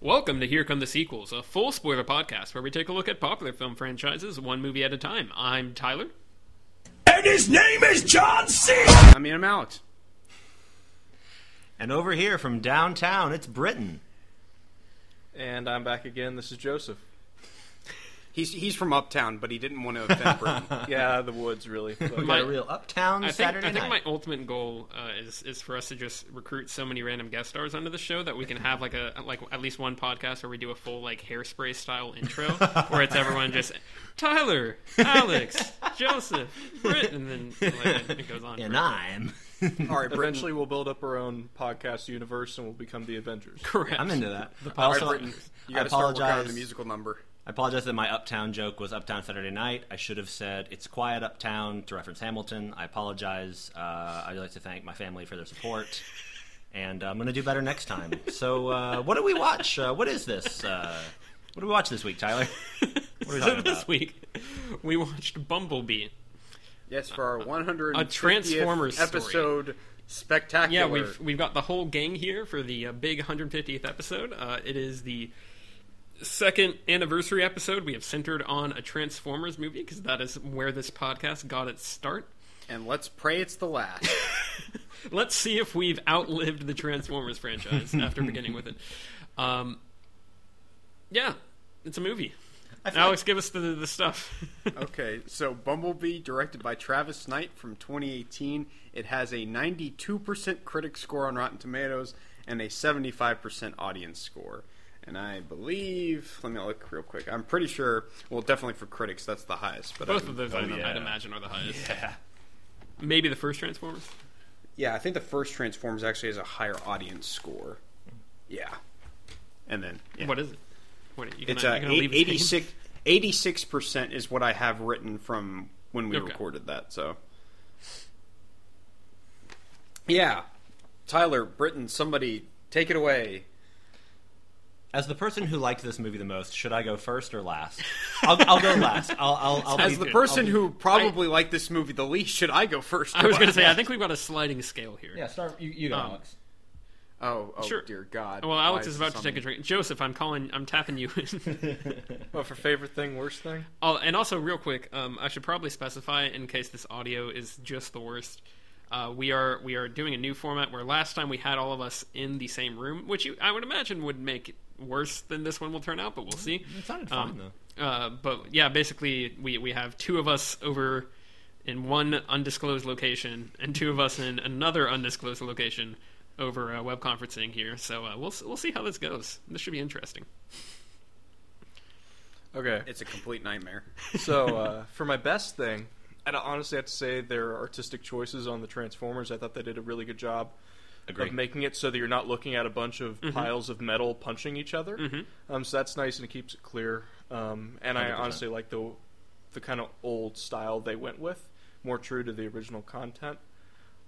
Welcome to Here Come the Sequels, a full spoiler podcast where we take a look at popular film franchises one movie at a time. I'm Tyler. And his name is John C. I mean, I'm Alex. And over here from downtown, it's Britain. And I'm back again. This is Joseph. He's he's from Uptown, but he didn't want to offend Britain. Yeah, the woods really. We But- My- a real uptown I think, Saturday I think night. my ultimate goal uh, is is for us to just recruit so many random guest stars onto the show that we can have like a like at least one podcast where we do a full like hairspray style intro where it's everyone just Tyler, Alex, Joseph, Britt, and then like, it goes on. and. I'm. All right, Eventually, we'll build up our own podcast universe and we'll become the Avengers. correct. I'm into that. All right, Also, Britain. You got to start working on the musical number. I apologize that my uptown joke was Uptown Saturday Night. I should have said it's quiet uptown to reference Hamilton. I apologize. Uh, I'd like to thank my family for their support, and uh, I'm going to do better next time. So, uh, what do we watch? Uh, what is this? Uh, what do we watch this week, Tyler? What are we so talking this about? week we watched Bumblebee. Yes, for our 150th A Transformers story. episode spectacular. Yeah, we've we've got the whole gang here for the uh, big 150th episode. Uh, it is the second anniversary episode. We have centered on a Transformers movie because that is where this podcast got its start. and let's pray it's the last. Let's see if we've outlived the Transformers franchise after beginning with it. Um, yeah, it's a movie. Alex, give us the the stuff. okay, so Bumblebee, directed by Travis Knight from 2018. It has a 92% critic score on Rotten Tomatoes and a 75% audience score. And I believe, let me look real quick. I'm pretty sure, well, definitely for critics, that's the highest. But Both I'm- of those, Oh, I'd, yeah. I'd imagine, are the highest. Yeah. Maybe the first Transformers. Yeah, I think the first Transformers actually has a higher audience score. Yeah. And then yeah. What is it? What, you it's gonna- uh, you gonna leave its name? 86 percent is what I have written from when we Okay. recorded that. So yeah, Tyler Britton, somebody take it away. As the person who liked this movie the most, should I go first or last? I'll, I'll go last. I'll, I'll, I'll As be- the person I'll be- who probably liked this movie the least, should I go first? I was going to say, I think we've got a sliding scale here. Yeah, start. You, you go, Um, Alex. Oh, oh Sure. dear God. Well, Alex is this about to take a drink. Joseph, I'm calling. I'm tapping you. Well, for favorite thing, worst thing? oh, and also, real quick, um, I should probably specify in case this audio is just the worst. Uh, we are we are doing a new format where last time we had all of us in the same room, which you, I would imagine would make it worse than this one will turn out, but we'll see. It sounded Um, though. Uh, but yeah, basically, we we have two of us over in one undisclosed location, and two of us in another undisclosed location over uh, web conferencing here. So uh, we'll we'll see how this goes. This should be interesting. Okay. It's a complete nightmare. So, uh, for my best thing, I don't honestly have to say their artistic choices on the Transformers. I thought they did a really good job Agree. of making it so that you're not looking at a bunch of Mm-hmm. piles of metal punching each other. Um, so that's nice and it keeps it clear. Um, and I 100%. honestly like the the kind of old style they went with, more true to the original content.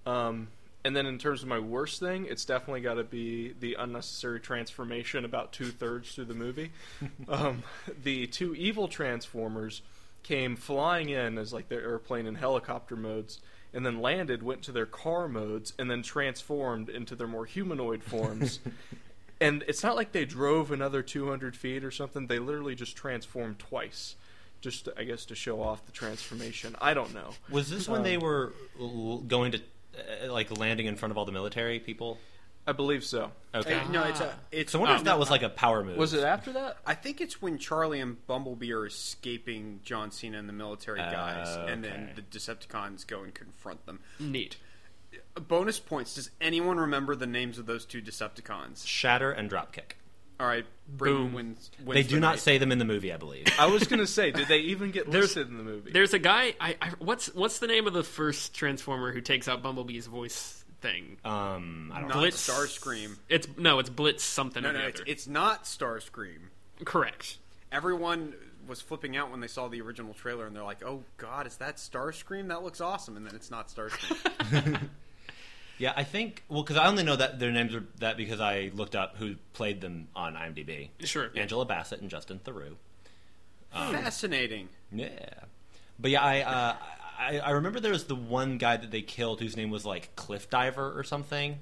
Um, and then in terms of my worst thing, it's definitely got to be the unnecessary transformation about two thirds through the movie. um, the two evil Transformers came flying in as like their airplane in helicopter modes, and then landed, went to their car modes, and then transformed into their more humanoid forms. and it's not like they drove another 200 feet or something. They literally just transformed twice. Just, to- I guess, to show off the transformation. I don't know. Was this when they were going to, uh, like, landing in front of all the military people? I believe so. Okay. Uh, no, it's a. It's. so I wonder if that was like a power move. Was it after that? I think it's when Charlie and Bumblebee are escaping John Cena and the military Oh, guys, and then okay. the Decepticons go and confront them. Neat. Bonus points. Does anyone remember the names of those two Decepticons? Shatter and Dropkick? All right, Britain Boom. wins. They do the not night. say them in the movie, I believe. I was gonna say, did they even get There's- listed in the movie? There's a guy. I, I what's what's the name of the first Transformer who takes out Bumblebee's voice thing? Um, I don't Not know. Blitz- Starscream. It's no, it's Blitz something. No, or the no, it's, other. it's not Starscream. correct. Everyone was flipping out when they saw the original trailer, and they're like, "Oh God, is that Starscream? That looks awesome!" And then it's not Starscream. Yeah, I think. Well, because I only know that their names are that because I looked up who played them on IMDb. Sure. Angela Bassett and Justin Theroux. Fascinating. Yeah, but yeah, I, uh, I I remember there was the one guy that they killed whose name was like Cliff Diver or something.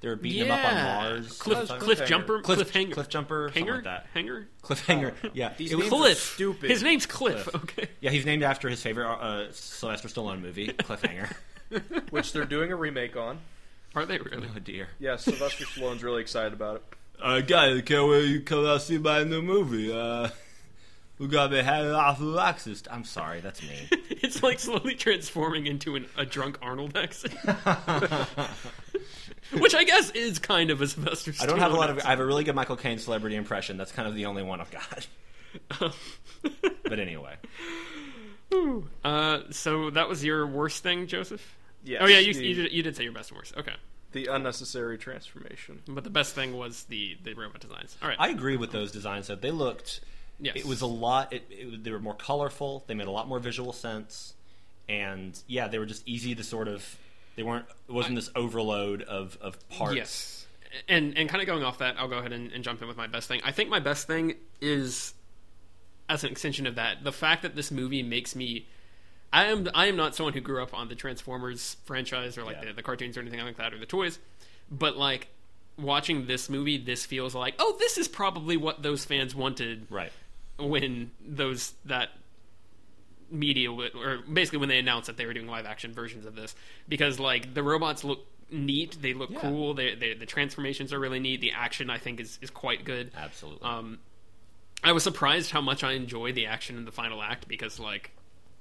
They were beating him up on Mars. Cliff, Cliff- cliff jumper, Cliff, cliff hanger, cliff jumper, something hanger, like that. hanger. Cliffhanger. yeah, These it was- names are Cliff. stupid. His name's Cliff. Okay. yeah. He's named after his favorite uh, Sylvester Stallone movie, Cliffhanger. which they're doing a remake on. Are they really? oh dear. Yeah, Sylvester Stallone's really excited about it. Uh, guys, can't wait you come out see my new movie. Uh, we got me had off of Axis. I'm sorry, that's me. It's like slowly transforming into an, a drunk Arnold accent, which I guess is kind of a Sylvester. I don't have a lot of. I have a really good Michael Caine celebrity impression. That's kind of the only one I've got. but anyway, Uh, so that was your worst thing, Joseph. Yes, Oh yeah, you, the, you, did, you did say your best and worst. Okay, the unnecessary transformation. but the best thing was the the robot designs. All right. I agree with those designs. That they looked. Yes. It was a lot. It, it, they were more colorful. They made a lot more visual sense, and yeah, they were just easy to sort of. They weren't. It wasn't this overload of of parts. Yes. And and kind of going off that, I'll go ahead and, and jump in with my best thing. I think my best thing is as an extension of that, the fact that this movie makes me I am I am not someone who grew up on the Transformers franchise or like Yeah. the, the cartoons or anything like that or the toys, but like watching this movie, this feels like oh, this is probably what those fans wanted Right. When those that media w- or basically when they announced that they were doing live action versions of this. Because like the robots look neat. They look Yeah. cool. They, they the transformations are really neat. The action i think is, is quite good. Absolutely. um i was surprised how much i enjoy the action in the final act because like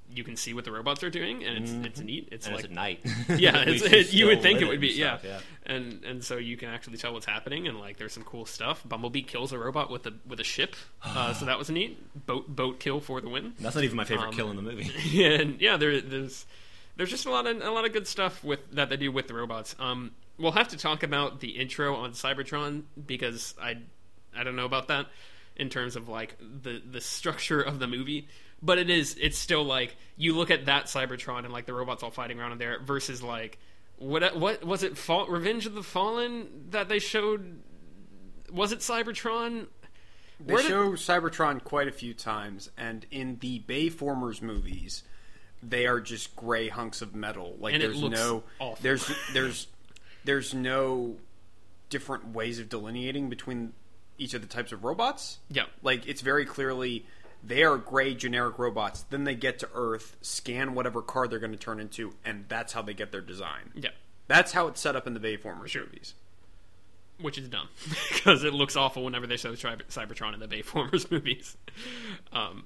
you can see what the robots are doing and it's it's neat it's and like it's at night. yeah, it's, it, you would think it would be and yeah. stuff, and and so you can actually tell what's happening, and like there's some cool stuff. Bumblebee kills a robot with a with a ship, uh, so that was neat. Boat boat kill for the win. That's not even my favorite Um, kill in the movie. and yeah, there, there's there's just a lot of a lot of good stuff with that they do with the robots. Um, we'll have to talk about the intro on Cybertron because I I don't know about that in terms of like the the structure of the movie. But it is it's still like you look at that Cybertron and like the robots all fighting around in there versus like what what was it? Fall, Revenge of the Fallen that they showed. Was it Cybertron? They Where did- show Cybertron quite a few times, and in the Bayformers movies, they are just gray hunks of metal. Like there's no awful. there's there's there's no different ways of delineating between each of the types of robots. Yeah. Like it's very clearly they are gray generic robots. Then they get to Earth, scan whatever car they're going to turn into, and that's how they get their design. Yeah. That's how it's set up in the Bayformers Sure. movies. which is dumb because it looks awful whenever they show Cyber- Cybertron in the Bayformers movies. Um,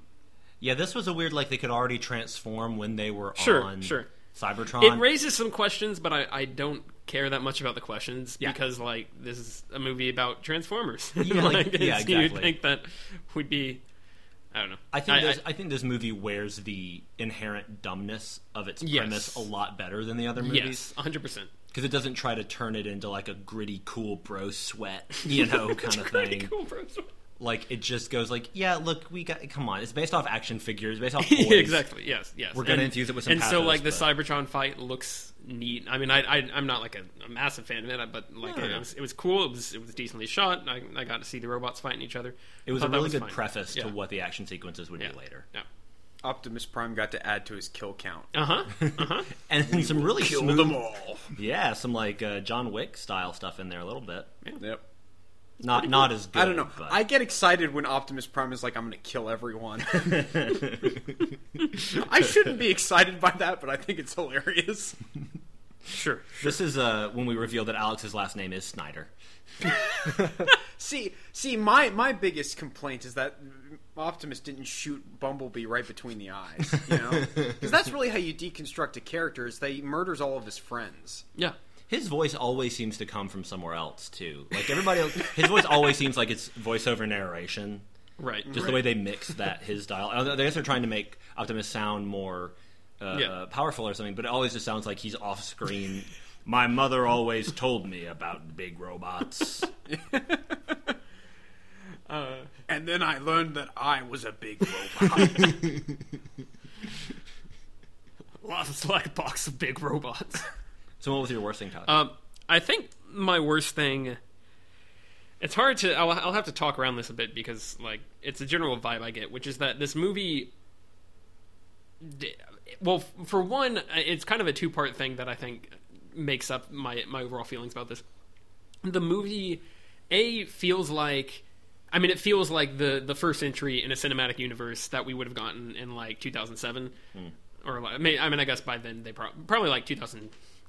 Yeah, this was a weird. Like they could already transform when they were Sure, on sure. Cybertron. it raises some questions, but I, I don't care that much about the questions Yeah. because like this is a movie about Transformers. Yeah, like- yeah, it's- You'd think that would be, I don't know. I think I, this, I, think this movie wears the inherent dumbness of its Yes. premise a lot better than the other movies yes, hundred percent. because it doesn't try to turn it into like a gritty, cool bro sweat, you know, kind of thing. cool, bro. Like it just goes like, yeah, look, we got. Come on, it's based off action figures, based off toys. exactly. Yes. Yes. We're gonna And- infuse it with some And so, pathos, like the but- Cybertron fight looks neat. I mean, I, I I'm not like a, a massive fan of it, but like No, it, no. was it was cool. It was it was decently shot. I, I got to see the robots fighting each other. It was a Thought that really good fine. preface Yeah. to what the action sequences would Yeah. be later, Yeah. Optimus Prime got to add to his kill count. Uh huh. Uh huh. and then some really Kill smooth, them all. yeah, some like uh, John Wick style stuff in there a little bit. Yep. Not not as good. I don't know. But. I get excited when Optimus Prime is like, "I'm going to kill everyone." I shouldn't be excited by that, but I think it's hilarious. Sure. This is uh, when we reveal that Alex's last name is Snyder. See, see, my my biggest complaint is that Optimus didn't shoot Bumblebee right between the eyes. You know, because that's really how you deconstruct a character: is they murders all of his friends. Yeah. His voice always seems to come from somewhere else too. Like everybody else, his voice always seems like it's voiceover narration. Right. Just the way they mix that his style. I guess they're trying to make Optimus sound more uh, Yeah. uh, powerful or something, but it always just sounds like he's off screen. My mother always told me about big robots. And then I learned that I was a big robot. Lots like box of big robots. So, what was your worst thing, Tyler? Um, I think my worst thing. It's hard to. I'll, I'll have to talk around this a bit because, like, it's a general vibe I get, which is that this movie. Well, for one, it's kind of a two-part thing that I think makes up my my overall feelings about this. the movie a feels like I mean, it feels like the the first entry in a cinematic universe that we would have gotten in like 2007, or like, I mean, I guess by then they pro- probably like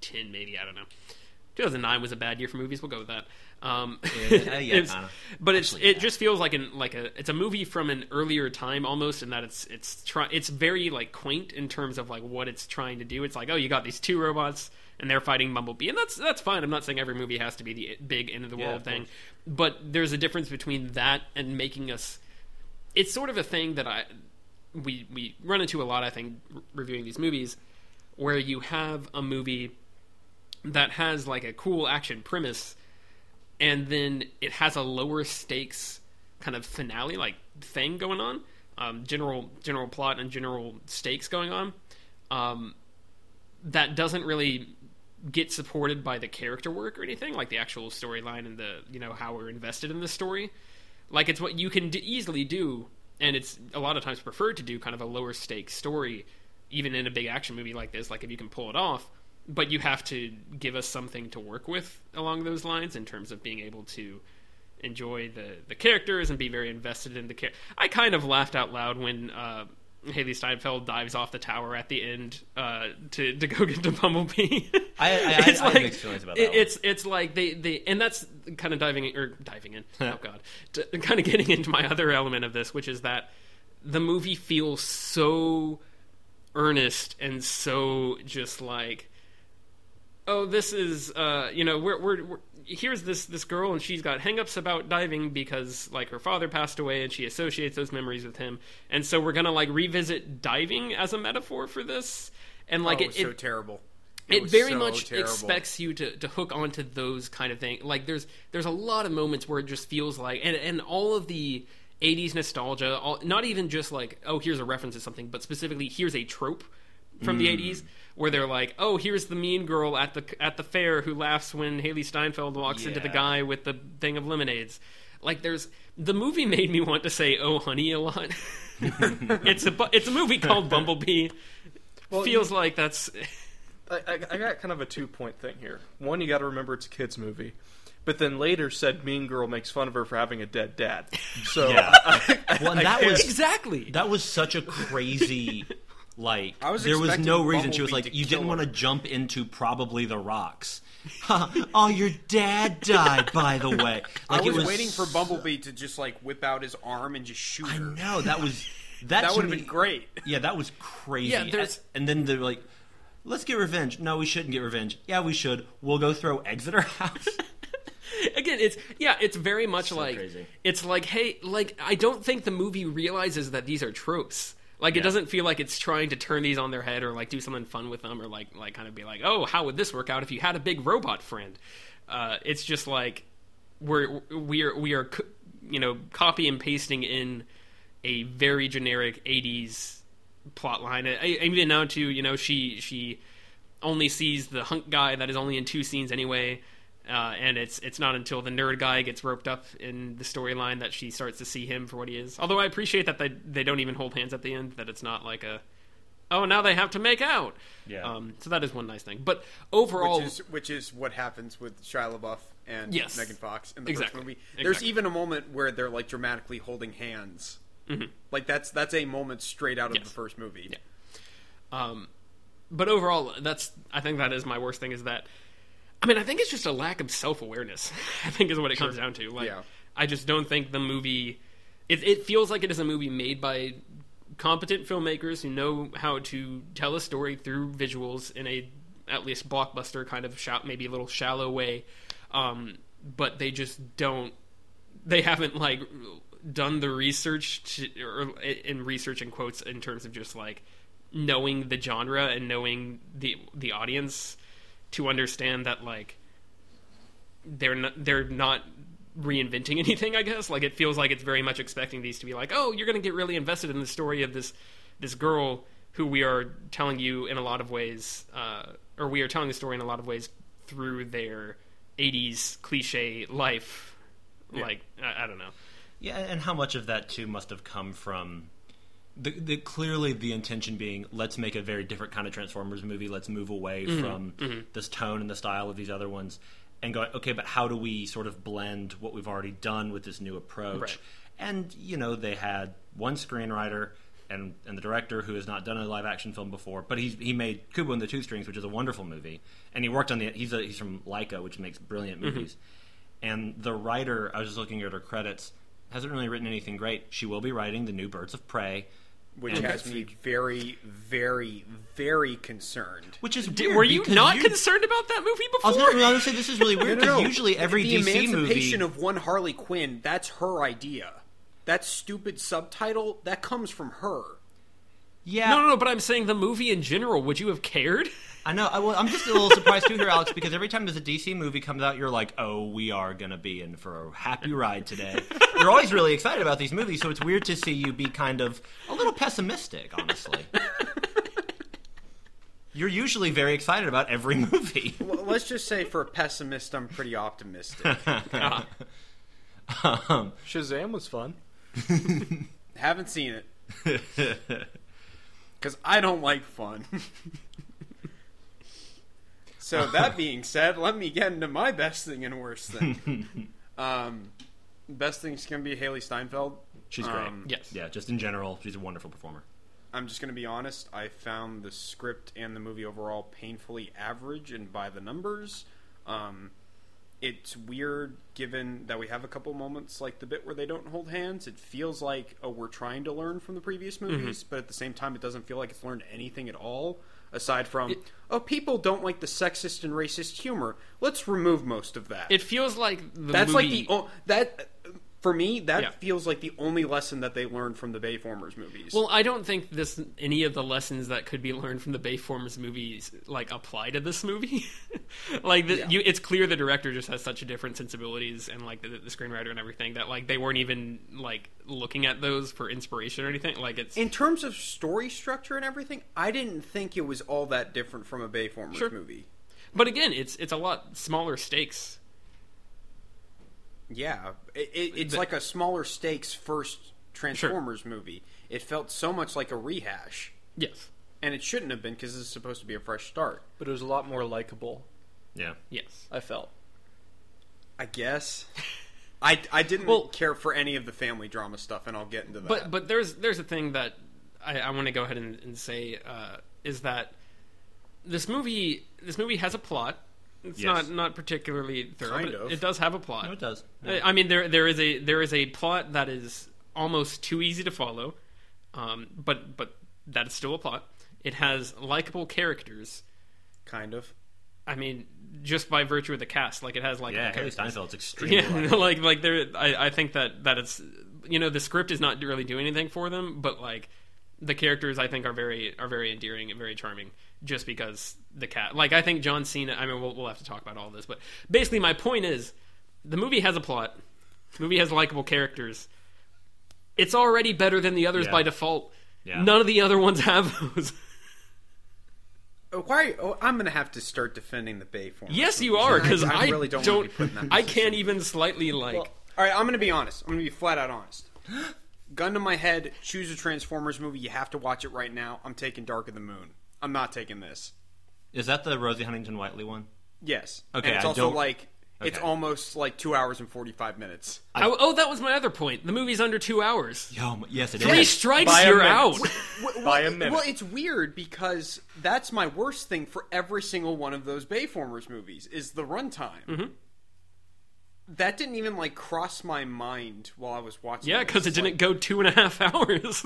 2010, maybe I don't know. 2009 was a bad year for movies. We'll go with that. Um, Yeah, yeah, it's- but it's Actually, it yeah. just feels like an like a it's a movie from an earlier time almost, in that it's it's try it's very like quaint in terms of like what it's trying to do. It's like oh, you got these two robots and they're fighting Bumblebee, and that's that's fine. I'm not saying every movie has to be the big end of the world of thing, course. but there's a difference between that and making us. It's sort of a thing that I we we run into a lot. I think re- reviewing these movies, where you have a movie that has like a cool action premise, and then it has a lower stakes kind of finale like thing going on, um, general general plot and general stakes going on. Um, that doesn't really get supported by the character work or anything, like the actual storyline and the you know how we're invested in the story. Like it's what you can d- easily do, and it's a lot of times preferred to do kind of a lower stakes story, even in a big action movie like this. Like if you can pull it off, but you have to give us something to work with along those lines in terms of being able to enjoy the the characters and be very invested in the character. I kind of laughed out loud when uh, Hailee Steinfeld dives off the tower at the end uh, to to go get to Bumblebee. I- I- I- It's I have like- mixed feelings about it- that one. It's it's like they they and that's kind of diving in, or diving in. oh god, to, kind of getting into my other element of this, which is that the movie feels so earnest and so just like oh this is uh you know we're, we're, we're here's this this girl and she's got hangups about diving because like her father passed away and she associates those memories with him and so we're gonna like revisit diving as a metaphor for this and like oh, it, it was so it, terrible. it, was very so much terrible. expects you to, to hook onto those kind of things. Like there's there's a lot of moments where it just feels like and and all of the 80s nostalgia, all, not even just like oh here's a reference to something, but specifically here's a trope from the 80s where they're like oh here's the mean girl at the at the fair who laughs when Hailee Steinfeld walks into the guy with the thing of lemonades. Like there's the movie made me want to say oh honey a lot. it's a it's a movie called Bumblebee. Well, Feels like that's I, I, I got kind of a two point thing here. One, you got to remember it's a kids movie, but then later said Mean Girl makes fun of her for having a dead dad. So Yeah. well, that can't- was exactly that was such a crazy like I was there was expecting no reason. She was Bumblebee like to you kill didn't want to her." jump into probably the rocks. Oh your dad died by the way. I like was, it was waiting for Bumblebee to just like whip out his arm and just shoot i her. know that was that, That to would have me- been great. yeah that was crazy. Yeah, there's- and then they're like let's get revenge. No we shouldn't get revenge. Yeah we should. We'll go throw eggs at our house. Again it's yeah it's very much So like crazy. it's like hey like i don't think the movie realizes that these are tropes like it doesn't feel like it's trying to turn these on their head or like do something fun with them or like like kind of be like oh how would this work out if you had a big robot friend? Uh, it's just like we're we are we are you know copy and pasting in a very generic 80s plot line. I, even now to you know she she only sees the hunk guy that is only in two scenes anyway uh, and it's it's not until the nerd guy gets roped up in the storyline that she starts to see him for what he is although i appreciate that they they don't even hold hands at the end that it's not like a oh now they have to make out Yeah. um, so that is one nice thing but overall which is which is what happens with Shia LaBeouf and Yes. Megan Fox in the Exactly. first movie. Exactly. There's even a moment where they're like dramatically holding hands. Like that's that's a moment straight out of Mm-hmm. Yes. the first movie. Yeah. Um, but overall, that's I think that is my worst thing is that I mean I think it's just a lack of self awareness. I think is what it comes down to. Like Yeah. I just don't think the movie it, it feels like it is a movie made by competent filmmakers who know how to tell a story through visuals in a at least blockbuster kind of shou- maybe a little shallow way. Um, but they just don't they haven't like done the research to, or in research in quotes in terms of just like knowing the genre and knowing the the audience to understand that like they're not they're not reinventing anything i guess. Like it feels like it's very much expecting these to be like oh you're going to get really invested in the story of this this girl who we are telling you in a lot of ways uh, or we are telling the story in a lot of ways through their 80s cliche life. Like I, I don't know. Yeah, and how much of that too must have come from the, the clearly the intention being let's make a very different kind of Transformers movie. Let's move away Mm-hmm. from this tone and the style of these other ones. and going, okay, but how do we sort of blend what we've already done with this new approach? Right. And you know, they had one screenwriter and and the director who has not done a live action film before, but he's he made Kubo and the Two Strings, which is a wonderful movie, and he worked on the he's a, he's from Laika, which makes brilliant Mm-hmm. movies. And the writer, I was just looking at her credits, hasn't really written anything great. She will be writing the new Birds of Prey, which And- has me very, very, very concerned. which is Did- weird were you not you- concerned about that movie I before? was gonna, I was gonna say this is really weird because usually every the DC emancipation movie. of one Harley Quinn, that's her idea. That stupid subtitle, that comes from her. yeah, no, no, no. But I'm saying the movie in general. Would you have cared? I know. I, well, I'm just a little surprised too here, Alex, because every time there's a DC movie comes out, you're like, "Oh, we are gonna be in for a happy ride today." you're always really excited about these movies, so it's weird to see you be kind of a little pessimistic, honestly. You're usually very excited about every movie. Well, let's just say for a pessimist, I'm pretty optimistic. Um, Shazam was fun. Haven't seen it. Because I don't like fun. So, that being said, let me get into my best thing and worst thing. um, best thing's going to be Hailee Steinfeld. She's great. Um, Yes. Yeah, just in general, she's a wonderful performer. I'm just going to be honest. I found the script and the movie overall painfully average and by the numbers. Um, it's weird given that we have a couple moments like the bit where they don't hold hands. It feels like, oh, we're trying to learn from the previous movies, but at the same time, it doesn't feel like it's learned anything at all. Aside from, oh, people don't like the sexist and racist humor. Let's remove most of that. It feels like the That's movie. like the o- that for me. That Yeah. feels like the only lesson that they learned from the Bayformers movies. Well, I don't think this any of the lessons that could be learned from the Bayformers movies like apply to this movie. like the, Yeah. you, it's clear the director just has such a different sensibilities and like the, the screenwriter and everything that like they weren't even like looking at those for inspiration or anything. Like it's in terms of story structure and everything, I didn't think it was all that different from a Bayformers Sure. movie. but again, it's it's a lot smaller stakes. Yeah, it, it, it's The- like a smaller stakes first Transformers movie. It felt so much like a rehash, Yes. and it shouldn't have been because this is supposed to be a fresh start. But it was a lot more likable, Yeah. Yes. I felt. I guess. I, I didn't Well- care for any of the family drama stuff, and I'll get into that. But but there's there's a thing that I, I want to go ahead and, and say uh, is that this movie this movie has a plot. It's Yes. not not particularly thorough, Kind but it- of. it does have a plot. No, it does. I I mean, there there is a there is a plot that is almost too easy to follow, um, but but that is still a plot. It has likable characters. kind of. I mean, just by virtue of the cast, like it has likable Yeah, Hailee characters. Steinfeld's extremely. Yeah, likable. like like there, I, I think that that it's you know the script is not really doing anything for them, but like the characters I think are very are very endearing and very charming just because the cat. Like I think John Cena. I mean, we'll we'll have to talk about all this, but basically my point is the movie has a plot. The movie has likable characters. It's already better than the others Yeah. by default. Yeah. None of the other ones have those. Oh, Why? Oh, I'm going to have to start defending the Bayformers. yes, you are because I, really don't. wanna be put that I can't even slightly like. Well, all right, I'm going to be honest. I'm going to be flat out honest. Gun to my head, choose a Transformers movie. You have to watch it right now. I'm taking Dark of the Moon. I'm not taking this. Is that the Rosie Huntington Whiteley one? Yes. Okay, And it's I also don't- like it's almost like two hours and 45 minutes. I- oh, that was my other point. The movie's under two hours. Yo, yes, it is. Three strikes, By you're out. Well, By a minute. well, it's weird because that's my worst thing for every single one of those Bayformers movies is the runtime. Mm-hmm. That didn't even like cross my mind while I was watching. Yeah, because it It's didn't like- go two and a half hours.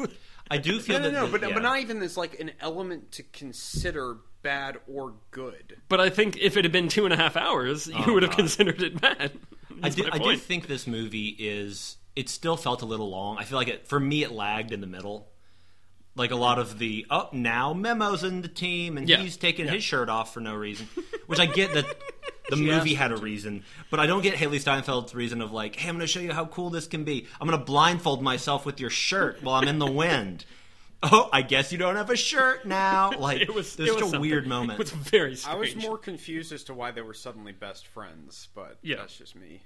I do feel No, no, that. no, the- but yeah. but not even as like an element to consider bad or good. but I think if it had been two and a half hours, you Oh, would have God. considered it bad. I do, I do think this movie is. It still felt a little long. I feel like it for me it lagged in the middle. Like a lot of the oh now Memo's in the team and Yeah. he's taking his shirt off for no reason, which I get that the She movie had a reason, but I don't get Hailee Steinfeld's reason of like, hey, I'm going to show you how cool this can be. I'm going to blindfold myself with your shirt while I'm in the wind. Oh, I guess you don't have a shirt now. Like it was there's it was such a weird moment. It was very I was more confused as to why they were suddenly best friends, but Yeah. that's just me.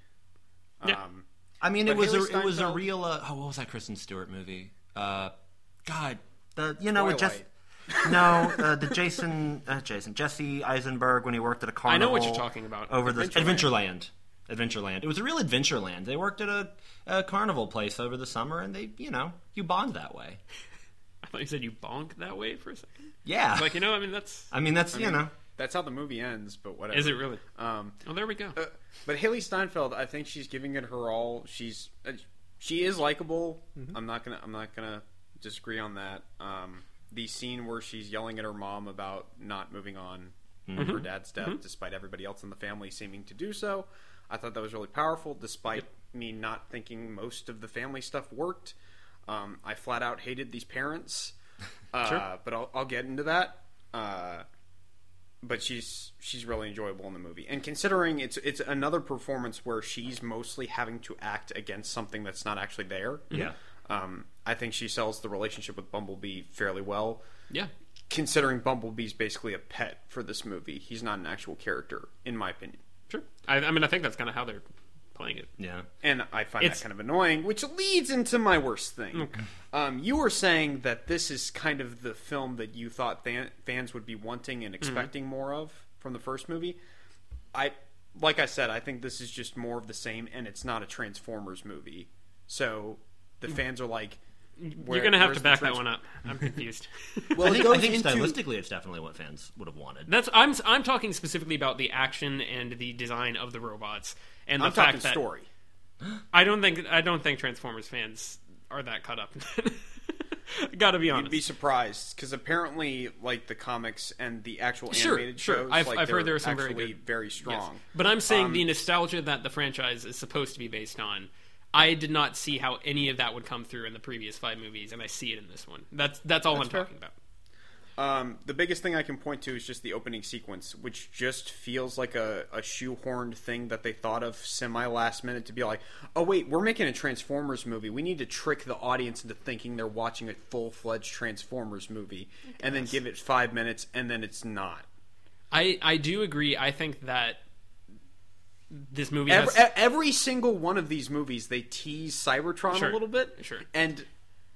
Yeah. Um, I mean, it was Hailee a it was a real. Uh, oh, what was that Kristen Stewart movie? Uh, God, the you know with Jess, Twilight. No, uh, the Jason, uh, Jason, Jesse Eisenberg when he worked at a carnival. I know what you're talking about. Over the Adventureland. Adventureland. Adventureland. It was a real Adventureland. They worked at a, a carnival place over the summer, and they, you know, you bond that way. I thought you said you bonk that way for a second. Yeah. Like you know, I mean that's I mean, that's you know. That's how the movie ends, but whatever. is it really? Um, Oh, there we go. uh, but Hailee Steinfeld, I think she's giving it her all. She's uh, she is likable. I'm not gonna I'm not gonna disagree on that. Um, the scene where she's yelling at her mom about not moving on from her dad's death, despite everybody else in the family seeming to do so, I thought that was really powerful. Despite me not thinking most of the family stuff worked, um, I flat out hated these parents. Uh, But I'll, I'll get into that. Uh, but she's she's really enjoyable in the movie. And considering it's it's another performance where she's mostly having to act against something that's not actually there. Yeah. Um, I think she sells the relationship with Bumblebee fairly well. yeah. Considering Bumblebee's basically a pet for this movie, he's not an actual character, in my opinion. Sure. I, I mean, I think that's kind of how they're playing it. Yeah. And I find It's- that kind of annoying, which leads into my worst thing. Um, you were saying that this is kind of the film that you thought fan- fans would be wanting and expecting more of from the first movie. I, like I said, I think this is just more of the same, and it's not a Transformers movie. So the fans are like, where- You're gonna have to back that one up. I'm confused. Well, I think, I think into- stylistically, it's definitely what fans would have wanted. That's I'm I'm talking specifically about the action and the design of the robots and the I'm fact talking that story. I don't think I don't think Transformers fans are that cut up. Got to be honest. You'd be surprised because apparently, like the comics and the actual Sure, animated sure. shows, I've- like, I've heard they're there are some very actually good- very Yes. strong. But I'm saying Um, the nostalgia that the franchise is supposed to be based on. I did not see how any of that would come through in the previous five movies, and I see it in this one. That's that's all I'm fair. talking about. Um, the biggest thing I can point to is just the opening sequence, which just feels like a, a shoehorned thing that they thought of semi last minute to be like, oh, wait, we're making a Transformers movie. We need to trick the audience into thinking they're watching a full fledged Transformers movie, and then give it five minutes, and then it's not. I I do agree. I think that this movie Every, has every single one of these movies, they tease Cybertron Sure, a little bit. sure. And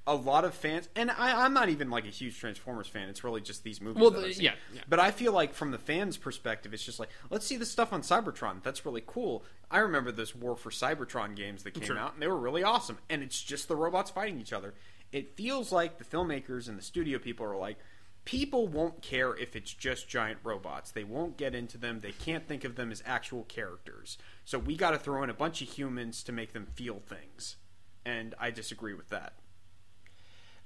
a lot of fans, and I, I'm not even like a huge Transformers fan. It's really just these movies. Well, the- yeah, yeah. But I feel like from the fans' perspective, it's just like, let's see the stuff on Cybertron. That's really cool. I remember those War for Cybertron games that came Sure. out, and they were really awesome. And it's just the robots fighting each other. It feels like the filmmakers and the studio people are like, people won't care if it's just giant robots. They won't get into them. They can't think of them as actual characters. So we got to throw in a bunch of humans to make them feel things. And I disagree with that.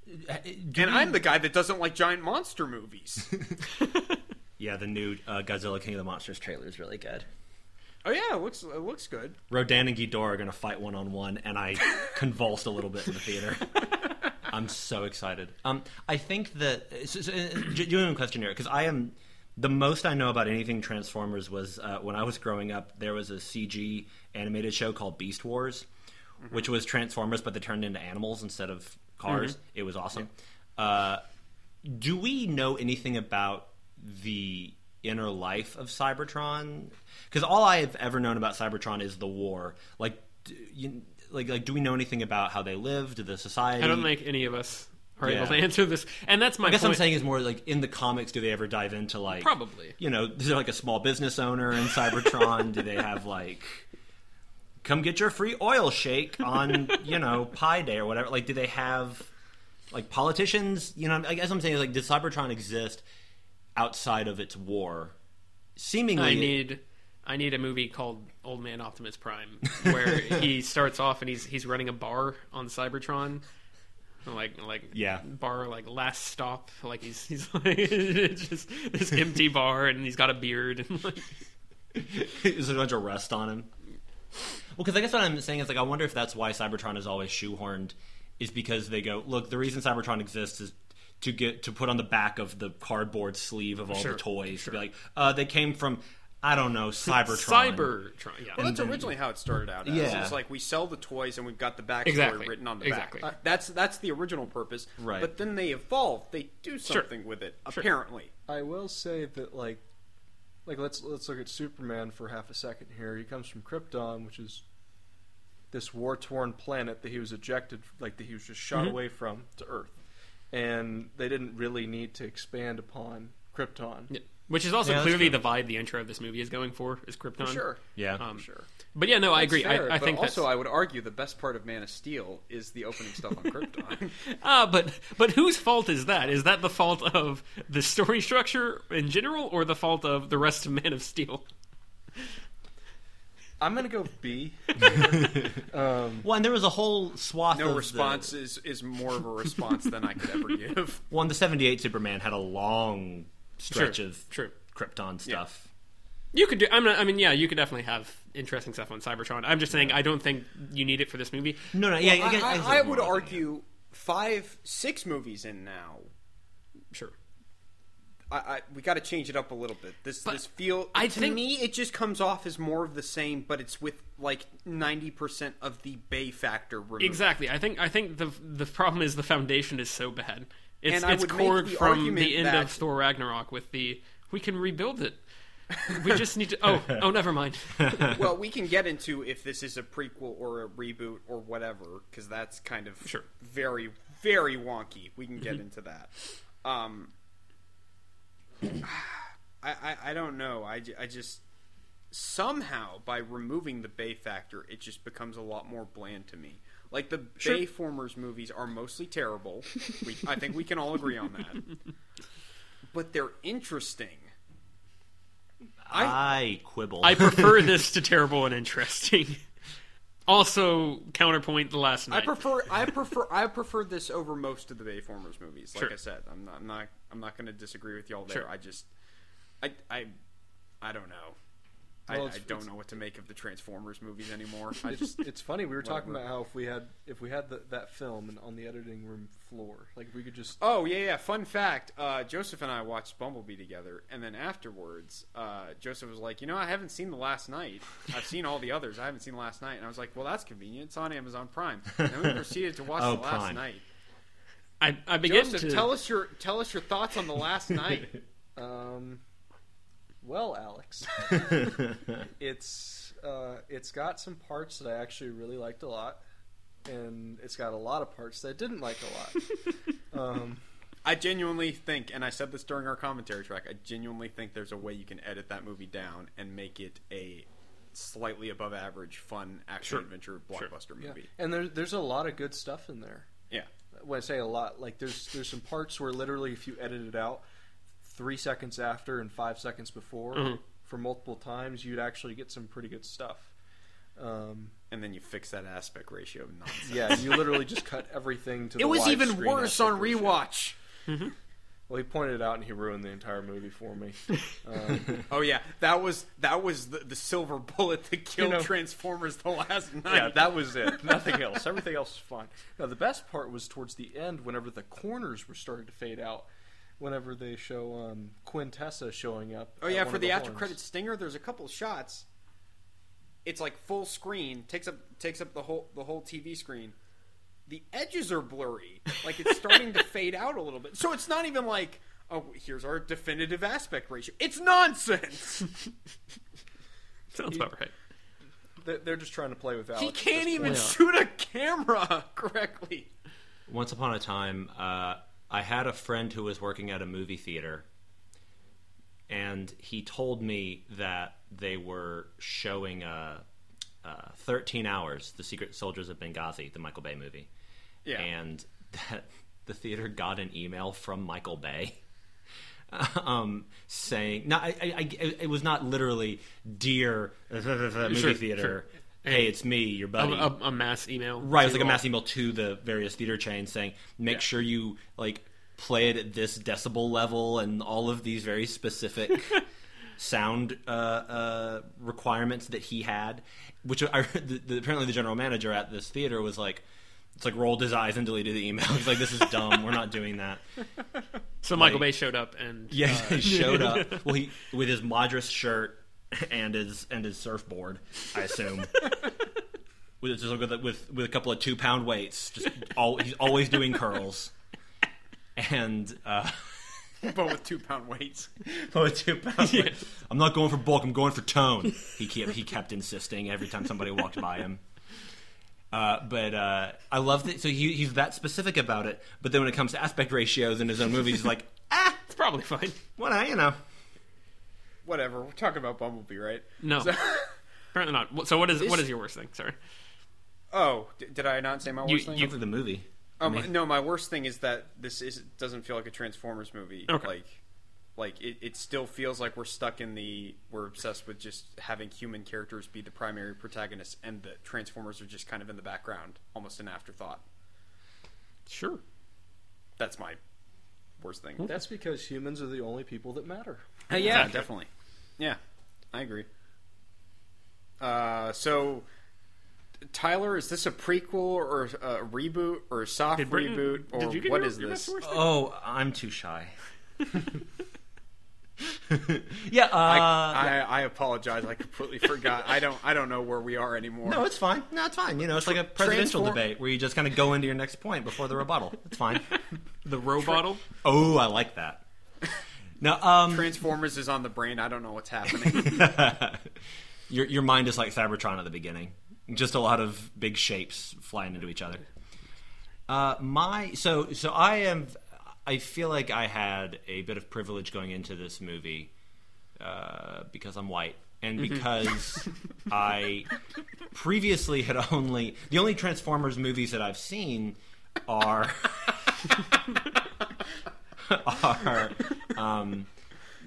and I'm the guy that doesn't like giant monster movies. Yeah, the new uh, Godzilla King of the Monsters trailer is really good. oh yeah, it looks it looks good. Rodan and Ghidorah are going to fight one on one, and I convulsed a little bit in the theater. I'm so excited. Um, I think that so, so, uh, g- genuine question here because I am the most I know about anything Transformers was uh, when I was growing up. There was a CG animated show called Beast Wars, which was Transformers, but they turned into animals instead of cars. It was awesome. Uh, do we know anything about the inner life of Cybertron? Because all I have ever known about Cybertron is the war. Like, you, like, like, do we know anything about how they lived, the society? I don't think any of us are Yeah. able to answer this, and that's my I guess point. I'm saying is more like in the comics. Do they ever dive into like Probably. You know, is there like a small business owner in Cybertron? do they have like come get your free oil shake on you know Pi Day or whatever? Like, do they have like politicians? You know, I guess I'm saying is like does Cybertron exist outside of its war? Seemingly, I need I need a movie called Old Man Optimus Prime where he starts off and he's he's running a bar on Cybertron. Like like Yeah. bar like last stop like he's he's like just this empty bar and he's got a beard and like Is there a bunch of rust on him? Well, because I guess what I'm saying is like I wonder if that's why Cybertron is always shoehorned, is because they go look the reason Cybertron exists is to get to put on the back of the cardboard sleeve of all Sure, the toys to be like uh, they came from I don't know Cybertron. Cybertron yeah Well, that's originally how it started out. As. Yeah. It's like we sell the toys and we've got the backstory Exactly. written on the Exactly. back. Uh, that's that's the original purpose. Right. But then they evolve. They do something with it. Apparently. I will say that like like let's let's look at Superman for half a second here. He comes from Krypton, which is this war torn planet that he was ejected like that he was just shot away from to Earth. and they didn't really need to expand upon Krypton. Yeah. Which is also Yeah, clearly the vibe the intro of this movie is going for is Krypton. Sure. Yeah. Um, Sure. But yeah, no, I agree. fair, I, I but think also that's, I would argue the best part of Man of Steel is the opening stuff on Krypton. Ah, but but whose fault is that? Is that the fault of the story structure in general, or the fault of the rest of Man of Steel? I'm gonna go B. um, Well, and there was a whole swath no of response The, is, is more of a response than I could ever give. well, and the '78 Superman had a long stretch True, of true. Krypton stuff. You could do. I'm not, I mean, yeah, you could definitely have interesting stuff on Cybertron. I'm just saying, I don't think you need it for this movie. No, no, yeah, I, again, I, think I would than argue five, six movies in now. Sure. I, I we got to change it up a little bit. This But this feel I to think- me it just comes off as more of the same, but it's with like ninety percent of the Bay factor removed. Exactly. I think. I think the the problem is the foundation is so bad. It's And I it's would make cored the from the end that- of Thor Ragnarok with the we can rebuild it. We just need to. Oh, oh, never mind. well, we can get into if this is a prequel or a reboot or whatever, because that's kind of Sure. very, very wonky. We can get into that. Um, I, I, I don't know. I, I just somehow by removing the Bay factor, it just becomes a lot more bland to me. Like the Sure. Bayformers movies are mostly terrible. we, I think we can all agree on that. But they're interesting. I, quibble. I prefer this to terrible and interesting. Also, counterpoint the last knight. I night. prefer I prefer I prefer this over most of the Bayformers movies. Like Sure. I said, I'm not I'm not I'm not going to disagree with y'all there. Sure. I just I I I don't know. Well, I, it's- I don't know what to make of the Transformers movies anymore. I it's, just it's funny. We were talking about how if we had if we had the, that film and on the editing room floor, like we could just Oh yeah, yeah. Fun fact: uh, Joseph and I watched Bumblebee together, and then afterwards, uh, Joseph was like, "You know, I haven't seen the Last Knight. I've seen all the others. I haven't seen the Last Knight." And I was like, "Well, that's convenient. It's on Amazon Prime." And then we proceeded to watch Oh, the Last Prime. Night. I, I begin Joseph, to tell us your tell us your thoughts on the Last Night. Um, well, Alex, it's uh, it's got some parts that I actually really liked a lot, and it's got a lot of parts that I didn't like a lot. um, I genuinely think, and I said this during our commentary track, I genuinely think there's a way you can edit that movie down and make it a slightly above average, fun action Sure. adventure Sure. blockbuster yeah, movie. and there's there's a lot of good stuff in there. Yeah. When I say a lot, like there's there's some parts where literally if you edit it out three seconds after and five seconds before Mhm. for multiple times, you'd actually get some pretty good stuff. Um, And then you fix that aspect ratio of nonsense. yeah, you literally just cut everything to. The It the was even worse on aspect ratio. rewatch. Well, he pointed it out and he ruined the entire movie for me. Um, Oh yeah, that was that was the, the silver bullet that killed You know- Transformers the last knight. yeah, that was it. Nothing else. Everything else was fine. Now, the best part was towards the end, whenever the corners were starting to fade out. Whenever they show um, Quintessa showing up. oh yeah, for of the, after credit stinger, there's a couple of shots. It's like full screen, takes up takes up the whole the whole TV screen. The edges are blurry, like it's starting to fade out a little bit. So it's not even like, oh, here's our definitive aspect ratio. It's nonsense. sounds about right. They- They're just trying to play with Alex. he can't point. even shoot a camera correctly. Once upon a time, uh, I had a friend who was working at a movie theater, and he told me that they were showing uh, uh, 13 Hours, The Secret Soldiers of Benghazi, the Michael Bay movie. Yeah. And that the theater got an email from Michael Bay. Um, saying, no, I, I, I, it was not literally, dear movie Sure, theater. sure. Hey, it's me, your buddy. a, a mass email. Right, it was like a mass email to the various theater chains saying, make Yeah. sure you like play it at this decibel level and all of these very specific sound uh, uh, requirements that he had. Which I the, the, apparently the general manager at this theater was like, it's like rolled his eyes and deleted the email. He's like, this is dumb. We're not doing that. So Michael Bay showed up and Yeah, uh, he showed up. Well, he with his Madras shirt and his and his surfboard, I assume. with just with, with with a couple of two pound weights, just all he's always doing curls, and uh, but with two pound weights. but with two pound weights. I'm not going for bulk. I'm going for tone. He kept he kept insisting every time somebody walked by him. Uh, but uh, I love that. So he, he's that specific about it. But then when it comes to aspect ratios in his own movies, he's like, ah, It's probably fine. well, I- you know. Whatever. We're talking about Bumblebee, right? No, So- apparently not. So what is This- what is your worst thing? Sorry. oh, d- did I not say my You- worst thing? you- Look at the movie. Um, no, my worst thing is that this is doesn't feel like a Transformers movie. Okay. Like, like it, it still feels like we're stuck in the we're obsessed with just having human characters be the primary protagonists, and the Transformers are just kind of in the background, almost an afterthought. Sure. That's my worst thing. That's because humans are the only people that matter. Uh, yeah, Exactly. definitely. Yeah, I agree. Uh, so, Tyler, is this a prequel or a reboot or a soft Did Britton- reboot or did you get what your- is your this? best worst thing? Oh, I'm too shy. yeah. Uh, I, yeah. I, I apologize. I completely forgot. I don't. I don't know where we are anymore. No, it's fine. No, it's fine. You know, it's like a presidential Transform- debate where you just kind of go into your next point before the rebuttal. It's fine. The robottle. oh, I like that. No, um, Transformers is on the brain. I don't know what's happening. your your mind is like Cybertron at the beginning. Just a lot of big shapes flying into each other. Uh, my so so I am. I feel like I had a bit of privilege going into this movie uh, because I'm white and because I previously had only the only Transformers movies that I've seen are are um,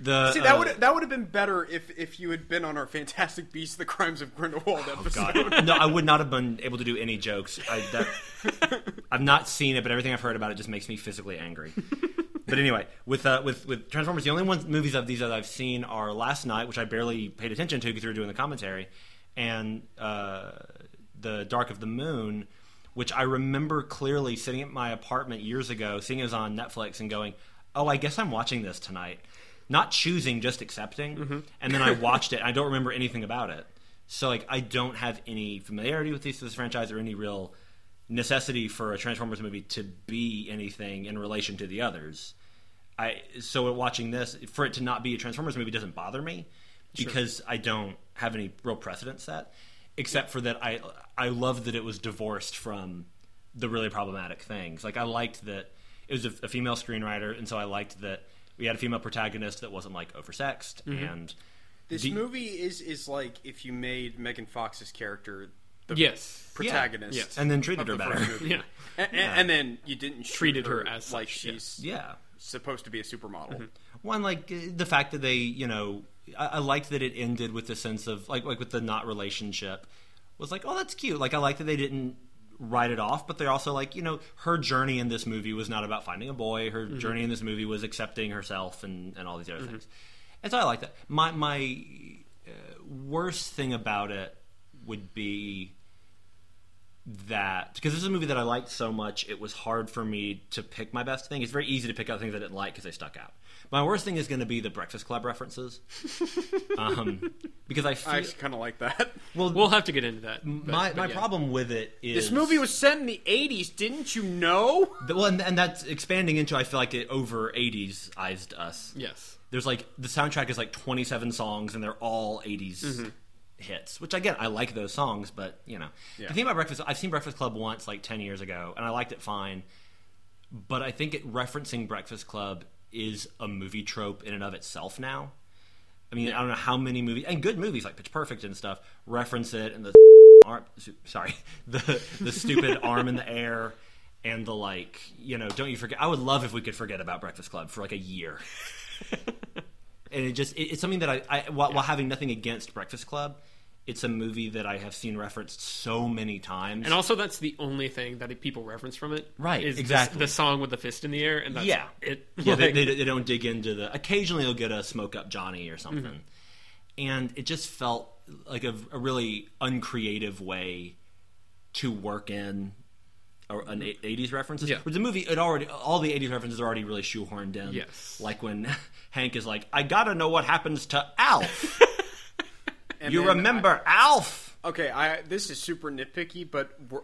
the See, that uh, would that would have been better if if you had been on our Fantastic Beasts: The Crimes of Grindelwald episode. Oh, God. no, I would not have been able to do any jokes. I, that, I've not seen it, but everything I've heard about it just makes me physically angry. But anyway, with uh, with with Transformers, the only ones movies of these that I've seen are Last Knight, which I barely paid attention to because we were doing the commentary, and uh, the Dark of the Moon, which I remember clearly sitting at my apartment years ago, seeing it was on Netflix, and going, "Oh, I guess I'm watching this tonight." Not choosing, just accepting, mm-hmm. and then I watched it. I don't remember anything about it. So like I don't have any familiarity with this, this franchise or any real necessity for a Transformers movie to be anything in relation to the others. I so watching this for it to not be a Transformers movie doesn't bother me because I don't have any real precedent set except for that I I love that it was divorced from the really problematic things. Like I liked that it was a, a female screenwriter and so I liked that we had a female protagonist that wasn't like oversexed and This The- movie is is like if you made Megan Fox's character the Yes. protagonist, Yes. and then treated her the better. Yeah. and, and, and then you didn't shoot Treated her as like such, she's yeah. supposed to be a supermodel. One like uh, the fact that they, you know, I, I liked that it ended with the sense of like like with the not relationship was like, oh, that's cute. Like I like that they didn't write it off, but they're also like, you know, her journey in this movie was not about finding a boy. Her journey in this movie was accepting herself and and all these other things. And so I like that. My my uh, worst thing about it would be that because this is a movie that I liked so much, it was hard for me to pick my best thing. It's very easy to pick out things I didn't like because they stuck out. My worst thing is going to be the Breakfast Club references, um, because I feel I actually kind of like that. well. We'll have to get into that. but- my but my yeah. problem with it is This movie was set in the '80s. Didn't you know? the, well, and, and that's expanding into. I feel like it over '80s ized us. Yes. There's like the soundtrack is like 27 songs and they're all 80s hits, which again I like those songs, but you know Yeah. the thing about Breakfast, I've seen Breakfast Club once like 10 years ago, and I liked it fine, but I think it referencing Breakfast Club is a movie trope in and of itself now. I mean, I don't know how many movies and good movies like Pitch Perfect and stuff reference it, and the arm, sorry, the the stupid arm in the air. And the like, you know, don't you forget? I would love if we could forget about Breakfast Club for like a year and it just it, it's something that I, I while, while having nothing against Breakfast Club, it's a movie that I have seen referenced so many times. And also, that's the only thing that people reference from it. Right, Is the- exactly. The, song with the fist in the air, and that's yeah, it. yeah, they, Like, they, they don't dig into the. Occasionally, they'll get a smoke up Johnny or something, Mm-hmm. and it just felt like a, a really uncreative way to work in. a- An '80s references. Yeah. The movie, it already all the '80s references are already really shoehorned in. Yes. like when Hank is like, "I gotta know what happens to Alf." And you remember Alf? Okay, I this is super nitpicky, but we're,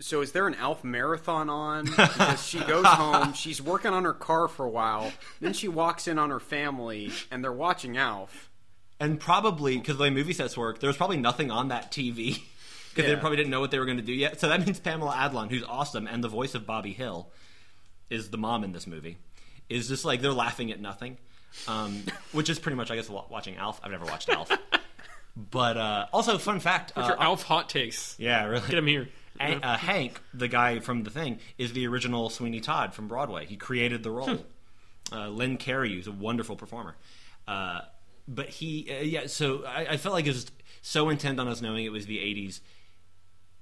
so is there an Alf marathon on? Because she goes home, she's working on her car for a while, then she walks in on her family, and they're watching Alf. And probably because the way movie sets work, there was probably nothing on that TV because Yeah. they probably didn't know what they were going to do yet. So that means Pamela Adlon, who's awesome and the voice of Bobby Hill, is the mom in this movie. Is just like they're laughing at nothing, um, which is pretty much I guess watching Alf. I've never watched Alf, but uh, also fun fact. Uh, your Alf hot takes? Yeah, really. Get him here. A- uh, Hank, the guy from the thing, is the original Sweeney Todd from Broadway. He created the role. uh, Len Cariou, who's a wonderful performer. Uh, but he, uh, yeah, so I, I felt like it was so intent on us knowing it was the 80s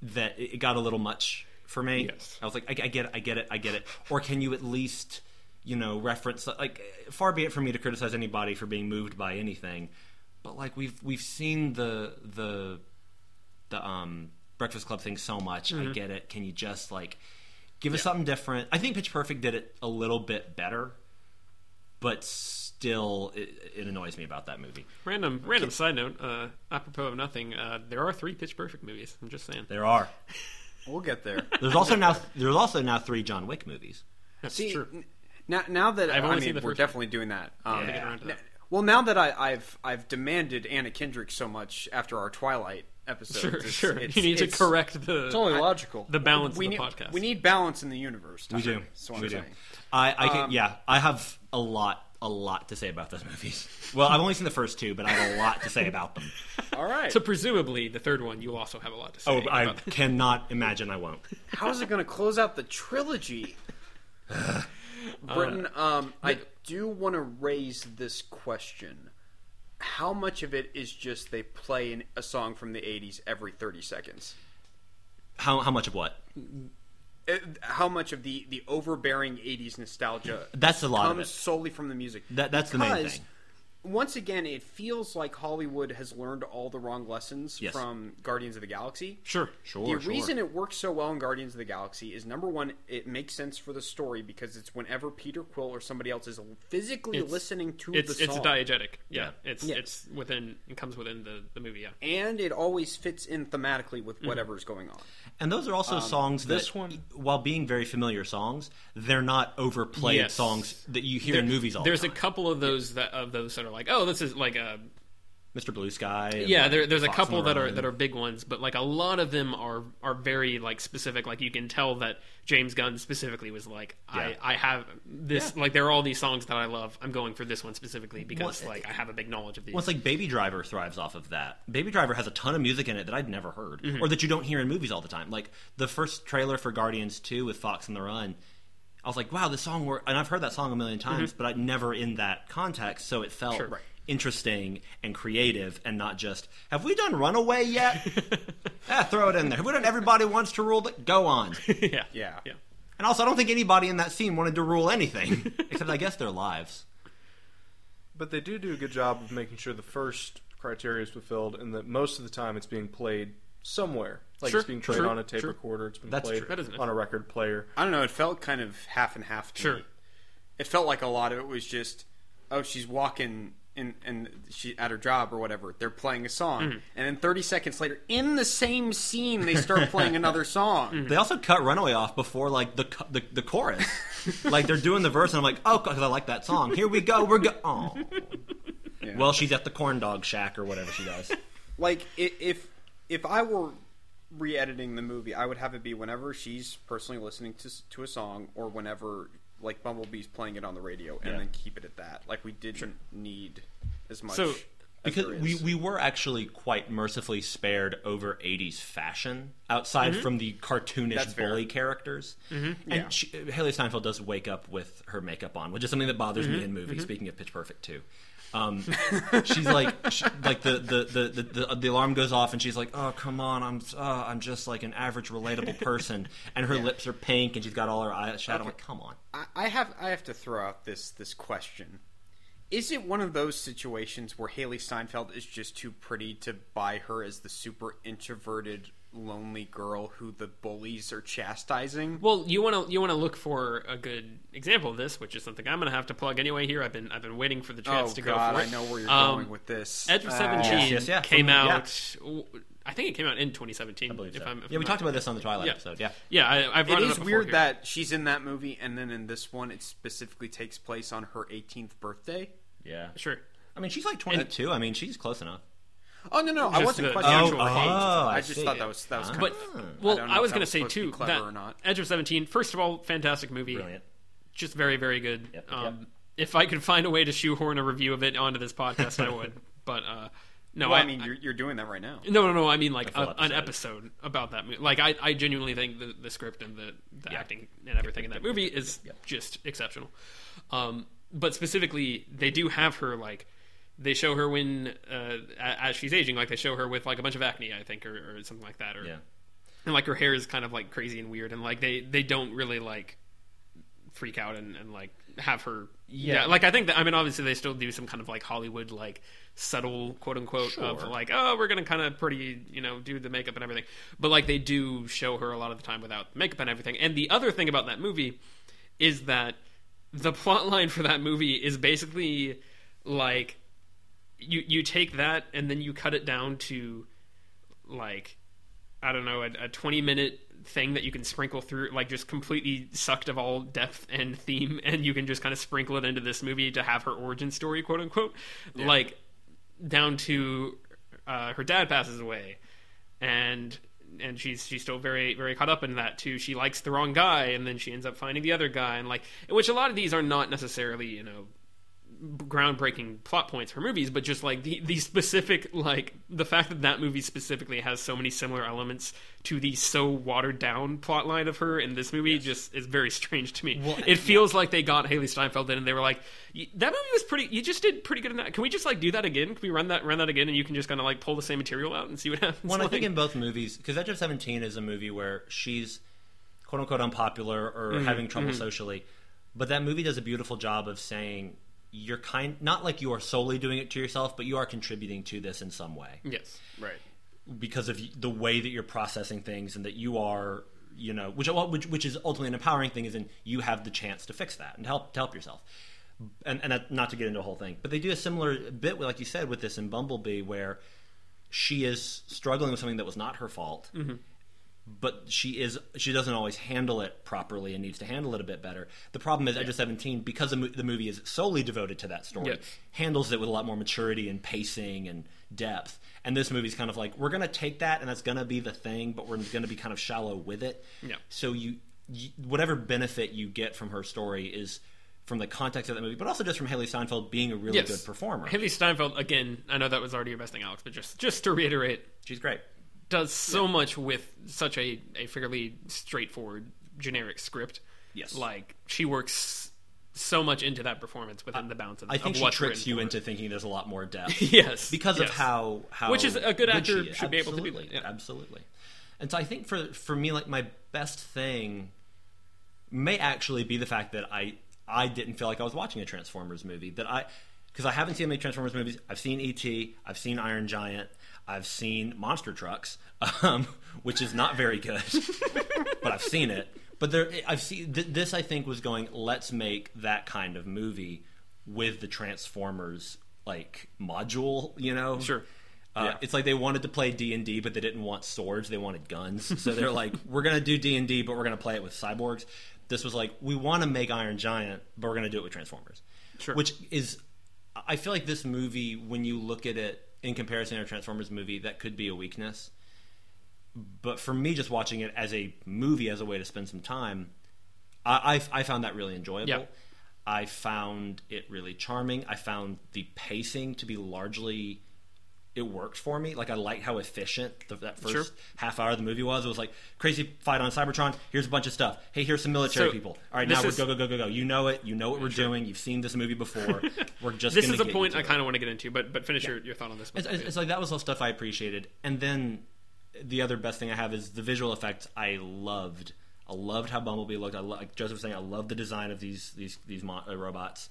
that it it got a little much for me. Yes. I was like, I, I get it, I get it, I get it. Or can you at least, you know, reference, like, far be it from me to criticize anybody for being moved by anything, but like we've we've seen the the the um Breakfast Club thing so much. I get it. Can you just like give us something different? I think Pitch Perfect did it a little bit better, but still, it, it annoys me about that movie. Random, random side note. Uh, apropos of nothing, uh, there are three Pitch Perfect movies. I'm just saying. There are. We'll get there. There's also now there's also now three John Wick movies. That's See, true. n- now, now that I've I only mean, seen the we're first one. definitely doing that. Um, Gotta get around to that. n- Well, now that I, I've I've demanded Anna Kendrick so much after our Twilight episode, Sure, it's- sure. it's- you need to correct the It's only logical. the balance We of the need podcast. we need balance in the universe. We do. That's what We I'm do. saying. I, I can, Um, yeah, I have a lot, a lot to say about those movies. Well, I've only seen the first two, but I have a lot to say about them. All right. so presumably the third one, you also have a lot to say. Oh, I about. cannot imagine I won't. How is it going to close out the trilogy? Britton, um, I do want to raise this question. How much of it is just they play an, a song from the 80s every 30 seconds? How how much of what? Uh, How much of the, the overbearing 80s nostalgia That's a lot of comes solely from the music? That that's the main thing. Once again, it feels like Hollywood has learned all the wrong lessons Yes. from Guardians of the Galaxy. Sure. Sure, the sure. reason it works so well in Guardians of the Galaxy is number one, it makes sense for the story because it's whenever Peter Quill or somebody else is physically It's- listening to It's the it's song, diegetic. Yeah, it's Yeah. it's within it comes within the, the movie. Yeah. and it always fits in thematically with mm-hmm. whatever's going on. And those are also um, songs that, this one- while being very familiar songs, they're not overplayed Yes. songs that you hear in movies all There's the a couple of those that of those that are like, oh, this is like a Mr. Blue Sky. and, yeah. like, There, there's a couple that are that are big ones, but like a lot of them are are very like specific. Like you can tell that James Gunn specifically was like, Yeah. I I have this like there are all these songs that I love. I'm going for this one specifically because Well, like I have a big knowledge of these. Well, it's like Baby Driver thrives off of that. Baby Driver has a ton of music in it that I'd never heard, Mm-hmm. or that you don't hear in movies all the time. Like the first trailer for Guardians Two with Fox on the Run, I was like, "Wow, this song!" Wor-, and I've heard that song a million times, but I never in that context. So it felt Mm-hmm. Sure. Right. interesting and creative, and not just "Have we done Runaway yet?" ah, throw it in there. Have we done Everybody Wants to Rule? The-? Go on. yeah, Yeah. yeah. and also, I don't think anybody in that scene wanted to rule anything, except I guess their lives. But they do do a good job of making sure the first criteria is fulfilled, and that most of the time it's being played somewhere. Like Sure, it's being played true, on a tape true. recorder. It's been That's played true. That is nice. on a record player. I don't know. It felt kind of half and half to Sure. me. It felt like a lot of it was just, oh, she's walking in, and she at her job or whatever. They're playing a song, Mm-hmm. and then 30 seconds later, in the same scene, they start playing another song. Mm-hmm. They also cut Runaway off before like the the, the chorus. like they're doing the verse, and I'm like, oh, because I like that song. Here we go. We're go. Oh. Yeah. Well, she's at the corn dog shack or whatever she does. like if if I were re-editing the movie, I would have it be whenever she's personally listening to to a song, or whenever like Bumblebee's playing it on the radio, and Yeah. then keep it at that. Like we didn't need as much. So, Because we, we were actually quite mercifully spared over 80s fashion outside mm-hmm. from the cartoonish That's fair. bully characters. Mm-hmm. And Yeah. she, Hailee Steinfeld does wake up with her makeup on, which is something that bothers mm-hmm. me in movies. Mm-hmm. Speaking of Pitch Perfect too, um, she's like, she, like the the, the, the the alarm goes off, and she's like, "Oh come on, I'm uh, I'm just like an average relatable person," and her lips are pink, and she's got all her eyeshadow. I'm like, come on. I, I have I have to throw out this this question. Is it one of those situations where Hailee Steinfeld is just too pretty to buy her as the super introverted, lonely girl who the bullies are chastising? Well, you want to you want to look for a good example of this, which is something I'm going to have to plug anyway. Here, I've been I've been waiting for the chance oh to God, go for I it. know where you're Um, going with this. Edge of Ah. Seventeen yes, yeah, came from- yeah. out. I think it came out in 2017. I believe if so. I'm, if yeah, I'm we talked about this on the Twilight Yeah. episode. Yeah. Yeah, I, I've It it, is up weird here. that she's in that movie, and then in this one, it specifically takes place on her 18th birthday. Yeah. sure. I mean, she's like 22. I mean, she's close enough. Oh no, no, I wasn't the- questioning the the actual hate. hate. Oh, I I just thought that was that was kind But of. well, don't I, was going to say supposed to too clever that or not. Edge of Seventeen. First of all, fantastic movie, Brilliant. just very very good. Yep, um, yep. If I could find a way to shoehorn a review of it onto this podcast, I would. But uh, no, Well, I mean, you're, you're doing that right now. No, no, no. I mean, like full a, an episode. episode about that movie. Like, I, I genuinely think the, the script and the, the Yeah. acting and everything in that movie is Yep. just exceptional. Um, but specifically, they do have her like they show her when uh, as she's aging. Like they show her with like a bunch of acne, I think, or, or something like that. Or Yeah. and like her hair is kind of like crazy and weird, and like they they don't really like freak out and, and like have her Yeah. like I think that I mean obviously they still do some kind of like Hollywood like subtle quote unquote of like oh we're gonna kind of pretty you know do the makeup and everything but like they do show her a lot of the time without makeup and everything and the other thing about that movie is that the plot line for that movie is basically like you you take that and then you cut it down to like I don't know, a, a 20 minute thing that you can sprinkle through, like just completely sucked of all depth and theme, and you can just kind of sprinkle it into this movie to have her origin story, quote unquote. Like, down to uh, her dad passes away, and. And she's she's still very very caught up in that too. She likes the wrong guy, and then she ends up finding the other guy, and like, which a lot of these are not necessarily you know groundbreaking plot points for movies, but just like the the specific like the fact that that movie specifically has so many similar elements to the so watered down plot line of her in this movie just is very strange to me. Well, it feels like they got Hailee Steinfeld in and they were like, "That movie was pretty. You just did pretty good in that. Can we just like do that again? Can we run that run that again and you can just kind of like pull the same material out and see what happens?" Well, and I think in both movies, because Edge of Seventeen is a movie where she's quote unquote unpopular or Mm-hmm. having trouble socially, but that movie does a beautiful job of saying you're kind not like you are solely doing it to yourself, but you are contributing to this in some way. Yes, Right. because of the way that you're processing things and that you are you know which which, which is ultimately an empowering thing is in you have the chance to fix that and to help to help yourself. And, and that, not to get into a whole thing but they do a similar bit like you said with this in bumblebee where she is struggling with something that was not her fault mm-hmm. But she is she doesn't always handle it properly and needs to handle it a bit better. The problem is Edge of Seventeen because the, mo- the movie is solely devoted to that story, handles it with a lot more maturity and pacing and depth. And this movie's kind of like we're going to take that and that's going to be the thing, but we're going to be kind of shallow with it. Yeah. So you, you whatever benefit you get from her story is from the context of that movie, but also just from Hailee Steinfeld being a really yes. good performer. Hailee Steinfeld again. I know that was already your best thing, Alex, but just just to reiterate, She's great. Does so much with such a, a fairly straightforward generic script. Yes. Like she works so much into that performance within the bounds of I think of she tricks you for into thinking there's a lot more depth. yes because of how how Which is a good actor should be able to do Absolutely, that, yeah. Absolutely. And so I think for for me, like my best thing may actually be the fact that I I didn't feel like I was watching a Transformers movie. That I because I haven't seen many Transformers movies. I've seen E.T. I've seen Iron Giant. I've seen Monster Trucks, um, which is not very good, but I've seen it. But there, I've seen th- this. I think was going. Let's make that kind of movie with the Transformers like module. You know, Sure. uh, Yeah. It's like they wanted to play D and D, but they didn't want swords; they wanted guns. So they're like, "We're gonna do D and D, but we're gonna play it with cyborgs." This was like, "We want to make Iron Giant, but we're gonna do it with Transformers." Sure. Which is, I feel like this movie, when you look at it in comparison to a Transformers movie, that could be a weakness. But for me, just watching it as a movie, as a way to spend some time, I, I, I found that really enjoyable. Yeah. I found it really charming. I found the pacing to be largely it worked for me. Like I liked how efficient the, that first Sure. half hour of the movie was. It was like crazy fight on Cybertron. Here's a bunch of stuff. Hey, here's some military So, people. All right, now we're go go go go go. You know it. You know what we're doing. You've seen this movie before. We're just This is a get point I kind of want to get into, but but finish your, your thought on this. It's, it's, it's like that was all stuff I appreciated, and then the other best thing I have is the visual effects. I loved. I loved how Bumblebee looked. I lo- like Joseph was saying, I loved the design of these these these mo- uh, robots,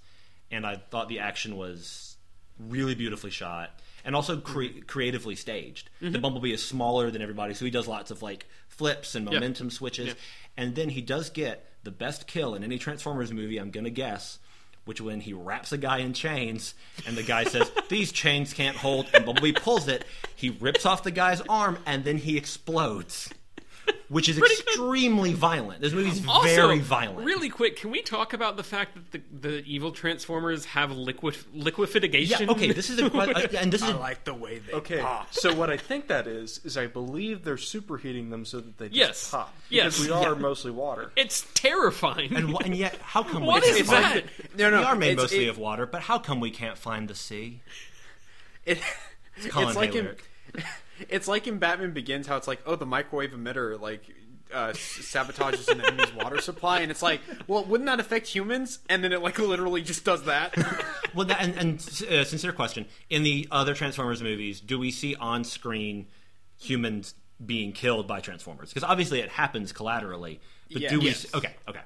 and I thought the action was really beautifully shot and also cre- creatively staged. The mm-hmm. Bumblebee is smaller than everybody, so he does lots of like flips and Yeah. momentum switches, Yeah. and then he does get the best kill in any Transformers movie. I'm gonna guess. Which when he wraps a guy in chains and the guy says these chains can't hold and Bumblebee pulls it, he rips off the guy's arm and then he explodes. Which is extremely violent. This movie's Also, very violent. Really quick, can we talk about the fact that the, the evil Transformers have liquid liquefaction? Yeah. Okay. This is a que- uh, and this is I a, like the way they Okay, pop. so what I think that is is I believe they're superheating them so that they just Yes. pop. Yes. we are Yeah. mostly water. It's terrifying. and, wh- and yet how come What we is can't find that? No, no, we are made mostly it- of water, but how come we can't find the sea? It, Colin it's like Hay in, lyric. It's like in Batman Begins, how it's like, oh, the microwave emitter like uh, sabotages an enemy's water supply, and it's like, well, wouldn't that affect humans? And then it like literally just does that. Well, that, and, and uh, sincere question: in the other Transformers movies, do we see on screen humans being killed by Transformers? Because obviously it happens collaterally. But do we? Yes. Okay, okay.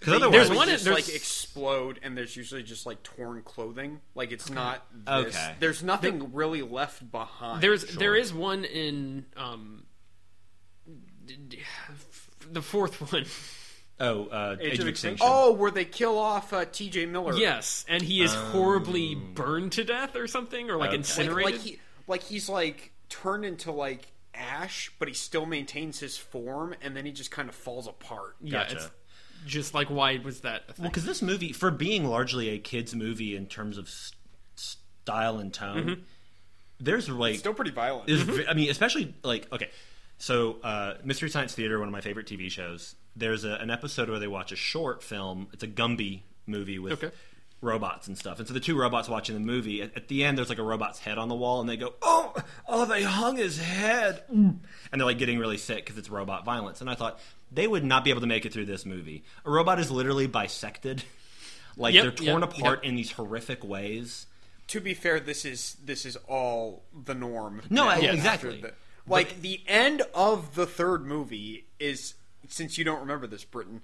Because otherwise, There's one- just there's- like explode, and there's usually just like torn clothing. Like it's not. This. Okay. There's nothing really left behind. There's there is one in um d- d- the fourth one. oh, uh, Age, of of Extinction. Extinction. oh, where they kill off uh, T.J. Miller. Yes, and he is horribly burned to death or something, or like Okay. like, incinerated. like he like he's like turned into like ash, but he still maintains his form, and then he just kind of falls apart. yeah, Gotcha. it's just like why was that? A thing? Well, because this movie, for being largely a kids' movie in terms of s- style and tone, there's like Still pretty violent. is ve- I mean, especially like okay, so uh, Mystery Science Theater, one of my favorite TV shows. There's a, an episode where they watch a short film. It's a Gumby movie with Okay. Robots and stuff. And so the two robots watching the movie at, at the end, there's like a robot's head on the wall, and they go, "Oh, oh, they hung his head," and they're like getting really sick because it's robot violence. And I thought they would not be able to make it through this movie. A robot is literally bisected. Like Yep, they're torn yep, apart yep. in these horrific ways. to be fair, this is this is all the norm. No, I- after exactly. the- like the end of the third movie is since you don't remember this, Britton.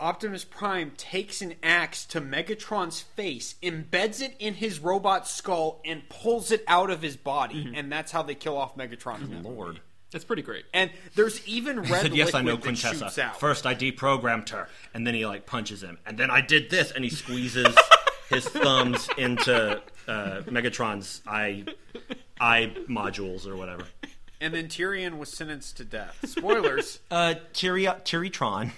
Optimus Prime takes an axe to Megatron's face, embeds it in his robot skull, and pulls it out of his body, Mm-hmm. and that's how they kill off Megatron. in Lord. That's pretty great. And there's even red said, "Yes, I know, liquid that shoots Quintessa. First, I deprogrammed her, and then he like punches him, and then I did this, and he squeezes his thumbs into uh, Megatron's eye eye modules or whatever. And then Tyrion was sentenced to death. Spoilers. Uh, Cheery, Cheerytron,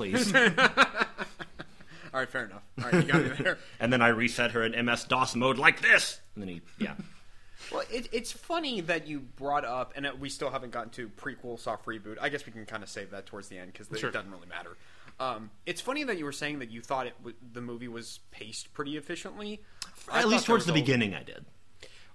please. All right, fair enough. All right, you got me there. and then I reset her in MS DOS mode like this, and then he, yeah. Well, it, it's funny that you brought up, and we still haven't gotten to prequel, soft reboot. I guess we can kind of save that towards the end because Sure. it doesn't really matter. Um, it's funny that you were saying that you thought it w- the movie was paced pretty efficiently. I At least towards the a- beginning, I did.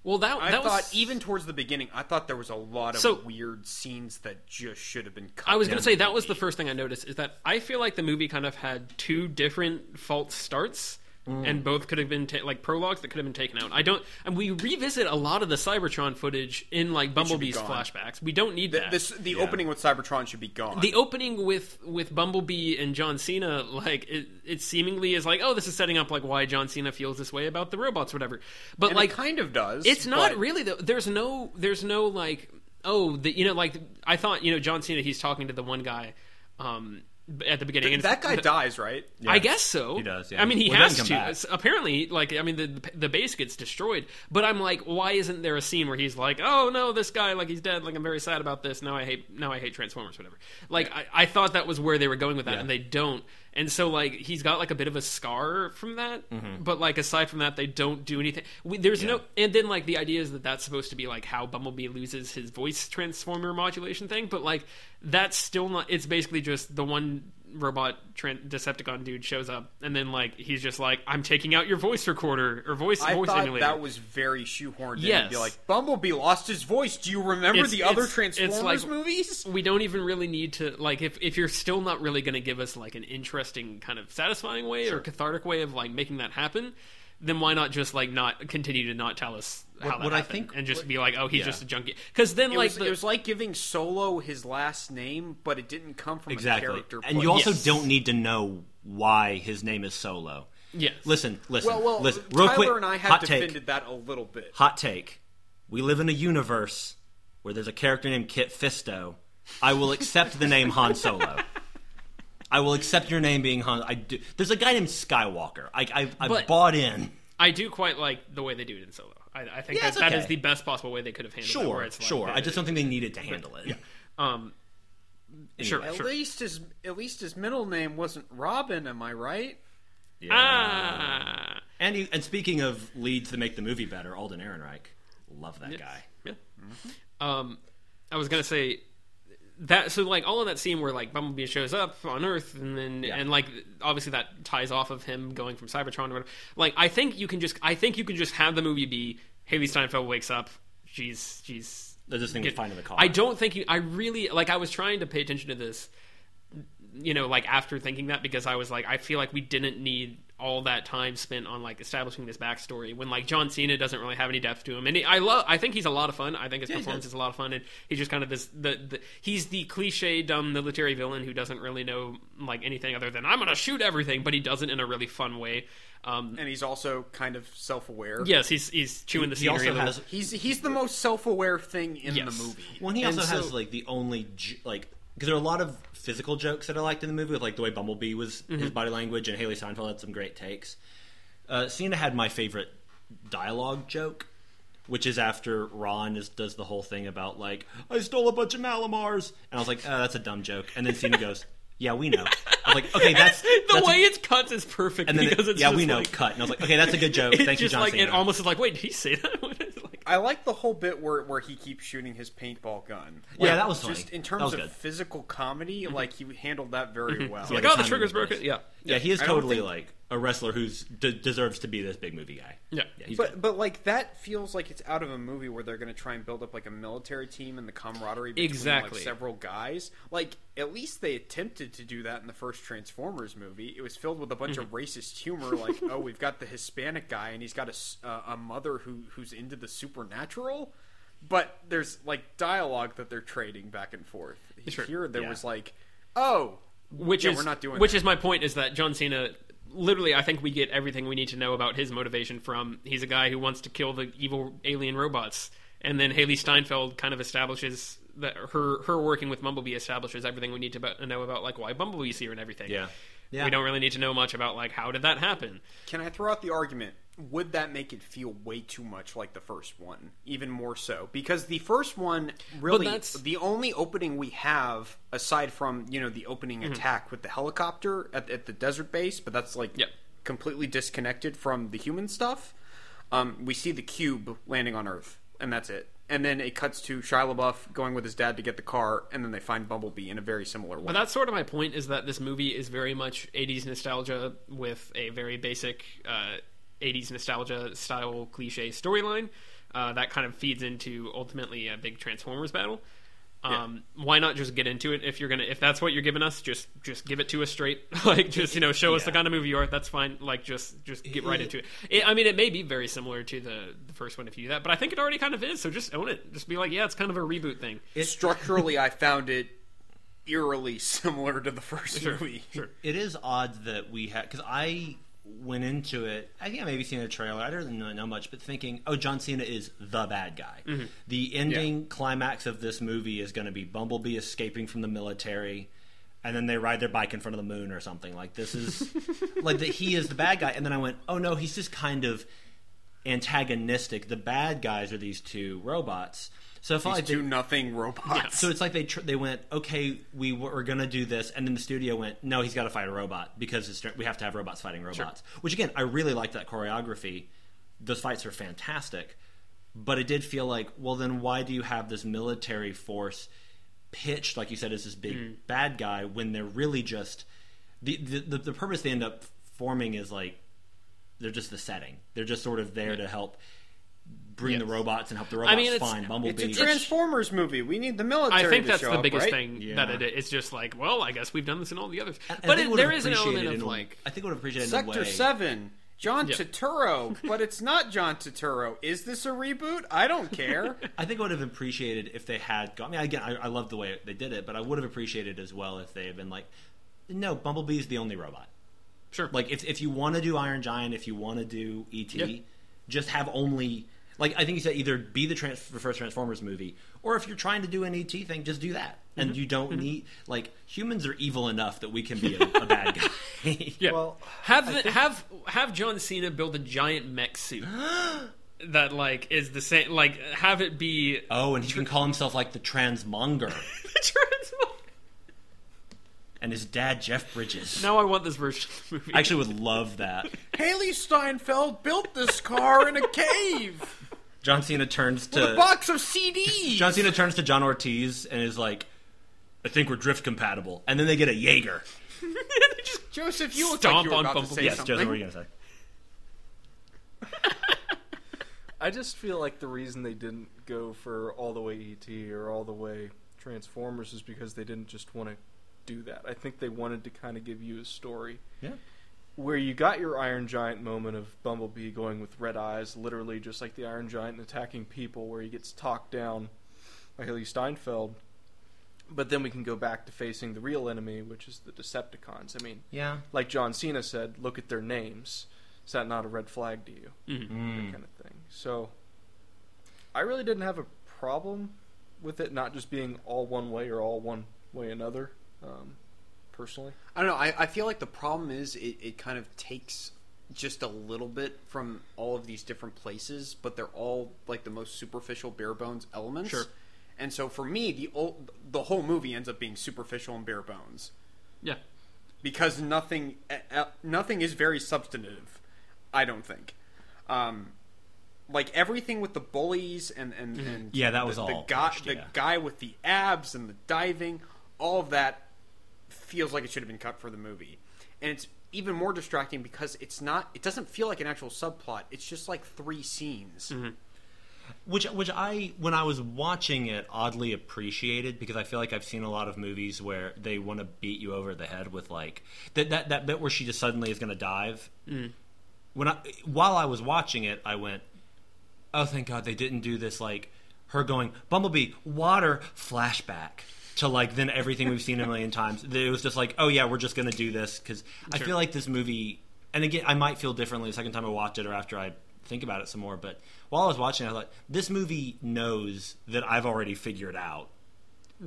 Well, that I that thought was even towards the beginning, I thought there was a lot of So- weird scenes that just should have been cut. I was going to say that was the first thing I noticed is that I feel like the movie kind of had two different false starts. Mm. And both could have been ta- like prologues that could have been taken out. I don't, and we revisit a lot of the Cybertron footage in like should be Bumblebee's flashbacks. We don't need The, that. this, the opening with Cybertron should be gone. the opening with with Bumblebee and John Cena, like it, it seemingly is like, oh, this is setting up like why John Cena feels this way about the robots, whatever. But and like, it kind of does. it's not but- really though. There's no, there's no like, oh, the, you know, like I thought, you know, John Cena, he's talking to the one guy um, at the beginning. and That guy the- dies, right? I guess so. He does, yeah. I mean, he Well, has to. back. Apparently, like I mean, the the base gets destroyed. But I'm like, why isn't there a scene where he's like, oh no, this guy, like he's dead. Like I'm very sad about this. Now I hate now I hate Transformers, whatever. Like I, I thought that was where they were going with that, Yeah. and they don't. And so like he's got like a bit of a scar from that. Mm-hmm. But like aside from that, they don't do anything. We, there's no. And then like the idea is that that's supposed to be like how Bumblebee loses his voice transformer modulation thing. But like that's still not. It's basically just the one robot Decepticon dude shows up, and then like he's just like, "I'm taking out your voice recorder or voice I voice thought emulator." that was very shoehorned in. Yes. Be like, Bumblebee lost his voice. Do you remember It's- the other it's- it's Transformers like- movies? we don't even really need to like if if you're still not really going to give us like an interesting kind of satisfying way or cathartic way of like making that happen then why not just like not continue to not tell us how What- that what I think- and just be like oh he's yeah. just a junkie because then It, like was, the, it was like giving Solo his last name, but it didn't come from a Exactly. character. And you also Yes. don't need to know why his name is Solo. yes Listen, listen, well, well, listen. Real Tyler quick, and I have hot defended take. that a little bit. Hot take. We live in a universe where there's a character named Kit Fisto. I will accept the name Han Solo. I will accept your name being Han. I do. There's a guy named Skywalker. I I, I But- bought in. I do quite like the way they do it in Solo I, I think Yeah, that it's that is okay. the best possible way they could have handled it Sure, where it's like, sure. I just don't think they needed to handle it. um Sure, At sure. least his at least his middle name wasn't Robin. Am I right? Yeah. Ah, And you, and speaking of leads that make the movie better, Alden Ehrenreich, love that guy. yeah. Um, I was gonna say that. So like all of that scene where like Bumblebee shows up on Earth, and then Yeah. and like obviously that ties off of him going from Cybertron. Or whatever. Like I think you can just I think you can just have the movie be Hailee Steinfeld wakes up. She's she's There's this thing get- we in the car. I don't think you. I really like. I was trying to pay attention to this, you know, like after thinking that because I was like, I feel like we didn't need all that time spent on like establishing this backstory when like John Cena doesn't really have any depth to him, and he, I love. I think he's a lot of fun. I think his Yeah, performance is a lot of fun, and he's just kind of this. The, the he's the cliche dumb military villain who doesn't really know like anything other than I'm gonna shoot everything, but he does it in a really fun way. Um, And he's also kind of self-aware. yes, he's he's chewing the he scenery. also has He's he's the most self-aware thing in Yes. the movie. Well, he And also so- has like the only like because there are a lot of physical jokes that I liked in the movie, with like the way Bumblebee was Mm-hmm. his body language, and Hailee Steinfeld had some great takes. Uh, Cena had my favorite dialogue joke, which is after Ron is, does the whole thing about like I stole a bunch of Mallomars, and I was like, oh, that's a dumb joke, and then Cena goes, Yeah, we know. I was like, Okay, that's the that's a- way it's cut is perfect and then because it, it's yeah, we know. like- cut, and I was like, Okay, that's a good joke. Thank you, just John like Cena. it almost is like, wait, did he say that? What is it like? I like the whole bit where, where he keeps shooting his paintball gun. Yeah, that was funny. Just in terms of good. physical comedy, mm-hmm. like he handled that very mm-hmm. well. Yeah, like, the oh, the trigger's broken. Yeah, yeah, he is I totally think- like a wrestler who de- deserves to be this big movie guy. Yeah. he's But good. but like that feels like it's out of a movie where they're going to try and build up like a military team and the camaraderie between Exactly. like several guys. Like at least they attempted to do that in the first Transformers movie. It was filled with a bunch of racist humor, like oh we've got the Hispanic guy and he's got a s- uh, a mother who who's into the supernatural. But there's like dialogue that they're trading back and forth. Sure. Here there Yeah. was like oh which yeah, is we're not doing which that. is my point is that John Cena literally I think we get everything we need to know about his motivation from he's a guy who wants to kill the evil alien robots and then Hailee Steinfeld kind of establishes that her her working with Bumblebee establishes everything we need to know about like why Bumblebee's here and everything. Yeah. Yeah. We don't really need to know much about like how did that happen. Can I throw out the argument? Would that make it feel way too much like the first one? Even more so. Because the first one, really, that's- the only opening we have, aside from, you know, the opening Mm-hmm. attack with the helicopter at, at the desert base, but that's like Yep. completely disconnected from the human stuff. Um, we see the cube landing on Earth, and that's it. And then it cuts to Shia LaBeouf going with his dad to get the car, and then they find Bumblebee in a very similar way. But that's sort of my point is that this movie is very much 80s nostalgia with a very basic uh, 80s nostalgia style cliche storyline uh, that kind of feeds into ultimately a big Transformers battle. Um, Why not just get into it if you're gonna if that's what you're giving us just just give it to us straight. Like just you know show us the kind of movie you are. That's fine. Like just just get right into it. it I mean it may be very similar to the the first one if you do that but I think it already kind of is. So just own it. Just be like yeah it's kind of a reboot thing. It, Structurally, I found it eerily similar to the first Sure, movie. sure. it is odd that we had because I went into it. I think I maybe seen a trailer. I didn't really know much, but thinking, oh, John Cena is the bad guy. Mm-hmm. The ending climax of this movie is going to be Bumblebee escaping from the military. And then they ride their bike in front of the moon or something. Like this is like that he is the bad guy. And then I went, oh no, he's just kind of antagonistic. The bad guys are these two robots. So I felt These like they, nothing robots. so it's like they tr- they went okay we were going to do this and then the studio went no he's got to fight a robot because it's, we have to have robots fighting robots. Which again I really like that choreography. Those fights are fantastic but it did feel like well then why do you have this military force pitched like you said as this big mm. bad guy when they're really just the, the the the purpose they end up forming is like they're just the setting. They're just sort of there to help bring the robots and help the robots I mean, it's- find Bumblebee It's a Transformers movie. We need the military. I think to that's show the up, biggest right? thing Yeah. that it is. It's just like, well, I guess we've done this in all the others. And I but think it, would there have is an element of a- like, I think would have appreciated in Sector way. Seven. John Yeah. Turturro, but it's not John Turturro. Is this a reboot? I don't care. I think I would have appreciated if they had. Gone, I mean, again, I, I love the way they did it, but I would have appreciated as well if they had been like, "No, Bumblebee is the only robot." sure, Like, if if you want to do Iron Giant, if you want to do ET, Yeah. just have only. Like I think you said, either be the, trans- the first Transformers movie, or if you're trying to do an ET thing, just do that. And Mm-hmm. you don't need like humans are evil enough that we can be a, a bad guy. yeah. Well, have the, have have John Cena build a giant mech suit that like is the same. Like have it be oh, and he can call himself like the Transmonger. Transform- and his dad Jeff Bridges. Now I want this version of the movie. I actually would love that. Hailee Steinfeld built this car in a cave John Cena turns with a to box of CDs. John Cena turns to John Ortiz and is like, "I think we're drift compatible," and then they get a Jaeger. Joseph, you look Stomp like you were on about to Bumblebee. say yes, something. Joseph, what were you gonna say? I just feel like the reason they didn't go for all the way ET or all the way Transformers is because they didn't just want to do that. I think they wanted to kind of give you a story Yeah. Where you got your Iron Giant moment of Bumblebee going with red eyes, literally just like the Iron Giant and attacking people, where he gets talked down by Hailee Steinfeld. But then we can go back to facing the real enemy, which is the Decepticons. I mean, Yeah. like John Cena said, look at their names. Is that not a red flag to you? Mhm. That Mm. kind of thing. So, I really didn't have a problem with it not just being all one way or all one way another. Um, personally, I don't know. I, I feel like the problem is it, it kind of takes just a little bit from all of these different places, but they're all like the most superficial, bare bones elements. Sure. And so for me, the ol- the whole movie ends up being superficial and bare bones yeah. because nothing nothing is very substantive. I don't think. Um, like everything with the bullies and and, and Yeah, that was the, all the guy pushed, the guy with the abs and the diving, all of that feels like it should have been cut for the movie, and it's even more distracting because it's not. It doesn't feel like an actual subplot. It's just like three scenes. Mm-hmm. which which I when I was watching it oddly appreciated because I feel like I've seen a lot of movies where they want to beat you over the head with like that that, that bit where she just suddenly is going to dive. Mm. When I while I was watching it, I went, "Oh, thank God they didn't do this like her going Bumblebee water flashback." To like then everything we've seen a million times, it was just like, oh yeah, we're just gonna do this because I feel like this movie, and again, I might feel differently the second time I watch it or after I think about it some more. But while I was watching, it, I thought this movie knows that I've already figured out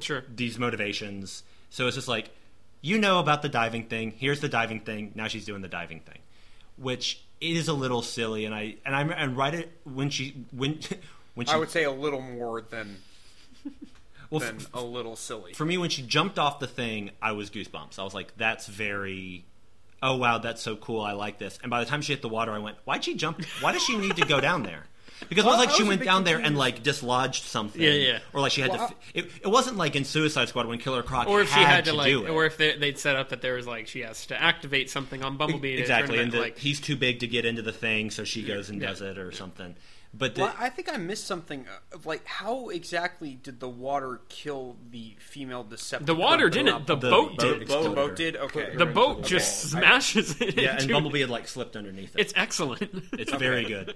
Sure. these motivations. So it's just like, you know about the diving thing. Here's the diving thing. Now she's doing the diving thing, which is a little silly. And I and I and right it when she when when she I would say a little more than well, than f- a little silly. for me when she jumped off the thing, I was goosebumps. I was like, that's very. Oh wow, that's so cool! I like this. And by the time she hit the water, I went, "Why'd she jump? Why does she need to go down there?" Because it was like I she was went bit down there and like dislodged something, Yeah, yeah. or like she had Well, to. f- It, it wasn't like in Suicide Squad when Killer Croc Or if she had to, like, do it. or if they, they'd set up that there was like she has to activate something on Bumblebee exactly, turn and the, like he's too big to get into the thing, so she goes and Yeah. does it or something. But the, Well, I think I missed something. uh, Of like, how exactly did the water kill the female Decepticon? the water didn't. The, The boat boat did. The exploded. boat did. Okay. The boat the just wall. smashes it. yeah, and into- Bumblebee had like slipped underneath it. It's excellent. It's very good.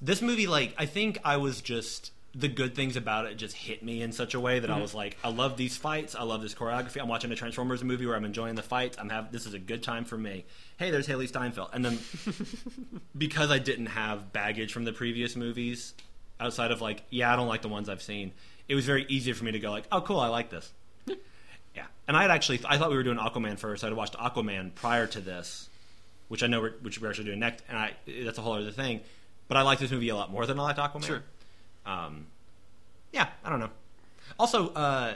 This movie, like, I think I was just the good things about it just hit me in such a way that I mm-hmm. was like, I love these fights. I love this choreography. I'm watching a Transformers movie where I'm enjoying the fights. I'm have this is a good time for me. Hey, there's Hailee Steinfeld, and then because I didn't have baggage from the previous movies, outside of like, yeah, I don't like the ones I've seen. It was very easy for me to go like, oh, cool, I like this. Yeah, and I had actually I thought we were doing Aquaman first. I'd watched Aquaman prior to this, which I know we're, which we're actually doing next, and I that's a whole other thing. But I like this movie a lot more than I liked Aquaman. Sure. Um, yeah, I don't know. Also, uh,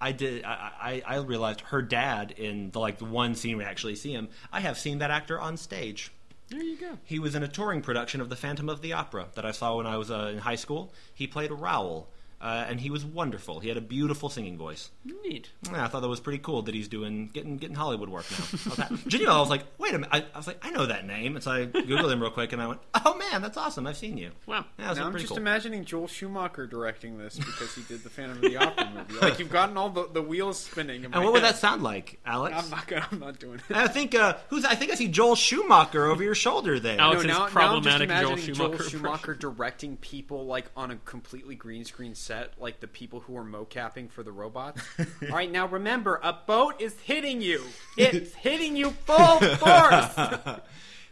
I did. I, I, I realized her dad in the like the one scene we actually see him. I have seen that actor on stage. there you go. He was in a touring production of The Phantom of the Opera that I saw when I was uh, in high school. He played Raoul, uh, and he was wonderful. He had a beautiful singing voice. Neat. Yeah, I thought that was pretty cool that he's doing getting getting Hollywood work now. I was, ha- I was like, wait a minute. I, I was like, I know that name, and so I googled him real quick, and I went, oh man, that's awesome. I've seen you. Wow. Yeah, Now I'm just cool. imagining Joel Schumacher directing this because he did the Phantom of the Opera movie. Like you've gotten all the, the wheels spinning. In my and what would that sound like, Alex? I'm not gonna. I'm not doing it. I think uh, who's I think I see Joel Schumacher over your shoulder there. Alex- no, is now, now I'm just problematic Joel imagining Schumacher Joel Schumacher directing people like on a completely green screen set, like the people who are mocapping for the robots. All right, now remember, a boat is hitting you. It's hitting you full force.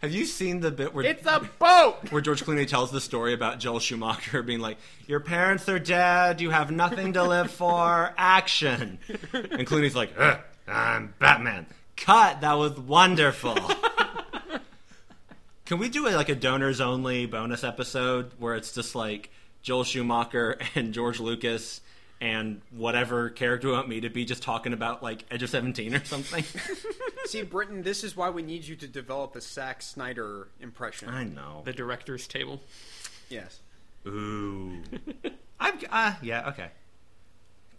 Have you seen the bit where It's a boat. where George Clooney tells the story about Joel Schumacher being like, "Your parents are dead. You have nothing to live for. Action." And Clooney's like, "I'm Batman." Cut. That was wonderful. Can we do a, like a donors only bonus episode where it's just like Joel Schumacher and George Lucas and whatever character you want me to be just talking about like Edge of Seventeen or something. See, Britton, this is why we need you to develop a Zack Snyder impression. I know. The director's table. Yes. Ooh. I'm uh, yeah okay.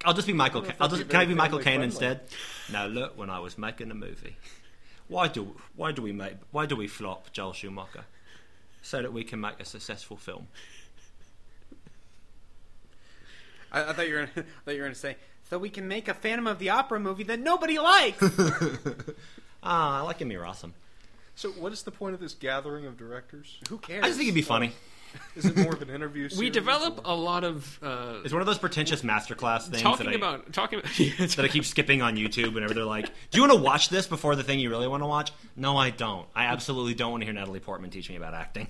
I'll just be Michael. don't Ca- I'll just can I be Michael Caine instead? Now look, when I was making a movie, why do why do we make why do we flop Joel Schumacher so that we can make a successful film? I, I thought you were gonna, I thought you were going to say, so we can make a Phantom of the Opera movie that nobody likes. Ah, I like Emmy Rossum. So, what is the point of this gathering of directors? Who cares? I just think it'd be funny. Is it more of an interview? We series, develop or- a lot of uh, It's one of those pretentious masterclass things talking that I, about talking about. Yeah, that I keep skipping on YouTube whenever they're like, "Do you want to watch this before the thing you really want to watch?" No, I don't. I absolutely don't want to hear Natalie Portman teach me about acting.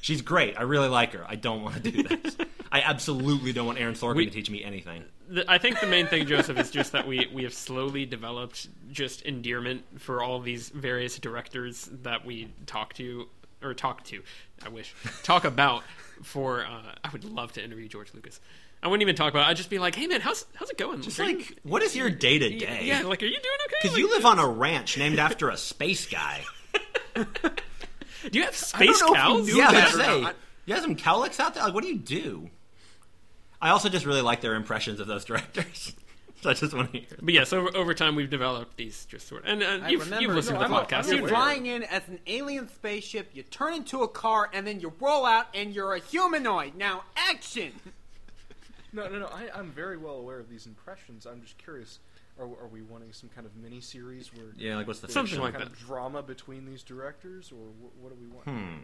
She's great. I really like her. I don't want to do this. I absolutely don't want Aaron Sorkin We- to teach me anything. the, I think the main thing, Joseph, is just that we we have slowly developed just endearment for all these various directors that we talk to or talk to. I wish talk about. For uh, I would love to interview George Lucas. I wouldn't even talk about. it. I'd just be like, "Hey man, how's how's it going? Just Are you- like, what is your day to day? yeah, like, are you doing okay? Because Like, you live on a ranch named after a space guy. do you have don't space know if you cows? knew yeah, that say. not. You have some cowlicks out there? Like, what do you do? I also just really like their impressions of those directors. so I just want to hear. But yes, over, over time we've developed these just sort of, and, and I you've, remember- you've listened No, to the I'm a- podcast. I'm You're flying in as an alien spaceship, you turn into a car, and then you roll out and you're a humanoid. Now, action! No, no, no. I, I'm very well aware of these impressions. I'm just curious. Are, are we wanting some kind of mini series where Yeah, like what's the there's Something some like kind that. of drama between these directors, or wh- what do we want? Hmm.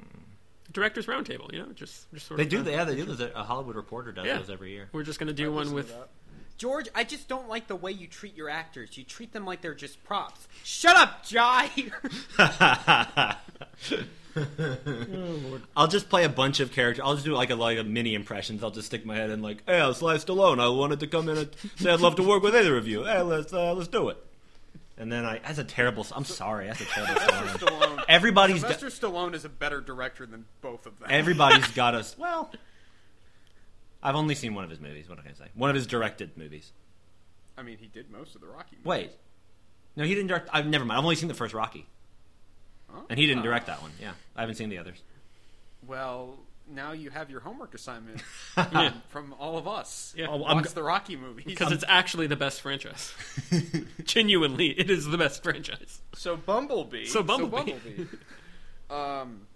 Directors Roundtable, you know, just just sort They of. do. Yeah, they do. those. A Hollywood Reporter does Yeah. those every year. We're just gonna I'd do one listen to with. that. George, I just don't like the way you treat your actors. You treat them like they're just props. Shut up, Jai! I'll just play a bunch of characters. I'll just do like a like a mini impressions. I'll just stick my head in like, "Hey, I'm Sly Stallone. I wanted to come in and say I'd love to work with either of you. Hey, let's uh, let's do it." And then I, that's a terrible. I'm sorry, that's a terrible Sylvester story. Stallone. Everybody's got, Sylvester Stallone is a better director than both of them. everybody's got us. Well, I've only seen one of his movies. What can I say? One of his directed movies. I mean, he did most of the Rocky movies. Wait, no, he didn't direct. I've never mind. I've only seen the first Rocky, Oh. and he didn't direct that one. Yeah, I haven't seen the others. Well, now you have your homework assignment Yeah. from all of us. Yeah. Oh, I'm Watch the Rocky movies. Because it's actually the best franchise. Genuinely, it is the best franchise. So Bumblebee. So Bumblebee. Bumblebee. Um,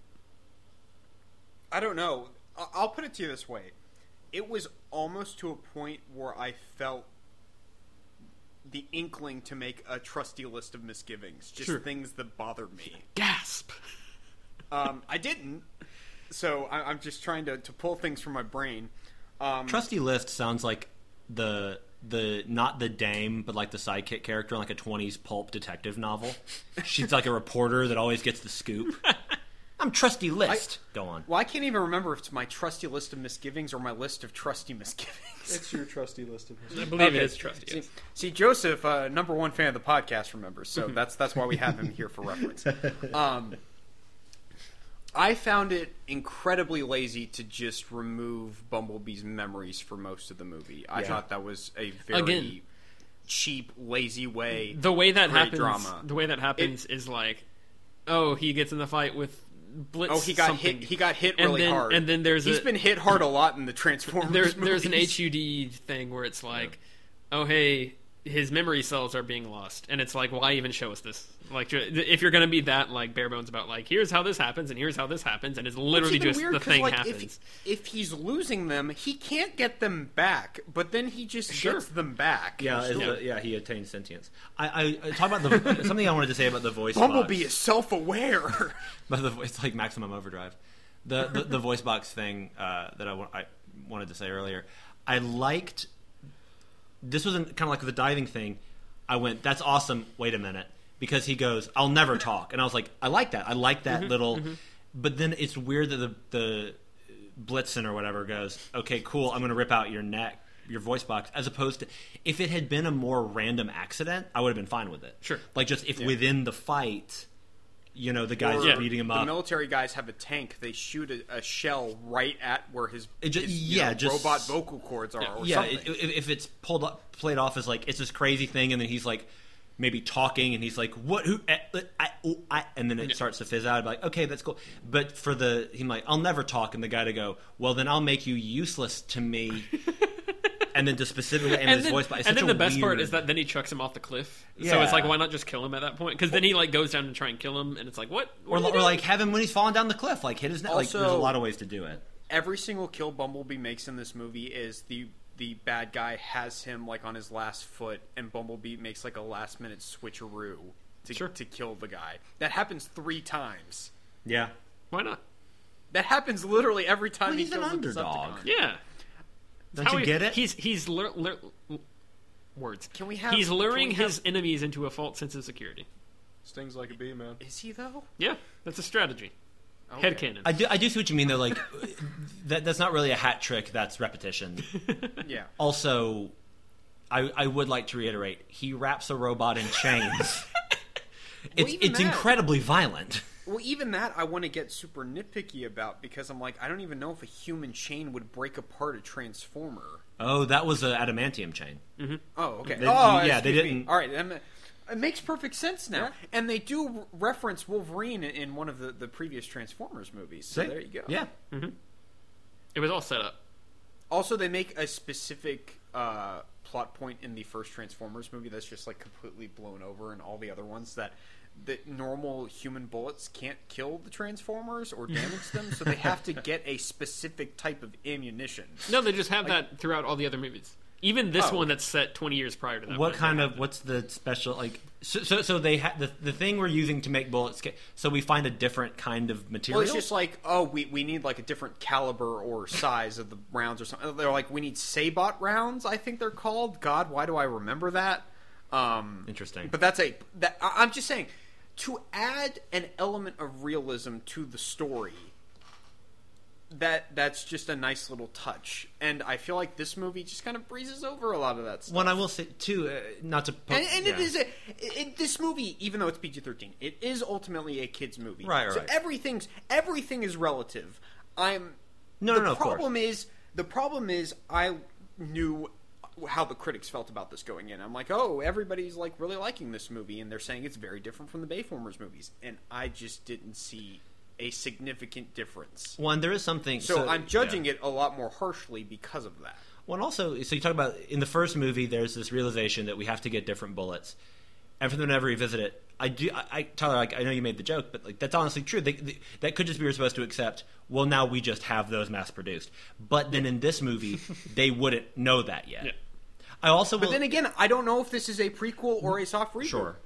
I don't know. I'll put it to you this way: it was almost to a point where I felt the inkling to make a trusty list of misgivings, just Sure. things that bothered me. Gasp. Um, I didn't, so I, I'm just trying to, to pull things from my brain. Um, Trusty List sounds like the the not the dame, but like the sidekick character in like a twenties pulp detective novel. She's like a reporter that always gets the scoop. I'm Trusty List. Go on. well, I can't even remember if it's my trusty list of misgivings or my list of trusty misgivings. it's your trusty list of misgivings. I believe Okay. it is trusty. See, yes. see, Joseph, uh, number one fan of the podcast, remembers, so that's that's why we have him here for reference. Um, I found it incredibly lazy to just remove Bumblebee's memories for most of the movie. I Yeah. thought that was a very Again. cheap, lazy way. The way that happens, drama. the way that happens is like, oh, he gets in the fight with Blitz. Oh, he got something. hit. He got hit And really then- hard. and then there's he's a- been hit hard a lot in the Transformers. There's there's an. HUD thing where it's like, oh hey, his memory cells are being lost, and it's like, why even show us this? Like, if you're gonna be that like bare bones about like, here's how this happens, and here's how this happens, and it's It's literally just weird the 'cause, thing like, happens. If, if he's losing them, he can't get them back. But then he just Sure. gets them back. Yeah, is Yeah. the- yeah, he attains sentience. I, I, I talk about the something I wanted to say about the voice. Bumblebee box. is self-aware. But the, it's like maximum overdrive. The the, the voice box thing uh, that I, wa- I wanted to say earlier. I liked. This wasn't kind of like the diving thing. I went, "That's awesome." Wait a minute, because he goes, "I'll never mm-hmm. talk," and I was like, "I like that. I like that mm-hmm. little." Mm-hmm. But then it's weird that the the Blitzen or whatever goes, "Okay, cool. I'm going to rip out your neck." Your voice box, as opposed to if it had been a more random accident, I would have been fine with it. Sure. like just if within the fight, you know, the guys Or are beating him up. the military guys have a tank. They shoot a, a shell right at where his, It ju- his, yeah, know, just- robot vocal cords are, or yeah, something. if, if it's pulled up, played off as like it's this crazy thing, and then he's like maybe talking, and he's like, "What? Who?" eh, I, oh, I, and then it starts to fizz out. Be like, "Okay, that's cool." But for the him like, "I'll never talk," and the guy to go, "Well, then I'll make you useless to me." and then to specifically and, and his then, voice, but it's and then the best part is that then he chucks him off the cliff. So it's like, why not just kill him at that point? Because then he like goes down to try and kill him, and it's like, what? or, What are or like have him when he's falling down the cliff, like hit his neck. Like there's a lot of ways to do it. Every single kill Bumblebee makes in this movie is the the bad guy has him like on his last foot, and Bumblebee makes like a last minute switcheroo to Sure. to kill the guy. That happens three times. Yeah, why not? That happens literally every time Well, he he's an kills a underdog. Decepticon. Yeah. Don't How you he- get it? He's he's lur- lur- words. Can we have- He's luring can have- his enemies into a false sense of security. Stings like a bee, man. Is he though? Yeah, that's a strategy. Okay. Headcanon. I do, I do see what you mean though. Like that, that's not really a hat trick. That's repetition. Yeah. Also, I, I would like to reiterate: he wraps a robot in chains. it's even it's that- incredibly violent. Well, even that I want to get super nitpicky about because I'm like, I don't even know if a human chain would break apart a transformer. Oh, that was an adamantium chain. Oh, okay. They- oh, yeah, they didn't- All right, then, it makes perfect sense now. And they do re- reference Wolverine in- in one of the, the previous Transformers movies. So See? there you go. Yeah, it was all set up. Also, they make a specific uh, plot point in the first Transformers movie that's just like completely blown over, and all the other ones that that normal human bullets can't kill the Transformers or damage them, so they have to get a specific type of ammunition. No, they just have that throughout all the other movies. Even this Oh. one that's set 20 years prior to that. what kind of what's the special like? So so, so they ha- the the thing we're using to make bullets. ca- So we find a different kind of material. Well, it's just like, oh, we, we need like a different caliber or size of the rounds or something. They're like, we need Sabot rounds, I think they're called. God, why do I remember that? Um, Interesting. But that's a that, I'm just saying to add an element of realism to the story. That that's just a nice little touch, and I feel like this movie just kind of breezes over a lot of that stuff. One I will say too, uh, not to po- And, and yeah. is a it, this movie, even though it's PG thirteen, it is ultimately a kids movie. Right, So right. everything's everything is relative. I'm No, the no, no, of course. problem is the problem is I knew how the critics felt about this going in. I'm like, oh, everybody's like really liking this movie, and they're saying it's very different from the Bayformers movies, and I just didn't see a significant difference. one. There is something. So, I'm judging yeah. it a lot more harshly because of that. Well, and also, so you talk about in the first movie, there's this realization that we have to get different bullets, and for them to never revisit it, I do. I, I Tyler, like, I know you made the joke, but like that's honestly true. They, they, that could just be we're supposed to accept. Well, now we just have those mass produced, but then in this movie, they wouldn't know that yet. Yeah. I also, But will, then again, I don't know if this is a prequel or a soft reboot. Sure.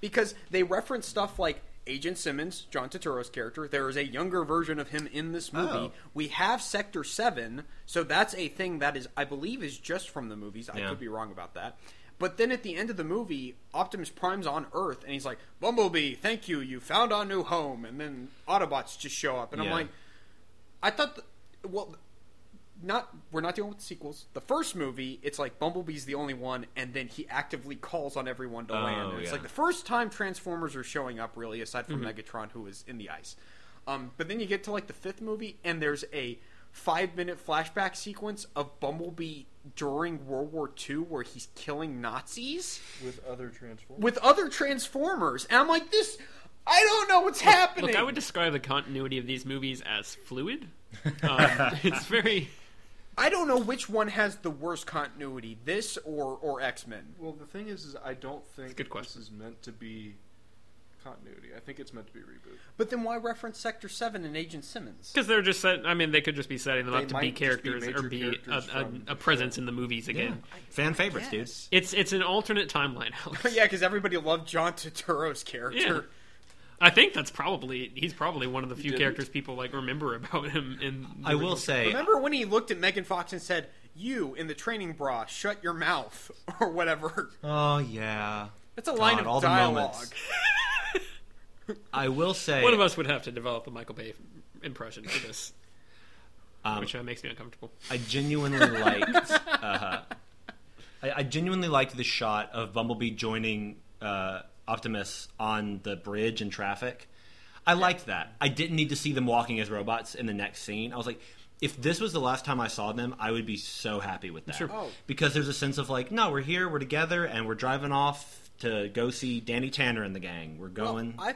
Because they reference stuff like Agent Simmons, John Turturro's character. There is a younger version of him in this movie. Oh. We have Sector 7, so that's a thing that is, I believe, is just from the movies. I could be wrong about that. But then at the end of the movie, Optimus Prime's on Earth, and he's like, Bumblebee, thank you, you found our new home. And then Autobots just show up. And I'm like, I thought, th- well, not we're not dealing with sequels. The first movie, it's like Bumblebee's the only one, and then he actively calls on everyone to Oh, land. And it's yeah. like the first time Transformers are showing up, really, aside from Megatron, who is in the ice. Um, but then you get to like the fifth movie, and there's a five minute flashback sequence of Bumblebee during World War II where he's killing Nazis with other Transformers. with other Transformers, and I'm like, this. I don't know what's happening. Look, I would describe the continuity of these movies as fluid. Um, it's very. I don't know which one has the worst continuity, this or or X Men. Well, the thing is, is I don't think good question. this is meant to be continuity. I think it's meant to be a reboot. But then why reference Sector Seven and Agent Simmons? Because they're just set. I mean, they could just be setting them They up to might be just be characters major or be a, characters a, from a the presence in the movies again. fan favorites, dude. Yes. It's it's an alternate timeline. Alex. yeah, because everybody loved John Turturro's character. Yeah. I think that's probably he's probably one of the few characters people like remember about him. In the I will original- say, Remember when he looked at Megan Fox and said, "You in the training bra, shut your mouth," or whatever. oh yeah, That's a line of all dialogue. moments. I will say, one of us would have to develop a Michael Bay impression for this, um, which uh, makes me uncomfortable. I genuinely liked. Uh, I, I genuinely liked the shot of Bumblebee joining uh, Optimus on the bridge in traffic. I liked that. I didn't need to see them walking as robots in the next scene. I was like, if this was the last time I saw them, I would be so happy with that. Sure. Oh. Because there's a sense of like, no, we're here, we're together, and we're driving off to go see Danny Tanner and the gang. We're going. Well, I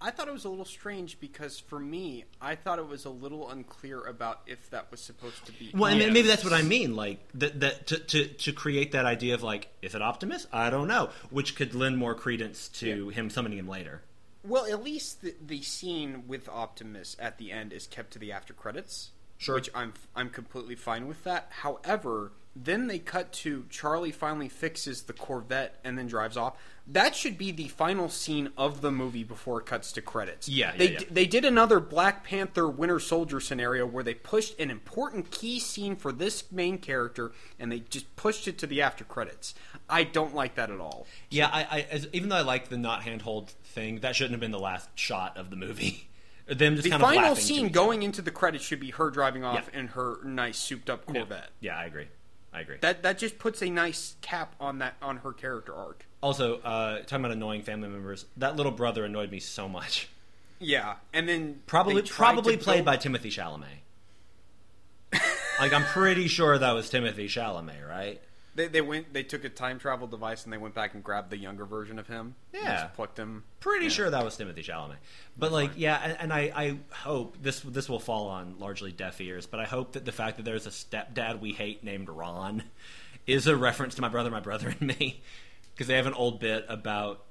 I thought it was a little strange because for me, I thought it was a little unclear about if that was supposed to be. Well, and maybe that's what I mean. Like that, that to, to to create that idea of like, is it Optimus? I don't know, which could lend more credence to him summoning him later. Well, at least the, the scene with Optimus at the end is kept to the after credits. Sure. Which I'm I'm completely fine with that. However, then they cut to Charlie finally fixes the Corvette and then drives off. That should be the final scene of the movie before it cuts to credits. Yeah, yeah, they yeah. d- they did another Black Panther Winter Soldier scenario where they pushed an important key scene for this main character and they just pushed it to the after credits. I don't like that at all. Yeah, I, I as, even though I like the not handhold thing, that shouldn't have been the last shot of the movie. Them just The kind of final scene going into the credits should be her driving off Yeah. in her nice souped up Corvette. Yeah, I agree. I agree. That that just puts a nice cap on that on her character arc. also, uh, talking about annoying family members, that little brother annoyed me so much. Yeah, and then Probably probably played build- by Timothy Chalamet. like I'm pretty sure that was Timothy Chalamet, right? They, they went. They took a time travel device and they went back and grabbed the younger version of him. Yeah. just plucked him. Pretty sure that was Timothy Chalamet. But like, yeah, and, and I, I hope this this will fall on largely deaf ears. But I hope that the fact that there's a stepdad we hate named Ron is a reference to my brother, my brother, and me, because they have an old bit about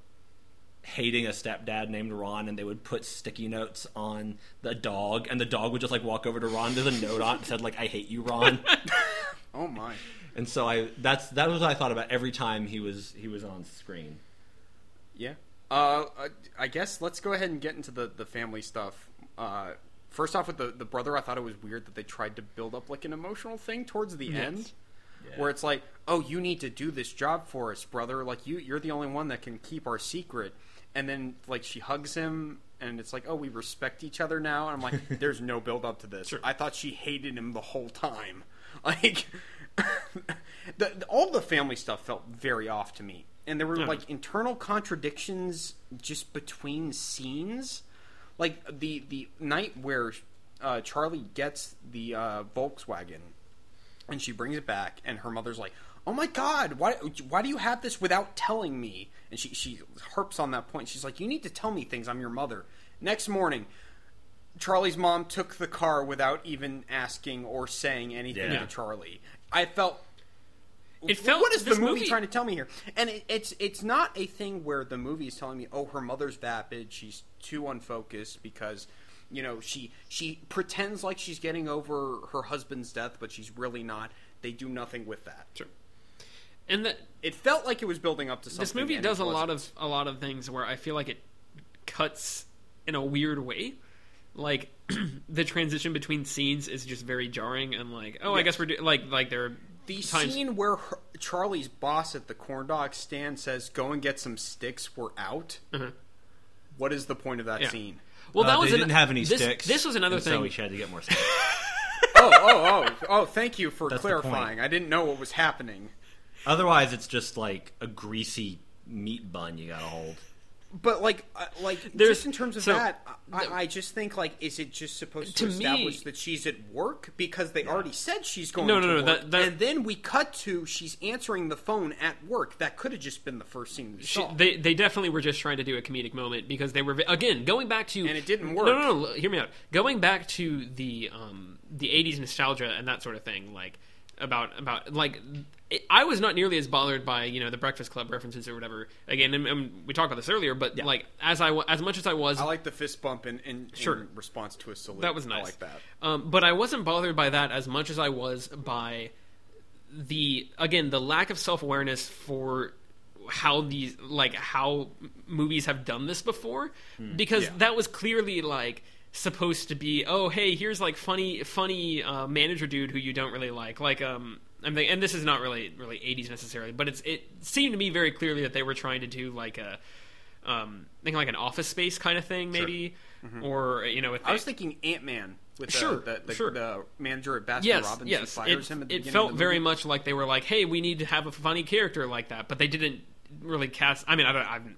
hating a stepdad named Ron, and they would put sticky notes on the dog, and the dog would just like walk over to Ron. There's a note on it said like, "I hate you, Ron." Oh my. and so I that's that was what I thought about every time he was he was on screen. Yeah. Uh, I- guess let's go ahead and get into the the family stuff. Uh, first off, with the the brother, I thought it was weird that they tried to build up like an emotional thing towards the end. where it's like, "Oh, you need to do this job for us, brother. Like you, you're the only one that can keep our secret." And then like she hugs him, and it's like, "Oh, we respect each other now." And I'm like, "There's no build up to this." I thought she hated him the whole time. Like, the, the- all the family stuff felt very off to me, and there were Yeah. like internal contradictions just between scenes. Like the the night where uh, Charlie gets the uh, Volkswagen and she brings it back and her mother's like oh my god why, why do you have this without telling me? And she, she harps on that point. She's like you need to tell me things. I'm your mother. Next morning charlie's mom took the car without even asking or saying anything Yeah. to charlie i felt It felt- what is the movie, movie- trying to tell me here and it, it's it's not a thing where the movie is telling me oh her mother's vapid she's too unfocused because you know she she pretends like she's getting over her husband's death but she's really not they do nothing with that Sure. And that it felt like it was building up to something this movie does a lot of a lot of things where I feel like it cuts in a weird way. Like the transition between scenes is just very jarring and like, oh, I guess we're do- like like there are the times scene where her, charlie's boss at the corn dog stand says go and get some sticks we're out Uh-huh. What is the point of that Yeah. scene Well, Uh, that was they an- didn't have any this, sticks. This was another thing. So we had to get more sticks. oh oh oh oh thank you for That's clarifying i didn't know what was happening Otherwise, it's just like a greasy meat bun you gotta hold. But like, uh, like There's- just in terms of so, that, I, I just think like, is it just supposed to, To me- establish that she's at work because they already said she's going No, to no, no, that- that- and then we cut to she's answering the phone at work. That could have just been the first scene we She- saw. they they definitely were just trying to do a comedic moment because they were again going back to And it didn't work. no, no, no, hear me out. Going back to the um the '80s nostalgia and that sort of thing, like about about like I was not nearly as bothered by you know the Breakfast Club references or whatever. Again, and, and we talked about this earlier, but like as I as much as I was I like the fist bump in, in, Sure. in response to a salute. That was nice. I like that. Um, but I wasn't bothered by that as much as I was by the again the lack of self awareness for how these like how movies have done this before because Yeah. that was clearly like supposed to be oh hey here's like funny funny uh, manager dude who you don't really like like um I mean, and this is not really really 80s necessarily but it's it seemed to me very clearly that they were trying to do like a um thinking like an office space kind of thing maybe or you know with I was thinking Ant Man with the, Sure, the, the, sure. the manager at Baskin yes, Robbins who yes. fires It, him at the it beginning felt of the very movie. much like they were like, "Hey, we need to have a funny character like that," but they didn't really cast. I mean, I don't. I'm,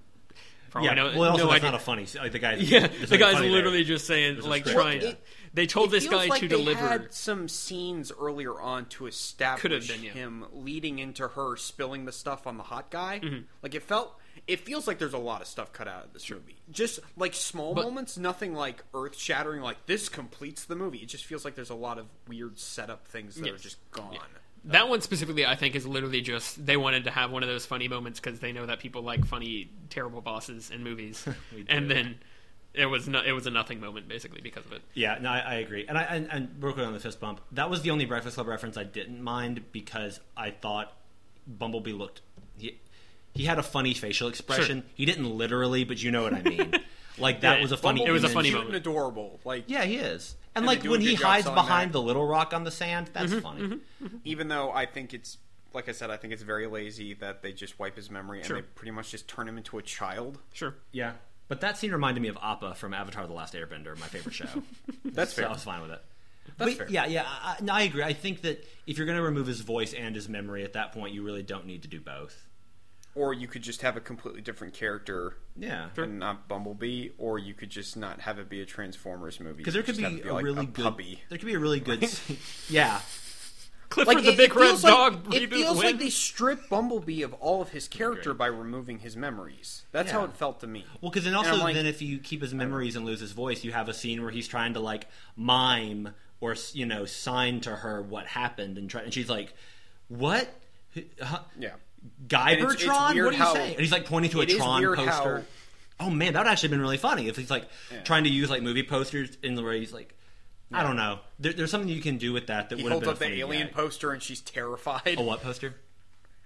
For all yeah, I know, well, also no that's idea. not a funny. Like the guy's Yeah, the nothing guy's literally there. just saying, There's like, trying. yeah. It- they told it this guy like to they deliver. Had some scenes earlier on to establish been, yeah. him leading into her spilling the stuff on the hot guy. Mm-hmm. Like it felt. It feels like there's a lot of stuff cut out of this movie. Just like small But- moments, nothing like earth shattering. Like this completes the movie. It just feels like there's a lot of weird setup things that are just gone. That one specifically, I think, is literally just they wanted to have one of those funny moments because they know that people like funny, terrible bosses in movies, and then it was no, it was a nothing moment basically because of it. Yeah, no, I, I agree. And I and, and real quick on the fist bump, that was the only Breakfast Club reference I didn't mind because I thought Bumblebee looked he, he had a funny facial expression. He didn't literally, but you know what I mean. Like that Yeah, was a funny. it was a funny moment. adorable. Like Yeah, he is. And, And like when he hides behind that. the little rock on the sand, that's Mm-hmm, funny. even though I think it's like I said, I think it's very lazy that they just wipe his memory Sure. and they pretty much just turn him into a child. Sure, Yeah. But that scene reminded me of Appa from Avatar: The Last Airbender, my favorite show. That's so fair. I was fine with it. That's But fair. yeah, yeah, I, no, I agree. I think that if you're going to remove his voice and his memory at that point, you really don't need to do both. Or you could just have a completely different character Yeah, and not Bumblebee, or you could just not have it be a Transformers movie. because there could Just be, a like really a good. puppy. There could be a really good. scene- yeah, Clifford the it- Big it Red feels like- Dog It reboot feels like they strip Bumblebee of all of his character by removing his memories. That's how it felt to me. Well, because then also like- then if you keep his memories and lose his voice, you have a scene where he's trying to like mime or you know sign to her what happened and try, and she's like, "What? Huh? Yeah. Guy And it's- it's what do you say?" And he's like pointing to a Tron weird poster. Oh man, that would actually been really funny if he's like Yeah. trying to use like movie posters in the way he's like, I don't know. There, there's something you can do with that that He would have holds been up a the funny alien gag. poster and she's terrified. A what poster?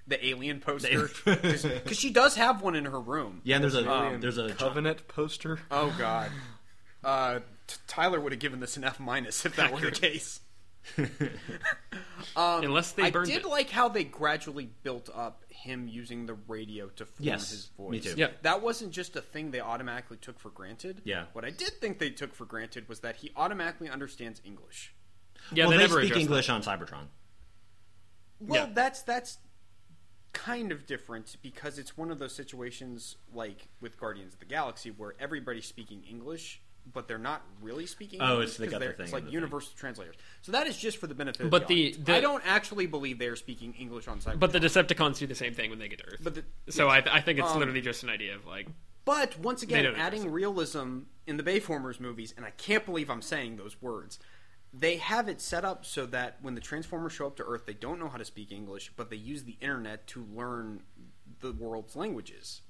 The alien poster. Because she does have one in her room. Yeah, and there's a Um, there's a Covenant poster. Oh, God. Uh, t- Tyler would have given this an F minus if that were the Accurate. Case. Um, Unless they I did it. like how they gradually built up him using the radio to form Yes, his voice. me too. Yeah. That wasn't just a thing they automatically took for granted. Yeah. What I did think they took for granted was that he automatically understands English. yeah, well, they, they, never speak addressed English on Cybertron. Well, Yeah. that's that's kind of different because it's one of those situations like with Guardians of the Galaxy where everybody's speaking English, but they're not really speaking. Oh, English it's- they got the thing It's like the thing. universal translators. So that is just for the benefit. But of the- the, the- I don't actually believe they're speaking English on Cybertron. But the Decepticons do the same thing when they get to Earth. But the- so I, I think it's Um, literally just an idea of like, But once again, adding realism in the Bayformers movies, and I can't believe I'm saying those words. They have it set up so that when the Transformers show up to Earth, they don't know how to speak English, but they use the internet to learn the world's languages.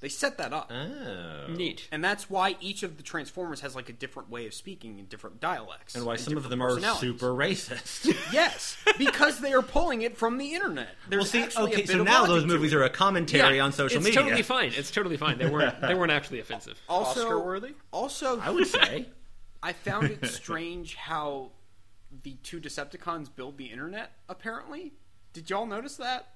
They set that up. Oh. neat. And that's why each of the Transformers has like a different way of speaking in different dialects. And why and some of them are super racist. Yes, because they are pulling it from the internet. There's well, see, actually a okay, bit so of now those movies are a commentary on social it's media. totally fine. It's totally fine. They weren't they weren't actually offensive. also Oscar-worthy? Also, I would say. I found it strange how the two Decepticons build the internet. Apparently, did y'all notice that?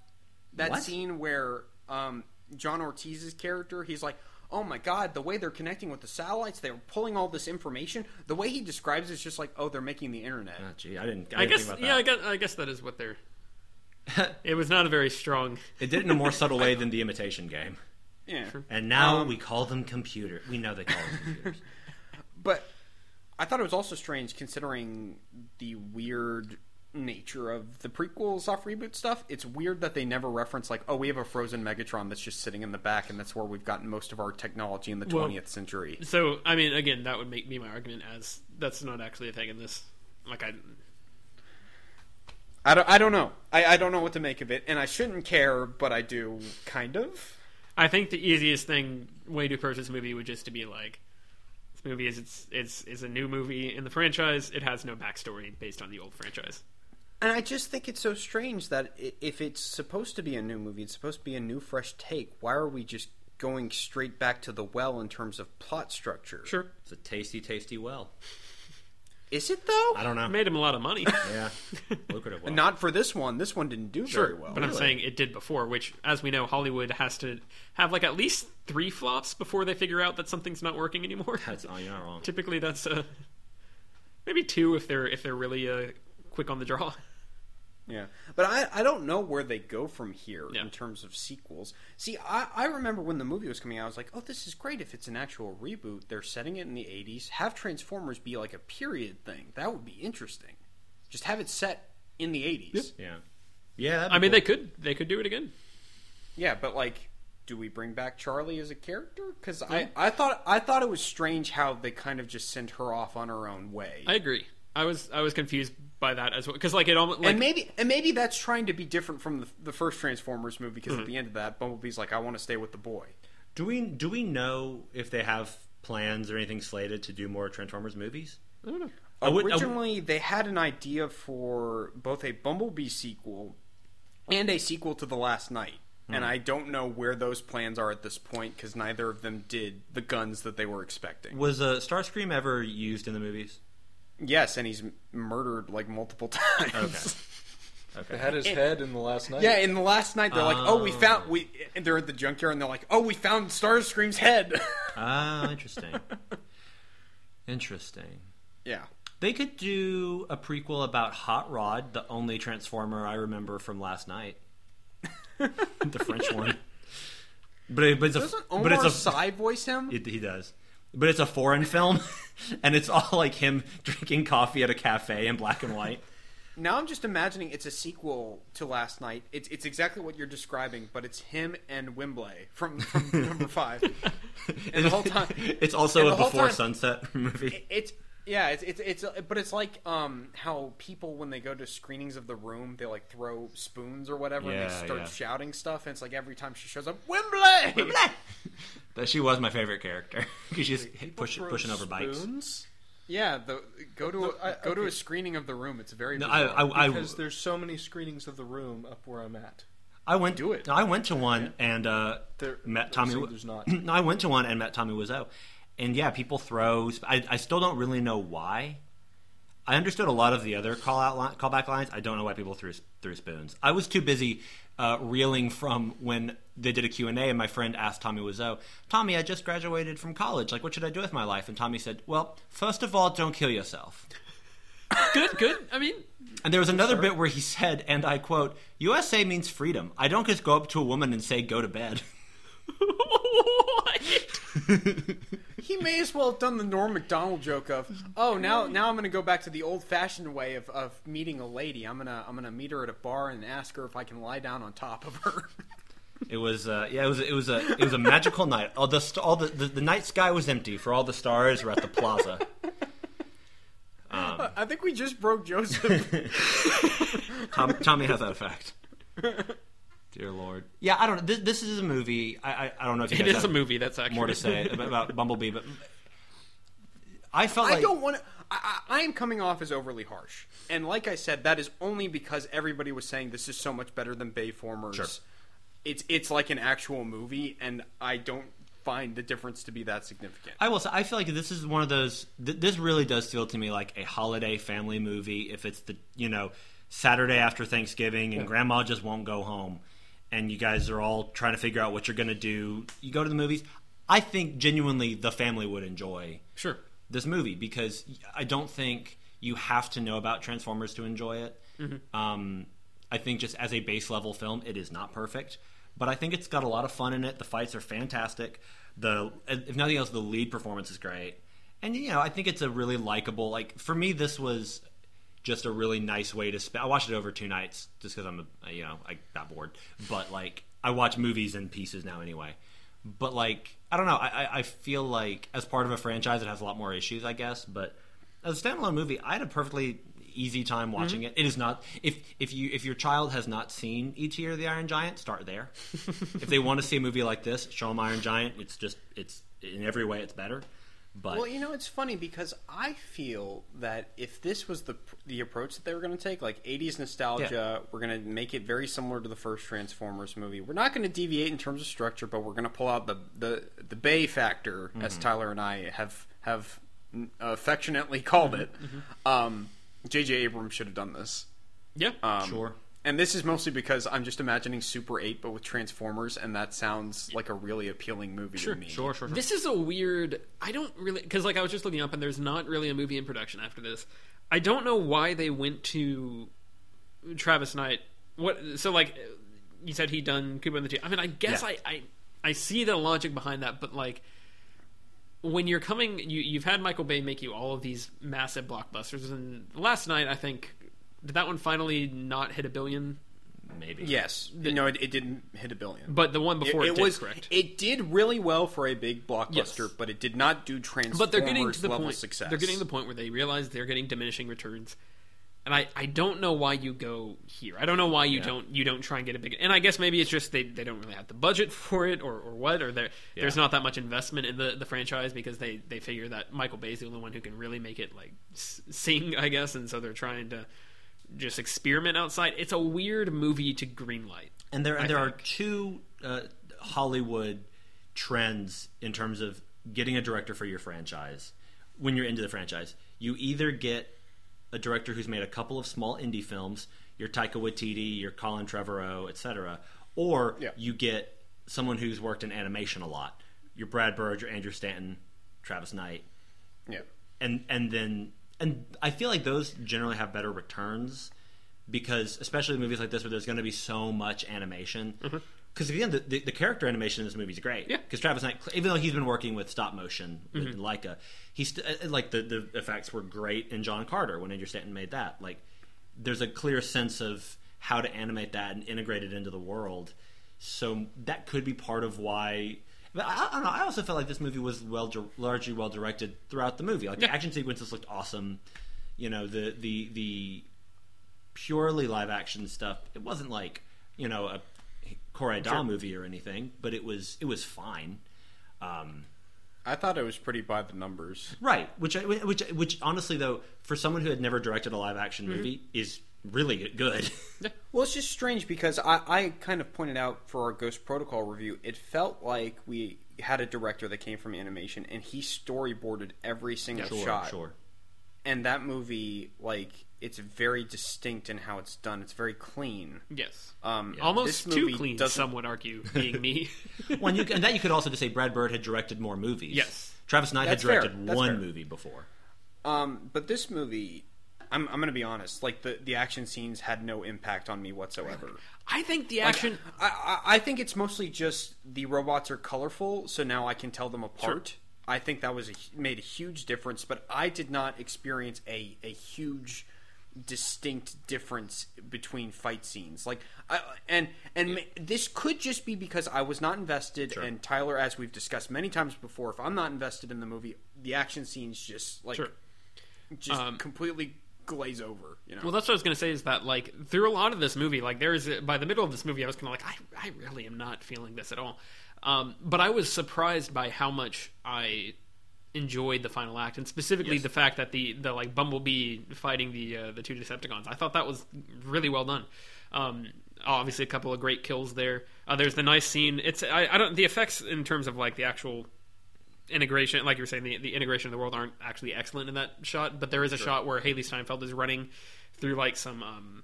That What? scene where um, John Ortiz's character, he's like, "Oh my god, the way they're connecting with the satellites, they're pulling all this information." The way he describes it's just like, "Oh, they're making the internet." Oh, gee, I didn't. I, I didn't guess think about yeah, I guess I guess that is what they're. it was not a very strong. It did it in a more subtle way than the Imitation Game. Yeah, And now Um, we call them computer. We know they call them computers. but I thought it was also strange considering the weird nature of the prequel soft reboot stuff. It's weird that they never reference like, oh, we have a frozen Megatron that's just sitting in the back, and that's where we've gotten most of our technology in the Well- twentieth century. So I mean, again, that would make me my argument as that's not actually a thing in this. Like I, I don't, I don't know. I, I don't know what to make of it, and I shouldn't care, but I do kind of. I think the easiest thing way to approach this movie would just to be like, this movie is it's it's is a new movie in the franchise. It has no backstory based on the old franchise. And I just think it's so strange that if it's supposed to be a new movie, it's supposed to be a new, fresh take. Why are we just going straight back to the well in terms of plot structure? Sure, It's a tasty, tasty well. Is it though? I don't know. It made him a lot of money. Yeah, lucrative well. Not for this one. This one didn't do very well. but I'm saying it did before, which, as we know, Hollywood has to have like at least three flops before they figure out that something's not working anymore. That's, oh, you're not wrong. Typically, that's uh, maybe two if they're if they're really uh, quick on the draw. Yeah, but I, I don't know where they go from here Yeah. in terms of sequels. See, I, I remember when the movie was coming out, I was like, oh, this is great if it's an actual reboot. They're setting it in the 80s. Have Transformers be like a period thing. That would be interesting. Just have it set in the 80s. Yeah. Yeah. that'd be I mean, cool. they could they could do it again. Yeah, but like, do we bring back Charlie as a character? Because I, I thought I thought it was strange how they kind of just sent her off on her own way. I agree. I was I was confused by that as well because like it almost like and maybe and maybe that's trying to be different from the, the first Transformers movie because Mm-hmm. at the end of that, Bumblebee's like, I want to stay with the boy. Do we do we know if they have plans or anything slated to do more Transformers movies? I don't know. I would- I Originally, they had an idea for both a Bumblebee sequel and a sequel to The Last Knight. Hmm. And I don't know where those plans are at this point because neither of them did the guns that they were expecting. Was uh, Starscream ever used in the movies? Yes, and he's murdered like multiple times. Okay. They had his head in the last knight. Yeah, in the last knight they're like, "Oh, we found we." And they're at the junkyard and they're like, "Oh, we found Starscream's head." Ah, interesting. interesting. yeah, They could do a prequel about Hot Rod, the only Transformer I remember from last knight. the French one. But, it, but it's a doesn't but Omar it's a Sy voice him? It, he does. But it's a foreign film, and it's all like him drinking coffee at a cafe in black and white. Now I'm just imagining it's a sequel to Last Knight. It's it's exactly what you're describing, but it's him and Wimbley from, from number five. And the whole time, It's also a Before time- Sunset movie. it's yeah, it's it's it's but it's like um how people when they go to screenings of the room they like throw spoons or whatever and Yeah, they start yeah. shouting stuff and it's like every time she shows up Wembley. That she was my favorite character because she's People push, throw pushing over bikes. spoons? Yeah, the go to No, a, I- go to a okay. screening of the room. It's very No, bizarre. I, I, I, Because there's so many screenings of the room up where I'm at. I went. Do it. I went to one and uh, There- met Tommy. so there's not. No, I went to one and met Tommy Wiseau, and yeah, people throw. I, I still don't really know why. I understood a lot of the other call out line, callback lines. I don't know why people threw threw spoons. I was too busy uh, reeling from when they did a Q and A, and my friend asked Tommy Wiseau, "Tommy, I just graduated from college. Like, what should I do with my life?" And Tommy said, "Well, first of all, don't kill yourself." Good, good. I mean, And there was another bit where he said, and I quote, USA means freedom. I don't just go up to a woman and say, go to bed. He may as well have done the Norm Macdonald joke of, "Oh, now now I'm going to go back to the old-fashioned way of, of meeting a lady. I'm gonna I'm gonna meet her at a bar and ask her if I can lie down on top of her." It was, uh, yeah, it was, it was a, it was a magical night. All the, all the, the, the night sky was empty for all the stars were at the plaza. I think we just broke Joseph. Tom, Tommy has that effect. Dear Lord. Yeah, I don't know. This, this is a movie. I, I, I don't know if you It guys is have a movie that's actually more to say about, about Bumblebee, but I felt like I don't want to. I, I I am coming off as overly harsh, and like I said, that is only because everybody was saying this is so much better than Bayformers. Sure. It's it's like an actual movie, and I don't find the difference to be that significant. I will say, I feel like this is one of those. Th- this really does feel to me like a holiday family movie. If it's the you know Saturday after Thanksgiving and Grandma just won't go home, and you guys are all trying to figure out what you're going to do, you go to the movies. I think genuinely the family would enjoy Sure. this movie because I don't think you have to know about Transformers to enjoy it. Um, I think just as a base level film, it is not perfect, but I think it's got a lot of fun in it. The fights are fantastic. The if nothing else, the lead performance is great, and you know I think it's a really likable. Like for me, this was just a really nice way to spend. I watched it over two nights just because I'm a, you know I got bored, but like I watch movies in pieces now anyway. But like I don't know, I, I- I feel like as part of a franchise, it has a lot more issues, I guess. But as a standalone movie, I had a perfectly easy time watching mm-hmm. it. It is not if if you if your child has not seen E.T. or the Iron Giant, start there. if they want to see a movie like this, show them Iron Giant. It's just it's in every way it's better. But Well, you know, it's funny because I feel that if this was the the approach that they were going to take, like '80s nostalgia, we're going to make it very similar to the first Transformers movie. We're not going to deviate in terms of structure, but we're going to pull out the the the Bay factor, as Tyler and I have have affectionately called it. Um, J.J. Abrams should have done this. Yeah. Um, Sure. And this is mostly because I'm just imagining Super 8, but with Transformers, and that sounds like a really appealing movie to me. sure, sure, sure. This is a weird. I don't really because like I was just looking up and there's not really a movie in production after this. I don't know why they went to Travis Knight. What? So like, you said he done Kubo and the Two. I mean, I guess Yeah. I, I I see the logic behind that, but like. When you're coming, you, you've had Michael Bay make you all of these massive blockbusters, and last night I think did that one finally not hit a billion? Maybe. Yes, no, it, it didn't hit a billion. But the one before it, did, was correct? it did really well for a big blockbuster, Yes. but it did not do Transformers but they're getting to the level point. success. They're getting to the point where they realize they're getting diminishing returns, and I, I don't know why you go here. I don't know why you Yeah. don't you don't try and get a big. And I guess maybe it's just they, they don't really have the budget for it or, or what or there there's not that much investment in the, the franchise because they, they figure that Michael Bay's the only one who can really make it like sing I guess, and so they're trying to just experiment outside. It's a weird movie to greenlight. And there, I and there are two uh, Hollywood trends in terms of getting a director for your franchise. When you're into the franchise, you either get a director who's made a couple of small indie films, your Taika Waititi, your Colin Trevorrow, etc., or Yeah. you get someone who's worked in animation a lot, your Brad Bird, your Andrew Stanton, Travis Knight, yeah. and and then and I feel like those generally have better returns because especially movies like this where there's going to be so much animation. Because again, the, the, the character animation in this movie is great. Mm-hmm. Yeah. Because Travis Knight, even though he's been working with stop motion with Laika, he's st- uh, like the the effects were great in John Carter when Andrew Stanton made that. Like, there's a clear sense of how to animate that and integrate it into the world. So that could be part of why. But I, I don't know. I also felt like this movie was well, dir- largely well directed throughout the movie. Like the action sequences looked awesome. You know, the the the purely live action stuff. It wasn't like you know a Corey Dahl movie or anything, but it was it was fine. Um, I thought it was pretty by the numbers. right, which I- which which honestly though, for someone who had never directed a live action movie, is really good. Well, it's just strange because I, I kind of pointed out for our Ghost Protocol review, it felt like we had a director that came from animation and he storyboarded every single sure, shot. sure. And that movie, like, it's very distinct in how it's done. It's very clean. Yes, Um, almost this too clean. doesn't- Some would argue, being me. Well, and, you, and that you could also just say Brad Bird had directed more movies. Yes. Travis Knight That's had directed That's one fair. movie before. Um, but this movie, I'm, I'm going to be honest. Like the the action scenes had no impact on me whatsoever. I think the Like, action. I, I I think it's mostly just the robots are colorful, so now I can tell them apart. I think that was a, made a huge difference, but I did not experience a a huge distinct difference between fight scenes. Like I, and and ma- this could just be because I was not invested and Tyler as we've discussed many times before, if I'm not invested in the movie, the action scenes just like Sure. just Um, completely glaze over, you know. Well, that's what I was going to say. Is that like through a lot of this movie, like there is by the middle of this movie, I was kind of like, I, I really am not feeling this at all. Um, but I was surprised by how much I enjoyed the final act, and specifically Yes. the fact that the the like Bumblebee fighting the uh, the two Decepticons. I thought that was really well done. Um, obviously, a couple of great kills there. Uh, there's the nice scene. It's I, I don't the effects in terms of like the actual integration, like you were saying, the, the integration of the world aren't actually excellent in that shot. But there is a shot where Hailee Steinfeld is running through like some um,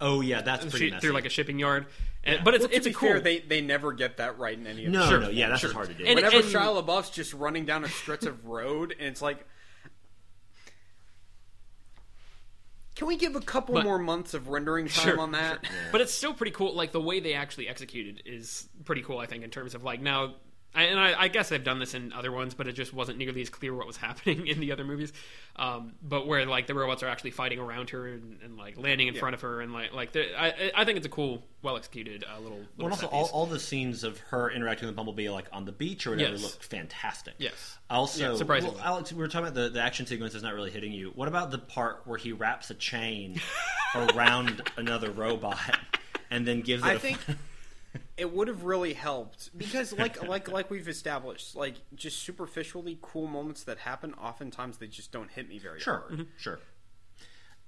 Oh yeah, that's pretty shi- messy. through like a shipping yard, and, but it's Well, to it's be a cool. fair, they they never get that right in any of no, Sure, no, yeah, that's sure. hard to do. And- Whenever and- Shia LaBeouf's just running down a stretch of road, and it's like, can we give a couple But- more months of rendering time Sure, on that? But it's still pretty cool. Like the way they actually executed is pretty cool. I think in terms of like now, I, and I, I guess they've done this in other ones, but it just wasn't nearly as clear what was happening in the other movies. Um, but where like the robots are actually fighting around her and, and like landing in front of her, and like like I I think it's a cool, well executed uh, little. little Well, and also all, all the scenes of her interacting with Bumblebee, like on the beach or whatever, Yes. looked fantastic. Yes. Also, Yeah, surprisingly. well, Alex, we were talking about the, the action sequence is not really hitting you. What about the part where he wraps a chain around another robot and then gives it? I a- think it would have really helped because, like like like we've established, like just superficially cool moments that happen. Oftentimes, they just don't hit me very sure, hard. sure.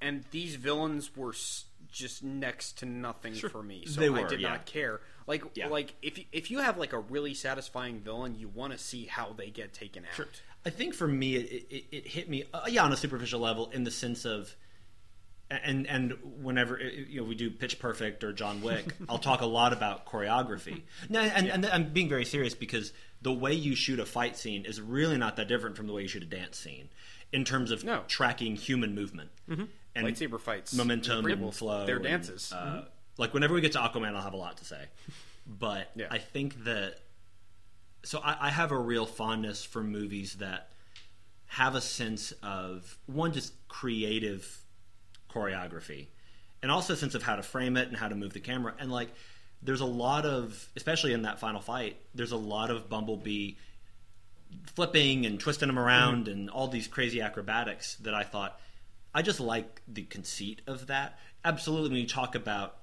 and these villains were s- just next to nothing for me. So They I did yeah. not care. Like Yeah. like if if you have like a really satisfying villain, you want to see how they get taken out. I think for me, it, it, it hit me, uh, yeah, on a superficial level, in the sense of, and and whenever you know we do Pitch Perfect or John Wick, I'll talk a lot about choreography. No, and, and I'm being very serious because the way you shoot a fight scene is really not that different from the way you shoot a dance scene in terms of No. tracking human movement. and Lightsaber fights, momentum and flow. their and, dances. uh, Like whenever we get to Aquaman, I'll have a lot to say. But Yeah. I think that so I, I have a real fondness for movies that have a sense of one just creative choreography. And also a sense of how to frame it and how to move the camera. And like there's a lot of especially in that final fight there's a lot of bumblebee flipping and twisting them around mm-hmm. and all these crazy acrobatics that i thought i just like the conceit of that. Absolutely when you talk about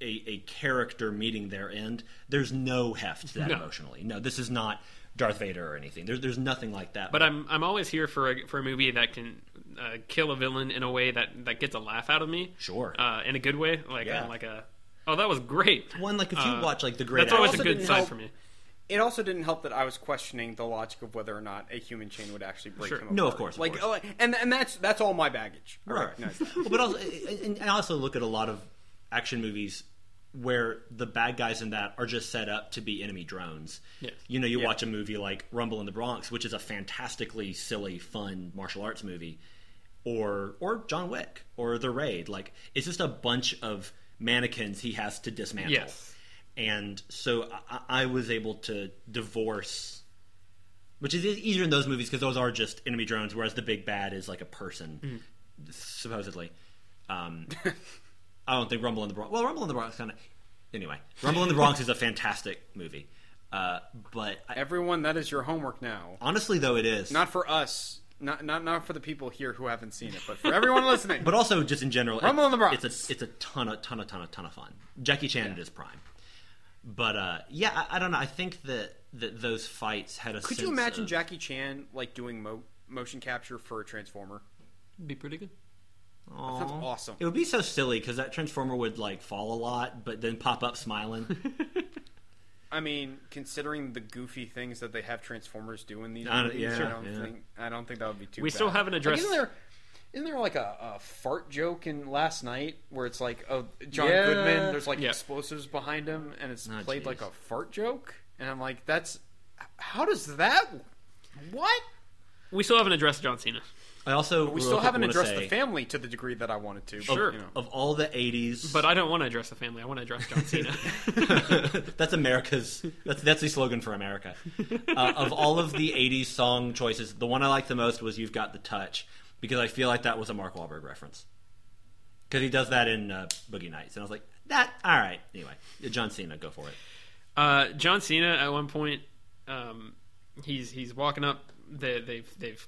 a, a character meeting their end there's no heft to that No. emotionally. No this is not darth vader or anything there's, there's nothing like that But I'm I'm always here for a for a movie that can uh, kill a villain in a way that that gets a laugh out of me. Sure. Uh, in a good way, like Yeah. uh, like a oh that was great. one like if you uh, watch like the great That's always a good didn't side help- for me. It also didn't help that I was questioning the logic of whether or not a human chain would actually break Sure. him apart. No, of course, of like, course. oh, and and that's that's all my baggage. I Right. recognize that. Well, but also, and and I also look at a lot of action movies where the bad guys in that are just set up to be enemy drones. Yes. You know, you Yeah. watch a movie like Rumble in the Bronx, which is a fantastically silly, fun martial arts movie, or or John Wick or The Raid. Like it's just a bunch of mannequins he has to dismantle. Yes. And so I, I was able to divorce which is easier in those movies because those are just enemy drones, whereas the big bad is like a person, supposedly. Um, I don't think Rumble in the Bronx. Well, Rumble in the Bronx kind of. Anyway, Rumble in the Bronx is a fantastic movie, uh, but I, Everyone, that is your homework now. honestly, though, it is Not for us, not not not for the people here who haven't seen it, but for everyone listening. But also, just in general, Rumble it- in the Bronx. It's a it's a ton of ton of ton of ton of fun. Jackie Chan at his prime. But uh, yeah, I, I don't know. I think that that those fights had a. Could you imagine of- Jackie Chan like doing mo- motion capture for a Transformer? Be pretty good. That sounds awesome. It would be so silly because that transformer would like fall a lot, but then pop up smiling. I mean, considering the goofy things that they have Transformers do in these I don't- movies, yeah, I don't yeah. think I don't think that would be too. We bad. still haven't Like, addressed- isn't there? Isn't there like a, a fart joke in Last Knight where it's like oh, John Yeah. Goodman? There's like Yeah. explosives behind him, and it's Oh, played jeez. like a fart joke, and I'm like, that's how does that? What? We still haven't addressed John Cena. I also We still haven't addressed say, the family to the degree that I wanted to. Sure. You know. of all the '80s, But I don't want to address the family. I want to address John Cena. that's America's. That's that's the slogan for America. Uh, of all of the '80s song choices, the one I liked the most was "You've Got the Touch" because I feel like that was a Mark Wahlberg reference. Because he does that in uh, Boogie Nights, and I was like, "That all right." Anyway, John Cena, go for it. Uh, John Cena at one point, um, he's he's walking up. They, they've they've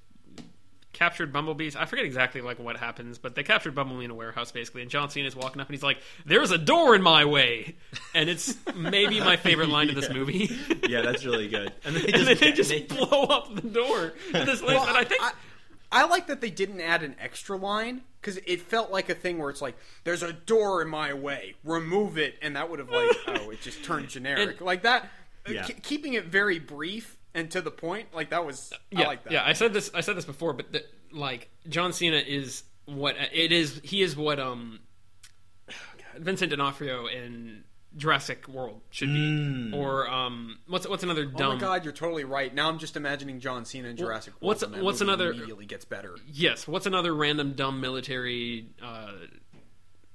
captured bumblebees. I forget exactly like what happens, but they captured Bumblebee in a warehouse basically. And John Cena is walking up and he's like, "There's a door in my way," and it's maybe my favorite line of this movie. Yeah, that's really good. And then they and then they just they- blow up the door to this place. Well, and I think I, I like that they didn't add an extra line because it felt like a thing where it's like, "There's a door in my way, remove it," and that would have like, oh, it just turned generic And- like that. Yeah. ke- keeping it very brief and to the point, like that was, yeah, I like that. Yeah, I said this. I said this before, but the, like John Cena is what it is. He is what um Vincent D'Onofrio in Jurassic World should be, or um what's what's another Oh my god, you're totally right. Now I'm just imagining John Cena in Jurassic World. what's- what's another- immediately gets better? Yes, what's another random dumb military? uh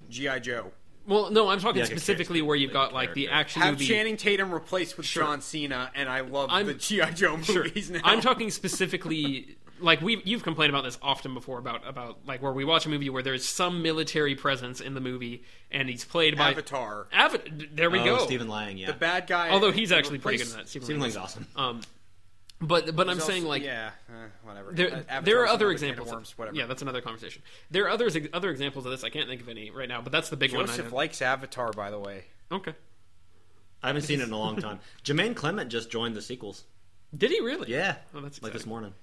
GI Joe. Well, no, I'm talking Yeah, like a specifically where you've got like the character. action Have movie. Channing Tatum replaced with Sure. John Cena, and I love I'm- the GI Joe Sure. movies now. I'm talking specifically like we you've complained about this often before about about like where we watch a movie where there's some military presence in the movie and he's played by Avatar. Avatar. There we oh, go. Stephen Lang, yeah. The bad guy. Although he's actually pretty good replaced- in that. Stephen Stephen Lang Lang's is. awesome. Um, but but I'm He's saying like yeah, uh, whatever. there Avatar's there are other can of examples. of- worms, whatever. Yeah, that's another conversation. There are others other examples of this. I can't think of any right now, but that's the big one. Joseph likes Avatar, by the way. okay, I haven't seen it in a long time. Jermaine Clement just joined the sequels. did he really? Yeah, Oh, that's like this morning.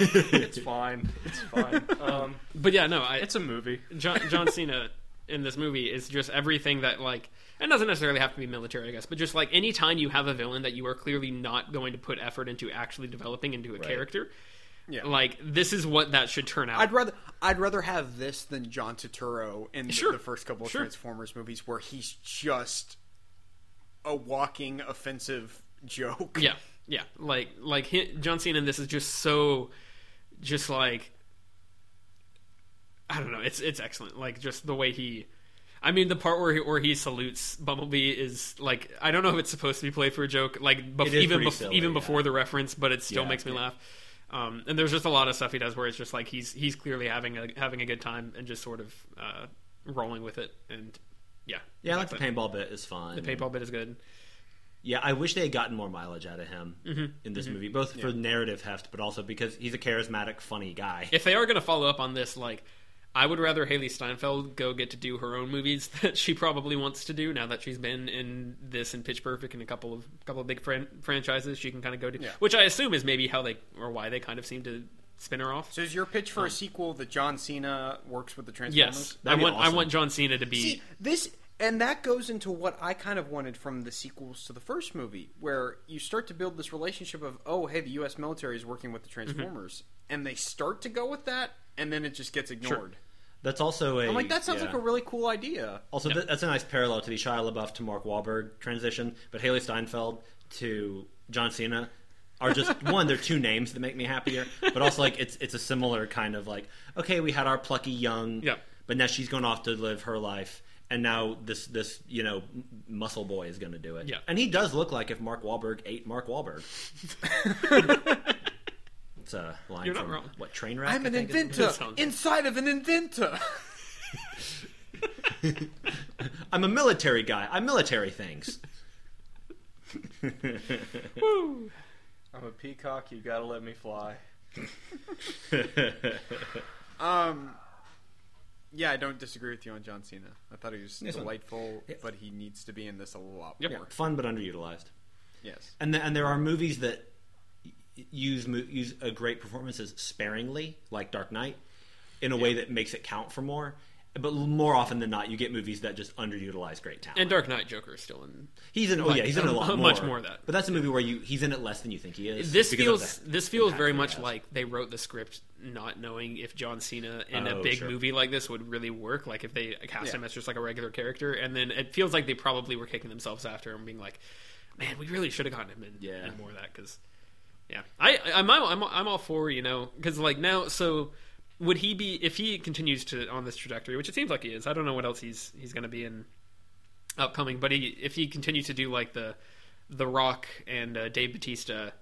It's fine. It's fine. Um, But yeah, no, I, it's a movie. John John Cena in this movie is just everything that like it doesn't necessarily have to be military, I guess, but just like any time you have a villain that you are clearly not going to put effort into actually developing into a character, Yeah. like this is what that should turn out. I'd rather I'd rather have this than John Turturro in the- Sure. the first couple of Sure. Transformers movies, where he's just a walking offensive joke. Yeah, yeah. Like like John Cena in this is just so just like I don't know, it's it's excellent. Like just the way he. I mean, the part where he, where he salutes Bumblebee is like I don't know if it's supposed to be played for a joke, like bef- even bef- silly, even yeah. before the reference, but it still Yeah, makes me yeah. laugh. Um, and there's just a lot of stuff he does where it's just like he's he's clearly having a having a good time and just sort of uh, rolling with it. And yeah, Yeah, I like the paintball bit is fun. The paintball bit is good. Yeah, I wish they had gotten more mileage out of him Mm-hmm. in this movie, both for narrative heft, but also because he's a charismatic, funny guy. If they are going to follow up on this, like I would rather Hailee Steinfeld go get to do her own movies that she probably wants to do now that she's been in this and Pitch Perfect and a couple of couple of big fran- franchises. She can kind of go to, Yeah. which I assume is maybe how they or why they kind of seem to spin her off. So is your pitch for a sequel that John Cena works with the Transformers? Yes, I That'd be want I want John Cena to be. See, this and that goes into what I kind of wanted from the sequels to the first movie, where you start to build this relationship of, oh, hey, the U.S. military is working with the Mm-hmm. Transformers, and they start to go with that, and then it just gets ignored. That's also a. I'm like, that sounds yeah. like a really cool idea. Also, th- that's a nice parallel to the Shia LaBeouf to Mark Wahlberg transition, but Hailee Steinfeld to John Cena are just one. They're two names that make me happier, but also like it's it's a similar kind of like okay, we had our plucky young, Yeah. but now she's going off to live her life, and now this this you know muscle boy is going to do it. Yeah. and he does look like if Mark Wahlberg ate Mark Wahlberg. it's a line You're not from wrong. what train wreck? I'm I an think is- inventor sounds- inside of an inventor. I'm a military guy. I military things. Woo! I'm a peacock. You gotta let me fly. Um, yeah, I don't disagree with you on John Cena. I thought he was Yes, delightful, but he needs to be in this a lot Yep. more. Fun but underutilized. Yes. And the, and there are movies that y- use use a great performances sparingly, like Dark Knight, in a way that makes it count for more. But more often than not, you get movies that just underutilize great talent. And Dark Knight Joker is still in. he's in. Oh yeah, he's in a lot more. much more of that. But that's a movie where you he's in it less than you think he is. This feels the this feels very much like they wrote the script not knowing if John Cena in Oh, a big sure. movie like this would really work. Like if they cast Yeah. him as just like a regular character, and then it feels like they probably were kicking themselves after and being like, "Man, we really should have gotten him in, Yeah. in more of that." Because yeah, I I'm I'm I'm all for you know because like now so. Would he be if he continues to on this trajectory, which it seems like he is? I don't know what else he's he's going to be in upcoming, but he if he continues to do like the the Rock and uh, Dave Batista,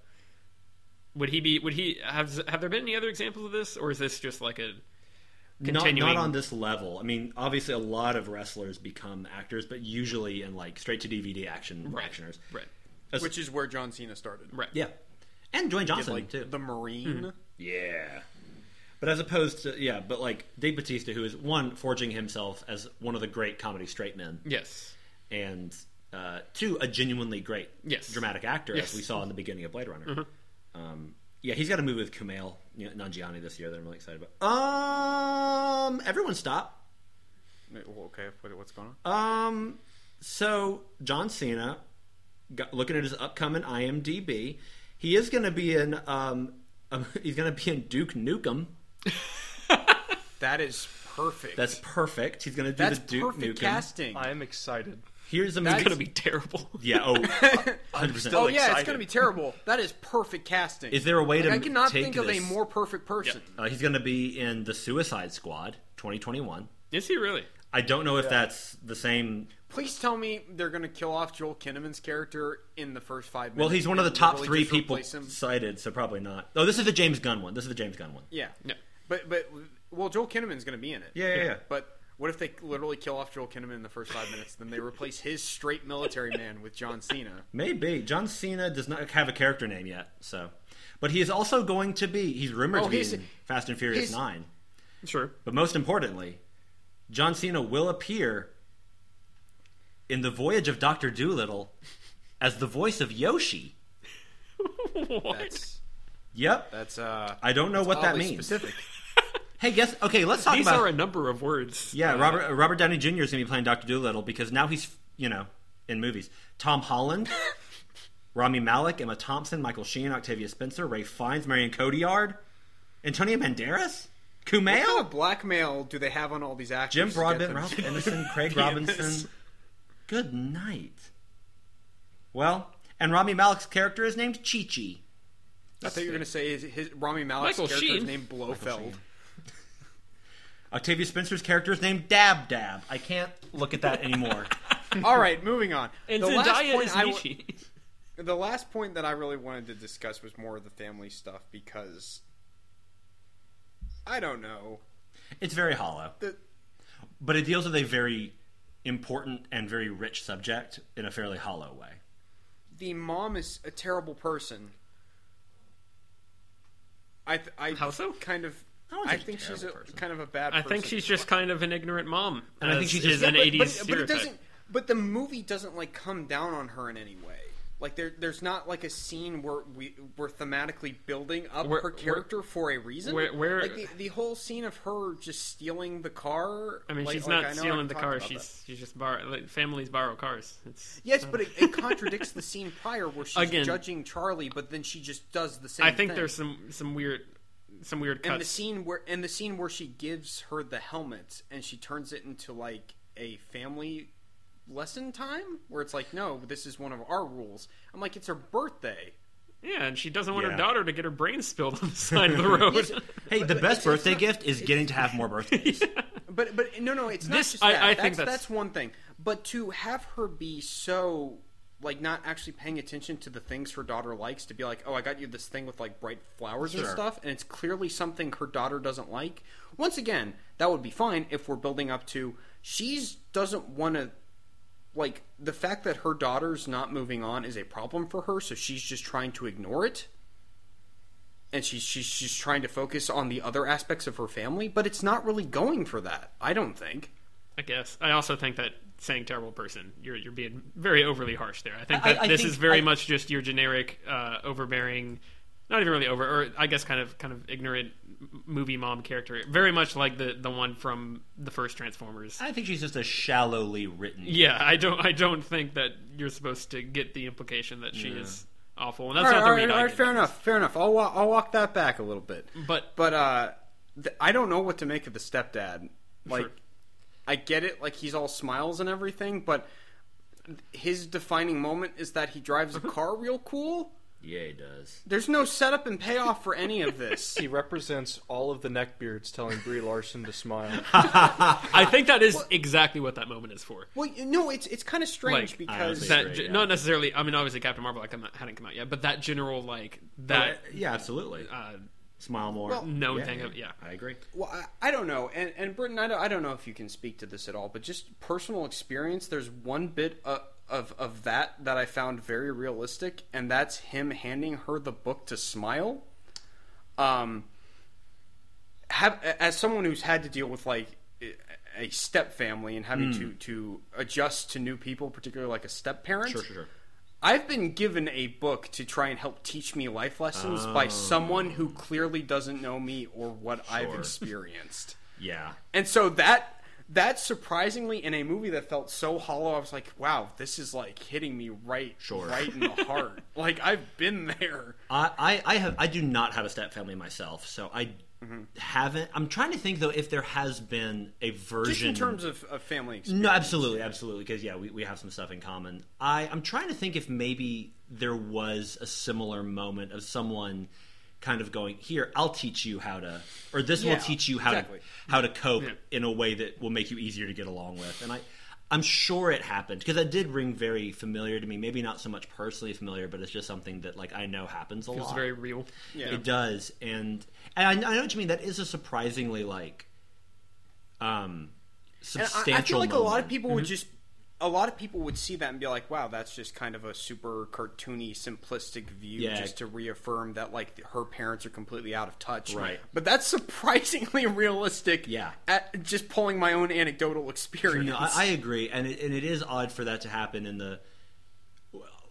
would he be? Would he have? Have there been any other examples of this, or is this just like a not, continuing? not on this level. I mean, obviously, a lot of wrestlers become actors, but usually in like straight to DVD action right, actioners. right, As- Which is where John Cena started. right. yeah, and Dwayne Did, Johnson like too. the Marine. Yeah. But as opposed to yeah, but like Dave Batista, who is one forging himself as one of the great comedy straight men, Yes, and uh, two a genuinely great Yes. dramatic actor, Yes. as we saw in the beginning of Blade Runner. Um, yeah, he's got a movie with Kumail you know, Nanjiani this year that I'm really excited about. Um, everyone stop. Okay, what's going on? Um, so John Cena, got, looking at his upcoming IMDb, he is going to be in. Um, um, he's going to be in Duke Nukem. That is perfect. That's perfect. He's going to do That's the Duke perfect Nukem. casting. I am excited. Here's a That's movie. it's gonna be terrible. yeah. Oh, 100 still- oh percent. yeah, it's excited. going to be terrible. That is perfect casting. Is there a way Like, to I cannot take think of a more perfect person. Uh, he's going to be in the Suicide Squad 2021. Is he really? I don't know if that's the same. Please tell me they're going to kill off Joel Kinnaman's character in the first five minutes. Well, he's one of the top three people cited, so probably not. Oh, this is the James Gunn one. This is the James Gunn one. Yeah, No. but but well, Joel Kinnaman's going to be in it. Yeah, yeah, yeah. But what if they literally kill off Joel Kinnaman in the first five minutes? Then they replace his straight military man with John Cena. Maybe John Cena does not have a character name yet, so. But he is also going to be. He's rumored Oh, to be in Fast and Furious Nine. Sure. But most importantly, John Cena will appear in the Voyage of Doctor Dolittle as the voice of Yoshi. what? That's Yep. that's uh. I don't know what that means. Specific. Hey, guess. Okay, let's talk about These about. are a number of words. Yeah, Uh, Robert Robert Downey Jr. is going to be playing Doctor Dolittle because now he's you know in movies. Tom Holland, Rami Malek, Emma Thompson, Michael Sheen, Octavia Spencer, Ralph Fiennes, Marion Cotillard, Antonio Banderas, What kind Kumail, of blackmail do they have on all these actors? Jim Broadbent, them- Ralph Ineson, Craig Robinson. Good night. Well, and Rami Malek's character is named Chi Chi. I thought you were going to say his, his Rami Malek's Michael character's Sheen. named Blofeld. Octavia Spencer's character is named Dab Dab. I can't look at that anymore. All right, moving on. And the last Zendaya point is I w- Nishi. the last point that I really wanted to discuss was more of the family stuff because I don't know. it's very hollow, The, but it deals with a very important and very rich subject in a fairly hollow way. the mom is a terrible person. I th- I How so? kind of I I think think she's a she's a terrible person. kind of a bad. I think she's just kind of an ignorant mom. And I think as she's is just- an Yeah, but- 80s but, but it doesn't. But the movie doesn't like come down on her in any way. Like there, there's not like a scene where we we're thematically building up Where- her character for a reason. where- where- like the, the whole scene of her just stealing the car. I mean, like- she's like, not stealing the car. She's that. she's just borrow like families borrow cars. It's Yes, but it, it contradicts the scene prior where she's Again- judging Charlie, but then she just does the same. Thing. I think thing. there's some some weird some weird and the scene where and the scene where she gives her the helmet and she turns it into like a family lesson time where it's like no this is one of our rules i'm like it's her birthday yeah, and she doesn't want her Yeah. daughter to get her brains spilled on the side of the road. Hey, the best it's- it's birthday not- gift is getting to have more birthdays. but but no no it's not This- just I- that I that's, think that's that's- one thing but to have her be so like not actually paying attention to the things her daughter likes to be like oh i got you this thing with like bright flowers and Sure. stuff and it's clearly something her daughter doesn't like once again that would be fine if we're building up to she's doesn't want to like the fact that her daughter's not moving on is a problem for her so she's just trying to ignore it and she's she's she's trying to focus on the other aspects of her family but it's not really going for that i don't think I guess. I also think that saying terrible person, you're you're being very overly harsh there. I think that I this think- is very I- much just your generic uh, overbearing, not even really over, or I guess kind of kind of ignorant m- movie mom character. Very much like the the one from the first Transformers. I think she's just a shallowly written. Yeah, I don't I don't think that you're supposed to get the implication that she Yeah. is awful, and that's all right, not the all right, read all I right, get. fair enough fair enough i'll wa- i'll walk that back a little bit But but uh th- i don't know what to make of the stepdad like Sure. i get it like he's all smiles and everything but his defining moment is that he drives a car real cool Yeah, he does. there's no setup and payoff for any of this He represents all of the neckbeards telling Brie Larson to smile. I think that is exactly what that moment is for. well no it's it's kind of strange Like, because That great, ge- yeah. not necessarily. I mean, obviously Captain Marvel like, hadn't come out yet, but that general like that yeah, absolutely. uh, Smile more. Well, known yeah, thing yeah, of yeah. I agree. Well, I, I don't know, and and Britton, I don't, I don't know if you can speak to this at all, but just personal experience. There's one bit of, of of that that I found very realistic, and that's him handing her the book to smile. Um, have as someone who's had to deal with like a step family and having to to adjust to new people, particularly like a step parent. Sure, sure, sure. I've been given a book to try and help teach me life lessons by someone who clearly doesn't know me or what I've experienced. Yeah. And so that that surprisingly in a movie that felt so hollow, I was like, wow, this is like hitting me right Sure. right in the heart. like I've been there. I, I, I have I do not have a step family myself, so I mm-hmm. haven't. I'm trying to think though if there has been a version. Just in terms of, of family experience. No, absolutely, absolutely. Because yeah, we, we have some stuff in common. I I'm trying to think if maybe there was a similar moment of someone kind of going, "Here, I'll teach you how to," or "This Yeah, will teach you how exactly. to how to cope Yeah. in a way that will make you easier to get along with." And I. I'm sure it happened because that did ring very familiar to me. Maybe not so much personally familiar, but it's just something that like I know happens a Feels lot. It's very real. Yeah. It does, and, and I, I know what you mean. That is a surprisingly like um And I- substantial. I, feel like a lot of moment. people would just a lot of people would see that and be like, "Wow, that's just kind of a super cartoony, simplistic view, Yeah. just to reaffirm that like her parents are completely out of touch." Right. But that's surprisingly realistic. Yeah. At just pulling my own anecdotal experience. No, I, I agree, and it, and it is odd for that to happen in the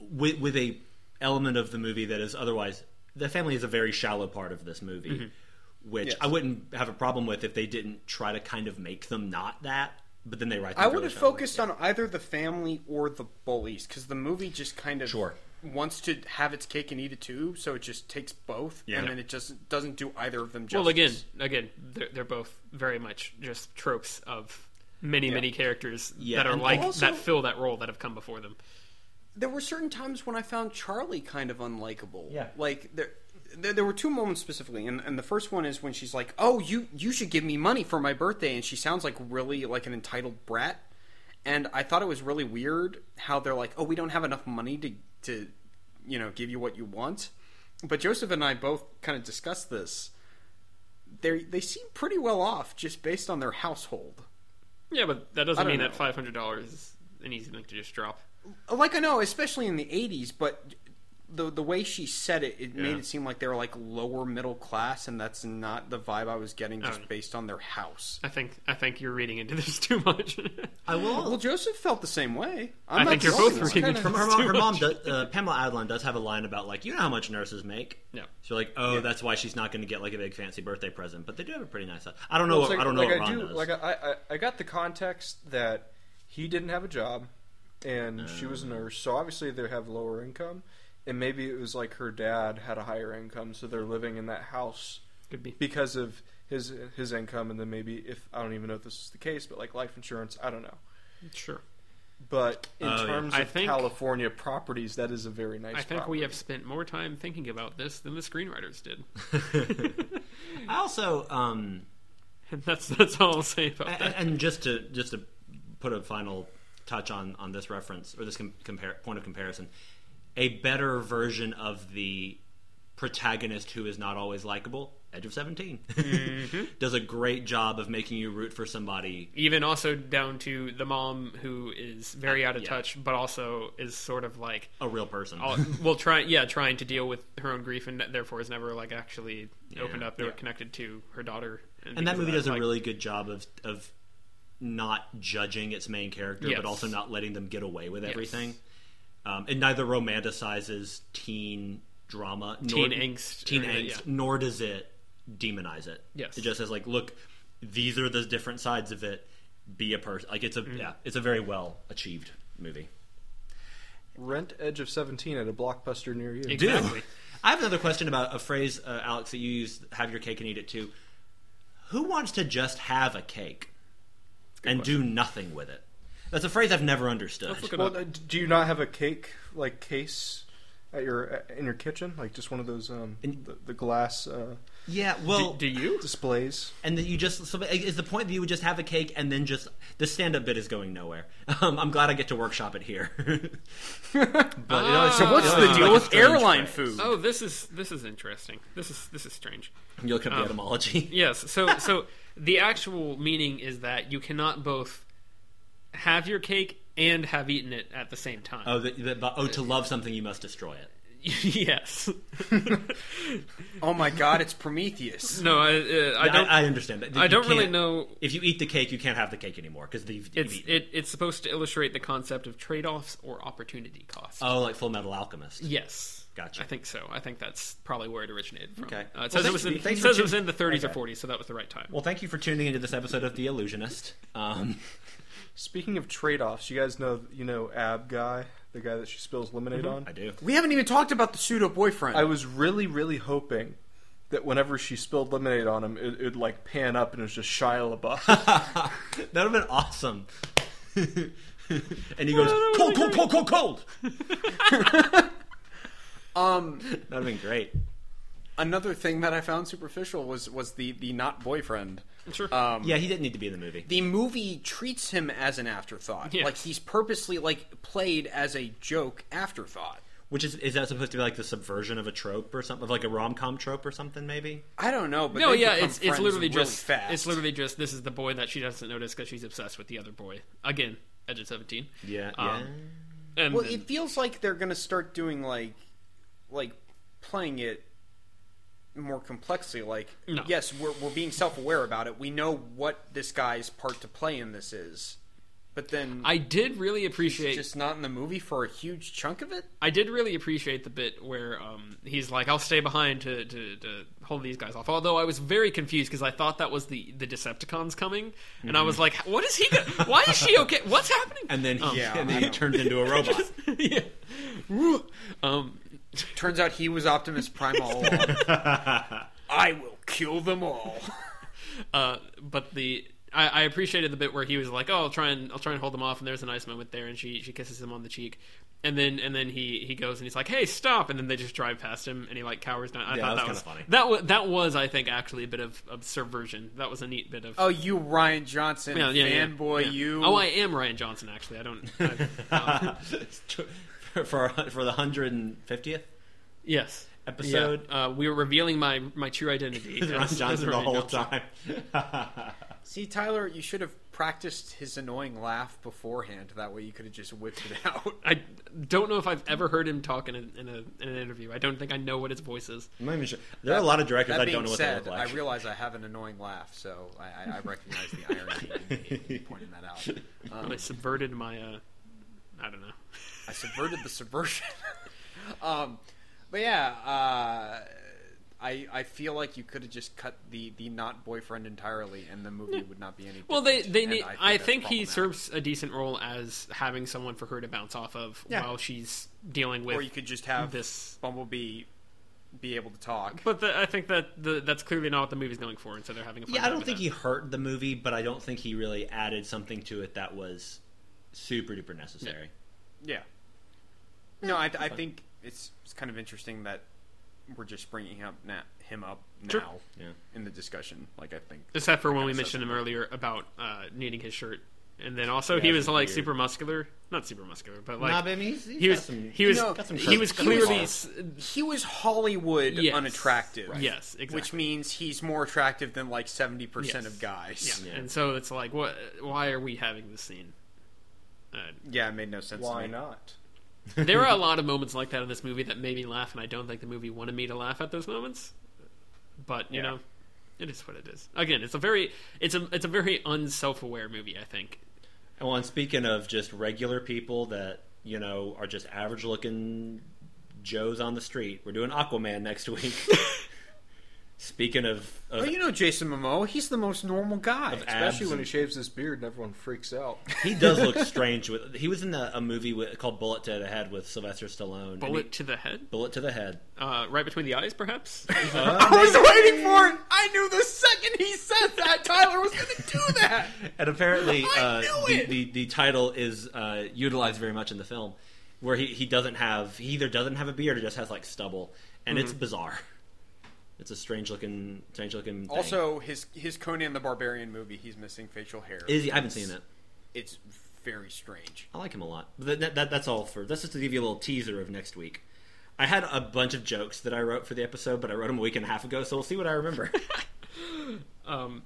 with with a element of the movie that is otherwise the family is a very shallow part of this movie, mm-hmm. which Yes. I wouldn't have a problem with if they didn't try to kind of make them not that, but then they write. Them I would have focused on either the family or the bullies because the movie just kind of Sure. wants to have its cake and eat it too, so it just takes both, Yeah. and then it just doesn't do either of them justice. Well, again, again, they're, they're both very much just tropes of many, Yeah. many characters Yeah, that are and like also- that fill that role that have come before them. there were certain times when I found Charlie kind of unlikable. Yeah. like there, there, there were two moments specifically, and, and the first one is when she's like, "Oh, you you should give me money for my birthday," and she sounds like really like an entitled brat. And I thought it was really weird how they're like, "Oh, we don't have enough money to to you know give you what you want." But Joseph and I both kind of discussed this. They they seem pretty well off just based on their household. Yeah, but that doesn't mean know. that five hundred dollars is an easy thing to just drop. Like I know, especially in the '80s, but the the way she said it, it made it seem like they were like lower middle class, and that's not the vibe I was getting just Oh. based on their house. I think I think you're reading into this too much. I will. Well, Joseph felt the same way. I'm I not think you're both reading Kinda- into From her mom, too her mom does, uh, Pamela Adlon does have a line about like you know how much nurses make. no. She's like, oh, that's why she's not going to get like a big fancy birthday present. But they do have a pretty nice. House. I don't know. Well, what, it's I don't know like what I Ron do. does. Like I, I, I got the context that he didn't have a job, and she was a nurse, so obviously they have lower income, and maybe it was like her dad had a higher income, so they're living in that house Could be. because of his his income, and then maybe if I don't even know if this is the case, but like life insurance, I don't know. Sure. But in yeah. terms I of think- California properties, that is a very nice. I think we have spent more time thinking about this than the screenwriters did. I also, um, And that's that's all I'll say about and, that. and just to just to put a final touch on on this reference or this com- compare, point of comparison, a better version of the protagonist who is not always likable. Edge of 17 Mm-hmm. does a great job of making you root for somebody. Even also down to the mom who is very out of yeah. touch, but also is sort of like A real person. all, well, try yeah, trying to deal with her own grief, and therefore is never like actually opened up or Yeah. connected to her daughter. and that because of movie does a really good job of of not judging its main character, Yes. but also not letting them get away with everything. Um, it neither romanticizes teen drama, Teen angst, teen or, angst, yeah. nor does it demonize it. Yes. it just says like, look, these are the different sides of it. Be a person. Like it's a Mm-hmm. yeah, it's a very well achieved movie. rent Edge of Seventeen at a blockbuster near you. Exactly. I have another question about a phrase, uh, Alex, that you use: "Have your cake and eat it too." Who wants to just have a cake and do nothing with it? That's a phrase I've never understood. Let's look it Well, do you not have a cake like case at your in your kitchen, like just one of those um In- the, the glass uh, Yeah, well, do, do you? displays? and that you just so is the point that you would just have a cake and then just the stand-up bit is going nowhere. Um, I'm glad I get to workshop it here. but it always- So what's it the deal like with airline phrase. food? Oh, this is this is interesting. This is this is strange. You look up the Um, etymology. Yes. So so the actual meaning is that you cannot both have your cake and have eaten it at the same time. Oh, the, the, oh, to love something you must destroy it. yes. Oh my God, it's Prometheus. no, I uh, I I, don't. I, understand that. I don't really know. If you eat the cake, you can't have the cake anymore because you've, you've It's eaten it, it's supposed to illustrate the concept of trade-offs or opportunity cost. Oh, like Full Metal Alchemist. Yes. Gotcha. I think so. I think that's probably where it originated from. Okay. Uh, it Well, it was for- in, it for says it was in the 30s Okay. or 40s, so that was the right time. Well, thank you for tuning into this episode of The Illusionist. Um, Speaking of trade offs, you guys know you know Ab guy, the guy that she spills lemonade on. I do. We haven't even talked about the pseudo boyfriend. I was really really hoping that whenever she spilled lemonade on him, it, it'd like pan up and it was just Shia LaBeouf. That would have been awesome. and he goes, cold, cold, cold, cold, cold. um, That would have been great. another thing that I found superficial was was the the not boyfriend. Sure. Um, Yeah, he didn't need to be in the movie. the movie treats him as an afterthought. Yes. Like he's purposely like played as a joke afterthought. Which is is that supposed to be like the subversion of a trope or something, of like a rom com trope or something? Maybe. I don't know, but no, yeah, it's it's literally really just fast. it's literally just this is the boy that she doesn't notice because she's obsessed with the other boy. Again, Edge of 17. Yeah, Um, yeah. And Well, then- it feels like they're going to start doing like, like playing it more complexly. Like, No. yes, we're we're being self aware about it. We know what this guy's part to play in this is, but then I did really appreciate just not in the movie for a huge chunk of it. I did really appreciate the bit where um, he's like, "I'll stay behind to, to, to hold these guys off." Although I was very confused because I thought that was the the Decepticons coming, and I was like, "What is he? Go- Why is she okay? What's happening?" And then he, Um, Yeah, and then he turned into a robot. yeah. Um, Turns out he was Optimus Prime all along. I will kill them all. uh, but the I, I appreciated the bit where he was like, "Oh, I'll try and I'll try and hold them off," and there's a nice moment there, and she she kisses him on the cheek, and then and then he he goes and he's like, "Hey, stop!" and then they just drive past him, and he like cowers down. I Yeah, thought that that was was funny. that was that was I think actually a bit of, of subversion. That was a neat bit of. Oh, you Rian Johnson yeah, yeah, yeah, fanboy, yeah. you. Oh, I am Rian Johnson. Actually, I don't. I, um, for for the hundred and fiftieth yes. episode. Yeah. Uh, we were revealing my my true identity. Ron as- as Johnson the whole Johnson. time. See, Tyler, you should have practiced his annoying laugh beforehand. That way, you could have just whipped it out. I don't know if I've ever heard him talk in, a, in, a, in an interview. I don't think I know what his voice is. I'm not even sure. There are a lot of directors That I being don't know what said, they look like. I realize I have an annoying laugh, so I, I, I recognize the irony in pointing that out. Um, I subverted my. Uh, I don't know. I subverted the subversion. um, but yeah, uh, I I feel like you could have just cut the, the not boyfriend entirely, and the movie would not be any. Well, they they and need. think I think he serves a decent role as having someone for her to bounce off of Yeah. while she's dealing with Or you could just have this. Bumblebee be able to talk. But the, I think that the, that's clearly not what the movie's going for, and so they're having a fun yeah, I don't think that. he hurt the movie, but I don't think he really added something to it that was super duper necessary. Yeah. No, I, I think it's, it's kind of interesting that we're just bringing him, na- him up now Sure. Yeah. in the discussion. Like I think Except for when we Kinda mentioned him earlier about uh, needing his shirt, and then also Yeah, he it's was like weird. super muscular, not super muscular, but like nah, but I mean, he's, he's he got was some, he was know, got some he was curves. clearly He s- he was Hollywood Yes. unattractive. Right. Yes, exactly. Which means he's more attractive than like seventy percent Yes. of guys. yeah. Yeah. and so it's like what? Why are we having this scene? Uh, Yeah, it made no sense. to Why me. not? there are a lot of moments like that in this movie that made me laugh, and I don't think the movie wanted me to laugh at those moments. But you Yeah. know, it is what it is. Again, it's a very it's a it's a very unself-aware movie. I think. Well, and speaking of just regular people that you know are just average looking Joes on the street, we're doing Aquaman next week. speaking of, of Oh, you know Jason Momoa. He's the most normal guy. Especially when he shaves his beard and everyone freaks out. he does look strange. With he was in a, a movie with, called Bullet to the Head with Sylvester Stallone. Bullet he- to the head, bullet to the head. uh, right between the eyes, perhaps. I was waiting for it. I knew the second he said that Tyler was going to do that. And apparently, I uh, the, it! the the title is uh, utilized very much in the film, where he, he doesn't have he either doesn't have a beard or just has like stubble, and Mm-hmm. it's bizarre. It's a strange looking strange looking. Thing. Also, his his Conan the Barbarian movie, he's missing facial hair. is he, I haven't seen it. It's very strange. I like him a lot. But that, that, that's all for. That's just to give you a little teaser of next week. I had a bunch of jokes that I wrote for the episode, but I wrote them a week and a half ago, so we'll see what I remember. Um,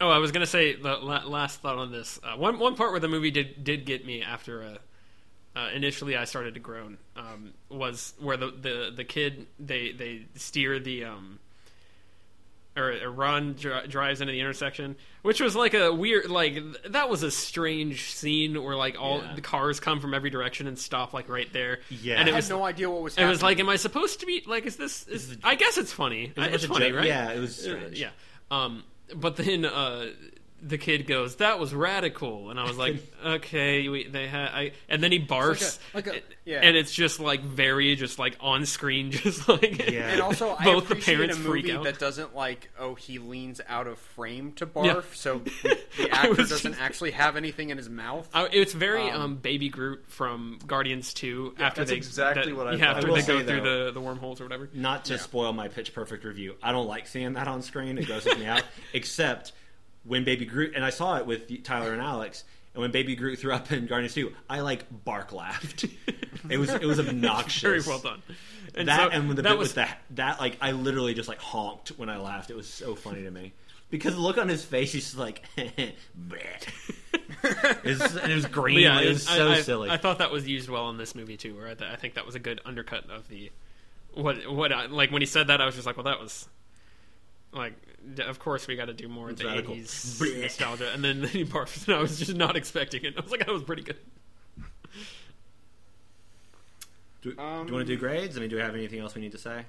oh, I was gonna say the last thought on this. Uh, one one part where the movie did did get me after uh, uh, initially I started to groan um, was where the, the the kid they they steer the um or, or Ron dri- drives into the intersection, which was like a weird like th- that was a strange scene where like all Yeah. the cars come from every direction and stop like right there. Yeah. and I it was had no idea what was it happening. was like, am I supposed to be like? Is this? Is, Is it- I guess it's funny. was a Uh, bunch It's of funny, joke- right? yeah, it was Uh, strange. yeah. Um, but then uh, the kid goes, "That was radical," and I was like, "Okay." We, they had, I, and then he barfs, like a- like a- yeah. and it's just like very, just like on screen, just like Yeah. And also, I both the appreciate parents a freak movie out. that doesn't like, oh, he leans out of frame to barf, Yeah. so the, the actor doesn't just- actually have anything in his mouth. I, it's very um, Um, Baby Groot from Guardians Two. after that's they exactly that- what I yeah, after I they go through though- the, the wormholes or whatever. Not to spoil my pitch perfect review, I don't like seeing that on screen. It grosses me out. Except when Baby Groot, and I saw it with Tyler and Alex, and when Baby Groot threw up in Guardians Two, I like bark laughed. it was it was obnoxious. Very well done. And that so and when the that bit was with that that like I literally just like honked when I laughed. It was so funny to me because the look on his face, he's just like, it was, and it was green. yeah, it was I- so I, silly. I thought that was used well in this movie too. Where I, th- I think that was a good undercut of the what what I, like when he said that I was just like, well, that was like, of course we got to do more of the Radical. eighties Bleh. nostalgia. And then, then he barfs, and I was just not expecting it. I was like, that was pretty good. do, do Um, you want to do grades? I mean, do we have anything else we need to say?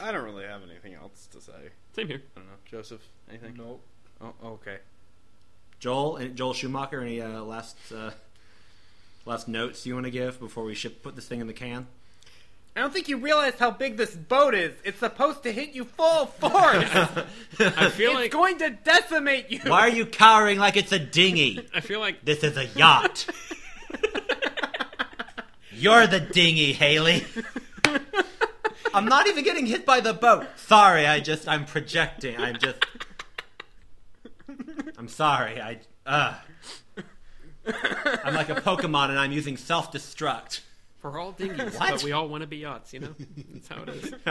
I don't really have anything else to say. Same here. I don't know, Joseph. Anything? Nope. Oh, okay. Joel and Joel Schumacher, any uh, last uh, last notes you want to give before we ship put this thing in the can? I don't think you realize how big this boat is. It's supposed to hit you full force. I feel like it's like going to decimate you. Why are you cowering like it's a dinghy? I feel like This is a yacht. You're the dinghy, Hailee. I'm not even getting hit by the boat. Sorry, I just I'm projecting. I'm just I'm sorry. I uh I'm like a Pokemon and I'm using self-destruct. We're all dinghies, but we all want to be yachts. You know, that's how it is.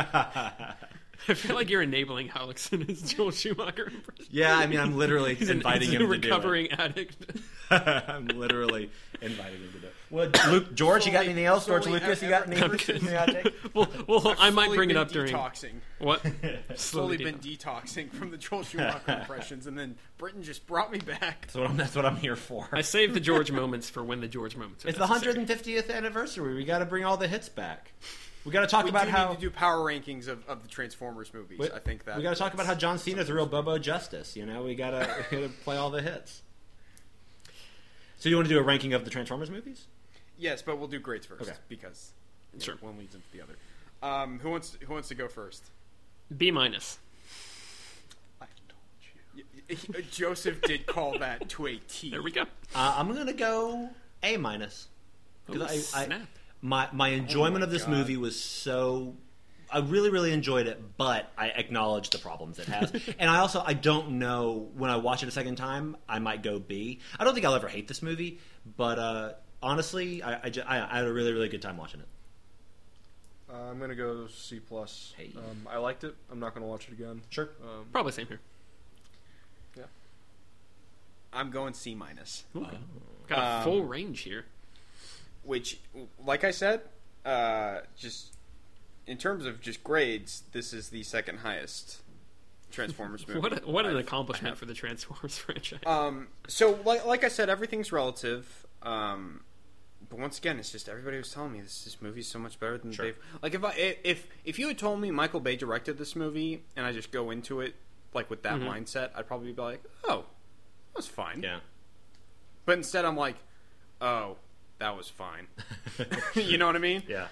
I feel like you're enabling Alex in his Joel Schumacher impression. Yeah, I mean I'm literally inviting him to do it. recovering addict. I'm literally inviting him to do it. Well, Luke, George, you got Solely- anything else? George Lucas, you got any anything kidding. you gotta take? well, well, I might Slowly bring it up during detoxing. what? Slowly Slowly been detoxing from the Joel Schumacher impressions, and then Britton just brought me back. That's what I'm, that's what I'm here for. I saved the George moments for when the George moments. Are It's the 150th anniversary. We got to bring all the hits back. We got to talk We about do how need to do power rankings of, of the Transformers movies. we, I think that we got to talk about how John Cena's a real Bobo Justice. You know, we got to play all the hits. So you want to do a ranking of the Transformers movies? Yes, but we'll do grades first Okay. because you know, Sure. one leads into the other. Um, who wants Who wants to go first? B minus. I told you. Joseph did call that to a T. There we go. Uh, I'm gonna go A minus Ooh, because I, I snap. my my enjoyment my of this God. movie was so. I really, really enjoyed it, but I acknowledge the problems it has, and I also I don't know when I watch it a second time I might go B. I don't think I'll ever hate this movie, but uh, honestly, I I, ju- I I had a really, really good time watching it. Uh, I'm gonna go C plus. Hey. Um, I liked it. I'm not gonna watch it again. Sure. Um, Probably same here. Yeah. I'm going C minus, Okay. Got a Um, full range here. which, like I said, uh, just in terms of just grades, this is the second highest Transformers movie. What a, what an I've- accomplishment for the Transformers franchise. Um, so like like I said, everything's relative. Um, but once again, it's just everybody was telling me this this movie's so much better than Sure. they've. Like if I if if you had told me Michael Bay directed this movie and I just go into it like with that Mhm. mindset, I'd probably be like, oh, that was fine. Yeah. But instead, I'm like, oh, that was fine. you know what I mean? Yeah.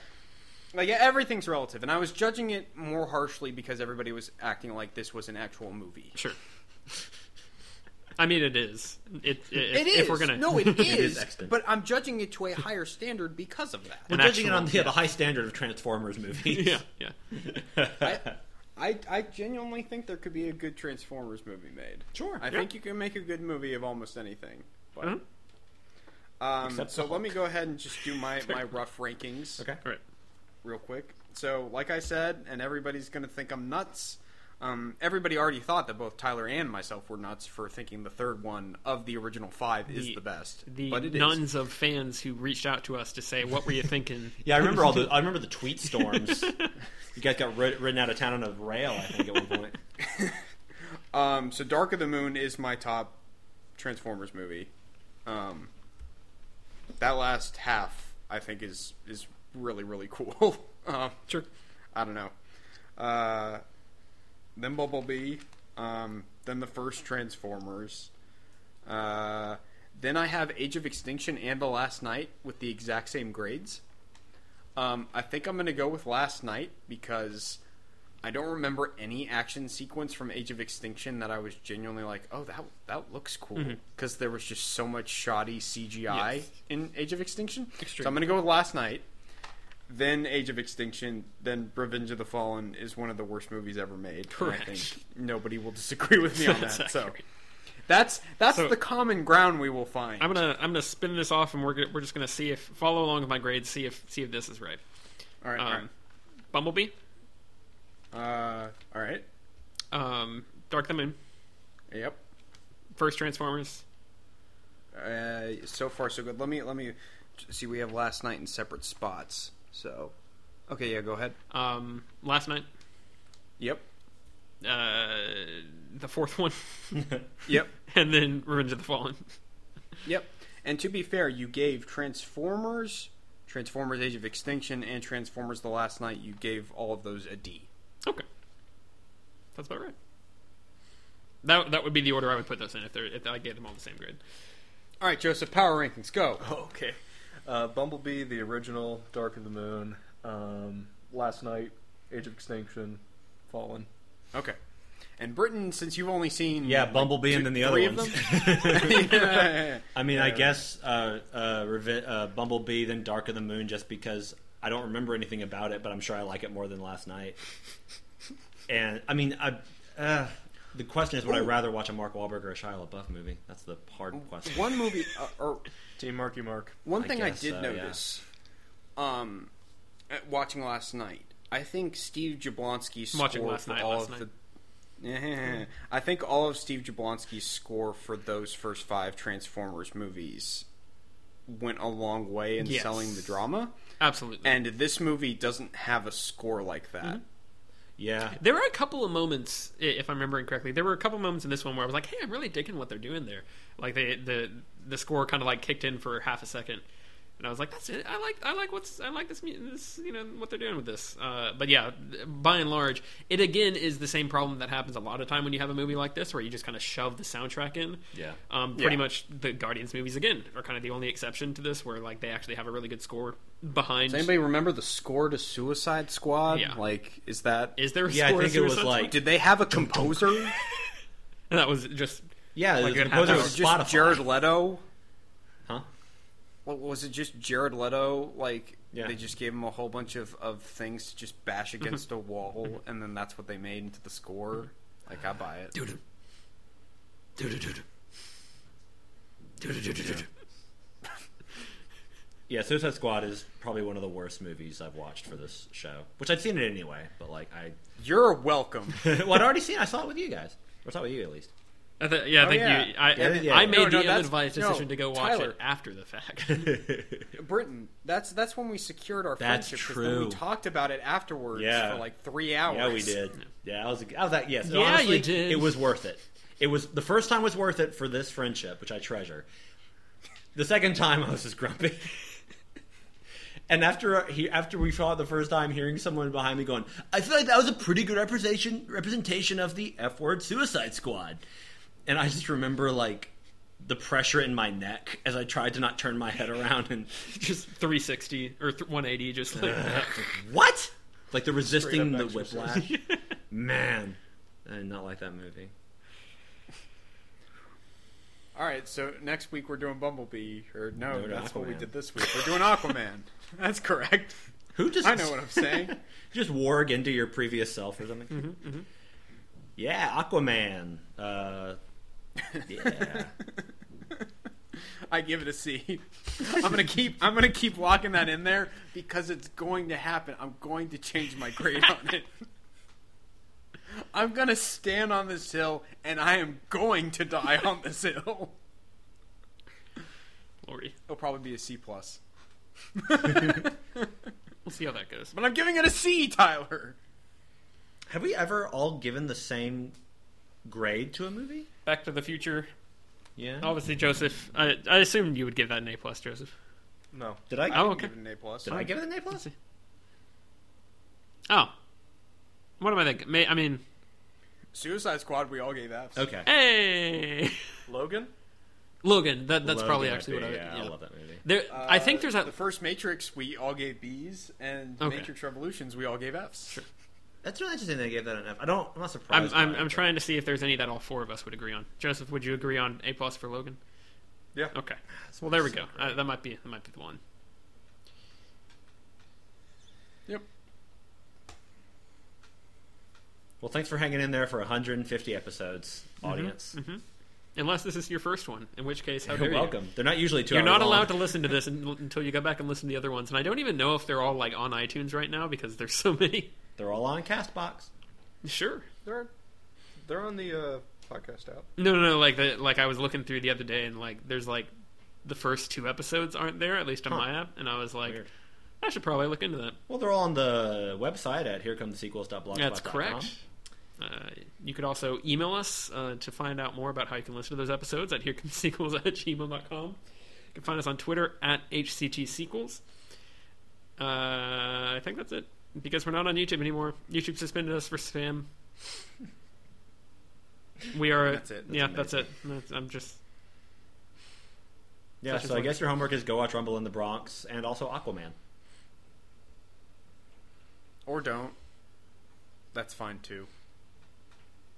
Like everything's relative, and I was judging it more harshly because everybody was acting like this was an actual movie. Sure. I mean, it is. It, it, It if, is. if we're gonna, No, it is. is excellent. but I'm judging it to a higher standard because of that. We're An judging it on actual- the, the high standard of Transformers movies. yeah, yeah. I, I, I genuinely think there could be a good Transformers movie made. Sure. I Yeah. think you can make a good movie of almost anything. But, Mhm. um, so let me go ahead and just do my, my rough rankings Okay. All right. real quick. So, like I said, and everybody's going to think I'm nuts. Um, everybody already thought that both Tyler and myself were nuts for thinking the third one of the original five is The- the best. The but it is. nuns of fans who reached out to us to say, "What were you thinking?" Yeah, I remember all the. I remember the tweet storms. you guys got rid, ridden out of town on a rail, I think, at one point. Um, so Dark of the Moon is my top Transformers movie. Um, that last half, I think, is is really really cool. um, Sure. I don't know. Uh, then Bumblebee. Um, then the first Transformers. Uh, then I have Age of Extinction and The Last Knight with the exact same grades. Um, I think I'm going to go with Last Knight because I don't remember any action sequence from Age of Extinction that I was genuinely like, oh, that that looks cool because there was just so much shoddy CGI Yes. in Age of Extinction. Extreme. So I'm going to go with Last Knight. Then Age of Extinction, then Revenge of the Fallen is one of the worst movies ever made. Correct. I think nobody will disagree with me on that. So that's that's So- the common ground we will find. I'm gonna I'm gonna spin this off, and we're gonna, we're just gonna see if follow along with my grades, see if see if this is right. all right, all Um, Bumblebee. Uh, all right. um, Dark the Moon, Yep. first Transformers, Uh, so far so good. Let me let me see. We have last knight in separate spots. So, okay, yeah, go ahead. um, Last Knight, Yep. uh, the fourth one, Yep. and then Revenge of the Fallen. Yep. And to be fair, you gave Transformers, Transformers: Age of Extinction, and Transformers: The Last Knight. You gave all of those a D. Okay, that's about right. That that would be the order I would put those in if they're if I gave them all the same grade. All right, Joseph. Power rankings. Go. Okay. Uh, Bumblebee, the original, Dark of the Moon. Um, Last Knight, Age of Extinction, Fallen. Okay. And Britton, since you've only seen Yeah, like, Bumblebee two- and then the other three of ones. Yeah. I mean, I guess uh, uh, Revi- uh, Bumblebee, then Dark of the Moon, just because I don't remember anything about it, but I'm sure I like it more than last knight. And I mean, I, uh, the question is, would I rather watch a Mark Wahlberg or a Shia LaBeouf movie? That's the hard question. One movie, uh, or Team Marky Mark. one I thing I, guess did so, yeah. notice, um, at watching last knight, I think Steve Jablonsky's score Watching last for night, all last of night. the. Yeah, I think all of Steve Jablonsky's score for those first five Transformers movies went a long way in Yes. selling the drama. Absolutely. And this movie doesn't have a score like that. Mm-hmm. Yeah, There were a couple of moments, i- if I'm remembering correctly, there were a couple of moments in this one where I was like, "Hey, I'm really digging what they're doing there." Like they, the the score kind of like kicked in for half a second, and I was like, "That's it. I like I like what's I like this this you know what they're doing with this." Uh, but yeah, by and large, it again is the same problem that happens a lot of time when you have a movie like this, where you just kind of shove the soundtrack in. Yeah. Um, pretty Yeah. much the Guardians movies again are kind of the only exception to this, where like they actually have a really good score behind. Does anybody remember the score to Suicide Squad? Yeah. Like, is that Is there a Yeah, I score? think to it was Suicide like- Squad? did they have a composer? And that was just yeah. Like it composer was just. Jared Leto? huh? What was it? Just Jared Leto? Like Yeah. they just gave him a whole bunch of, of things to just bash mm-hmm. against a wall, and then that's what they made into the score. Like I buy it. Dude. Dude. Dude. Yeah, Suicide Squad is probably one of the worst movies I've watched for this show. Which I'd seen it anyway, but like I, You're welcome. well, I'd already seen. it. I saw it with you guys. Or saw it with you at least. I th- yeah, I Oh, think yeah. you. I, Yeah, yeah. I made No, no, the that's- ill-advised no, decision to go watch Tyler. it after the fact. Britton. That's that's when we secured our friendship. That's friendship. 'cause then true. we talked about it afterwards Yeah. for like three hours. Yeah, we did. Yeah, I was. I was like, yes. Yeah, honestly, you did. It was worth it. It was the first time was worth it for this friendship, which I treasure. The second time, I was just grumpy. and after uh, he, after we saw it the first time, hearing someone behind me going, "I feel like that was a pretty good representation representation of the F word Suicide Squad," and I just remember like the pressure in my neck as I tried to not turn my head around and just 360 or th- 180, just like what? Like the resisting the whiplash. Man, I did not like that movie. All right, so next week we're doing Bumblebee, or no, No, no, that's what we did this week. We're doing Aquaman. that's correct. Who just? I know what I'm saying. Just warg into your previous self or something. Mm-hmm, Yeah, Aquaman. Uh, yeah. I give it a C. I'm gonna keep. I'm gonna keep locking that in there because it's going to happen. I'm going to change my grade on it. I'm gonna stand on this hill, and I am going to die on this hill. Lori. It'll probably be a C plus, We'll see how that goes. but I'm giving it a C, Tyler. Have we ever all given the same grade to a movie? Back to the Future. Yeah. Obviously, Joseph. I, I assumed you would give that an A plus, Joseph. No. Did I? Oh, okay. Give it an A plus. Did I give it an A plus? Oh, what am I thinking? May, I mean, Suicide Squad. We all gave Fs. Okay. hey, Logan? Logan. That, that's Logan probably might actually be, what I. Yeah, yeah. I love that movie. There, I think Uh, there's a. the first Matrix. We all gave Bs, and Okay. Matrix Revolutions. We all gave Fs. That's really interesting. They gave that an F. I don't. I'm not I'm, surprised. I'm, it, I'm trying to see if there's any that all four of us would agree on. Joseph, would you agree on A plus for Logan? Yeah. Okay. Well, there we go. Uh, that might be that might be the one. Yep. Well, thanks for hanging in there for 150 episodes, Mm-hmm. audience. Unless this is your first one, in which case, how You're you? welcome. They're not usually 2 You're hours not long. allowed to listen to this until you go back and listen to the other ones, and I don't even know if they're all like on iTunes right now because there's so many. They're all on Castbox. Sure. They're they're on the uh, podcast app. No, no, no. Like the like I was looking through the other day, and like there's like the first two episodes aren't there, at least on Huh. my app, and I was like, Weird. I should probably look into that. Well, they're all on the website at herecomethesequels.blogspot.com. That's correct. Uh, you could also email us uh, to find out more about how you can listen to those episodes at herecomesequels at gmail.com. You can find us on Twitter at HCTSequels. Uh, I think that's it. Because we're not on YouTube anymore. YouTube suspended us for spam. We are. That's it. That's yeah, that's it. That's- I'm just. Yeah, Such so I guess your homework is go watch Rumble in the Bronx and also Aquaman. or don't. That's fine too.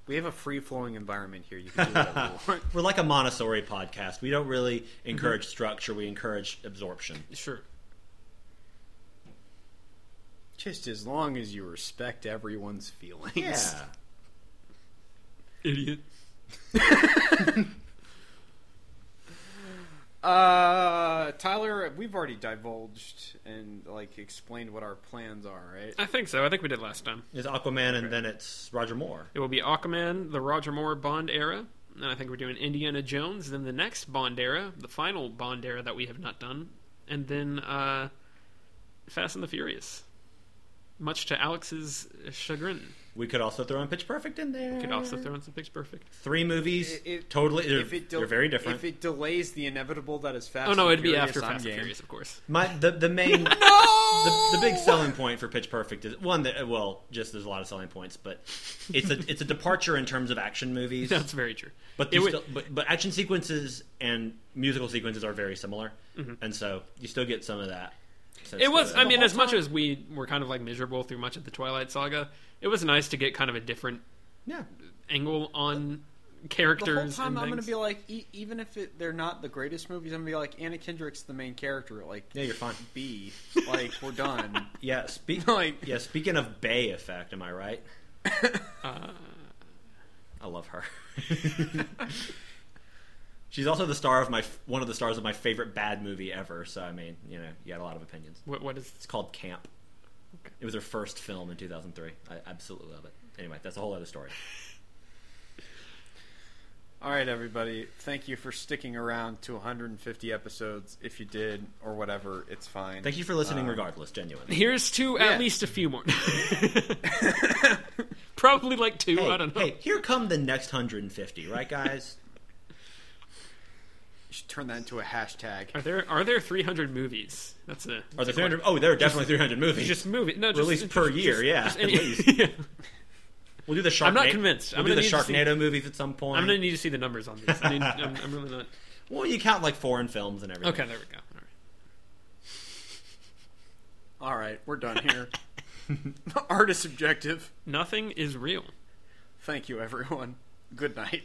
We have a free flowing environment here. You can do whatever you want. We're like a Montessori podcast. We don't really mm-hmm. encourage structure. We encourage absorption. Sure. Just as long as you respect everyone's feelings. Yeah. Idiot. Uh, Tyler, we've already divulged and like explained what our plans are, right? I think so. I think we did last time. It's Aquaman, and then it's Roger Moore. It will be Aquaman, the Roger Moore Bond era, and I think we're doing Indiana Jones. Then the next Bond era, the final Bond era that we have not done, and then uh, Fast and the Furious. Much to Alex's chagrin, We could also throw in Pitch Perfect in there. we could also throw in some Pitch Perfect. three movies. It- it- totally, they're, If it del- they're very different. If it delays the inevitable that is Fast. Oh no, and it'd be after Fast and. Furious, of course. My the the main the, the big selling point for Pitch Perfect is one that well, just there's a lot of selling points, but it's a it's a departure in terms of action movies. That's very true. But It would- still, but but action sequences and musical sequences are very similar, mm-hmm. and so you still get some of that. Sense It was. to I mean, whole as much as we were kind of like miserable through much of the Twilight Saga, it was nice to get kind of a different yeah. angle on The characters. whole time and I'm gonna be like, e- even if it, they're not the greatest movies, I'm gonna be like, Anna Kendrick's the main character. Like, Yeah, you're fine. B, like we're done. Yeah, speak, Like- yeah. Speaking of Bay effect, am I right? Uh, I love her. She's also the star of my one of the stars of my favorite bad movie ever. So I mean, you know, you got a lot of opinions. what, what is? It's called Camp. It was her first film in 2003. I absolutely love it. Anyway, that's a whole other story. All right, everybody. Thank you for sticking around to 150 episodes. If you did or whatever, it's fine. Thank you for listening, Uh, regardless. Genuinely. Here's to Yeah. at least a few more. Probably like two. Hey, I don't know. hey, here come the next 150, right, guys? You should turn that into a hashtag. Are there are there 300 movies? That's a Are there 300? Oh, there are definitely 300 movies. just movie. No, just, Released per just- year, just- yeah, just at any- least. yeah. we'll do the Sharknado. I'm not convinced. We'll I'm do the gonna need to see- Sharknado movies at some point. I'm gonna need to see the numbers on these. I mean, I'm, I'm really not. Well, you count like foreign films and everything. Okay, there we go. All right. All right, we're done here. Art is subjective. Nothing is real. Thank you, everyone. Good night.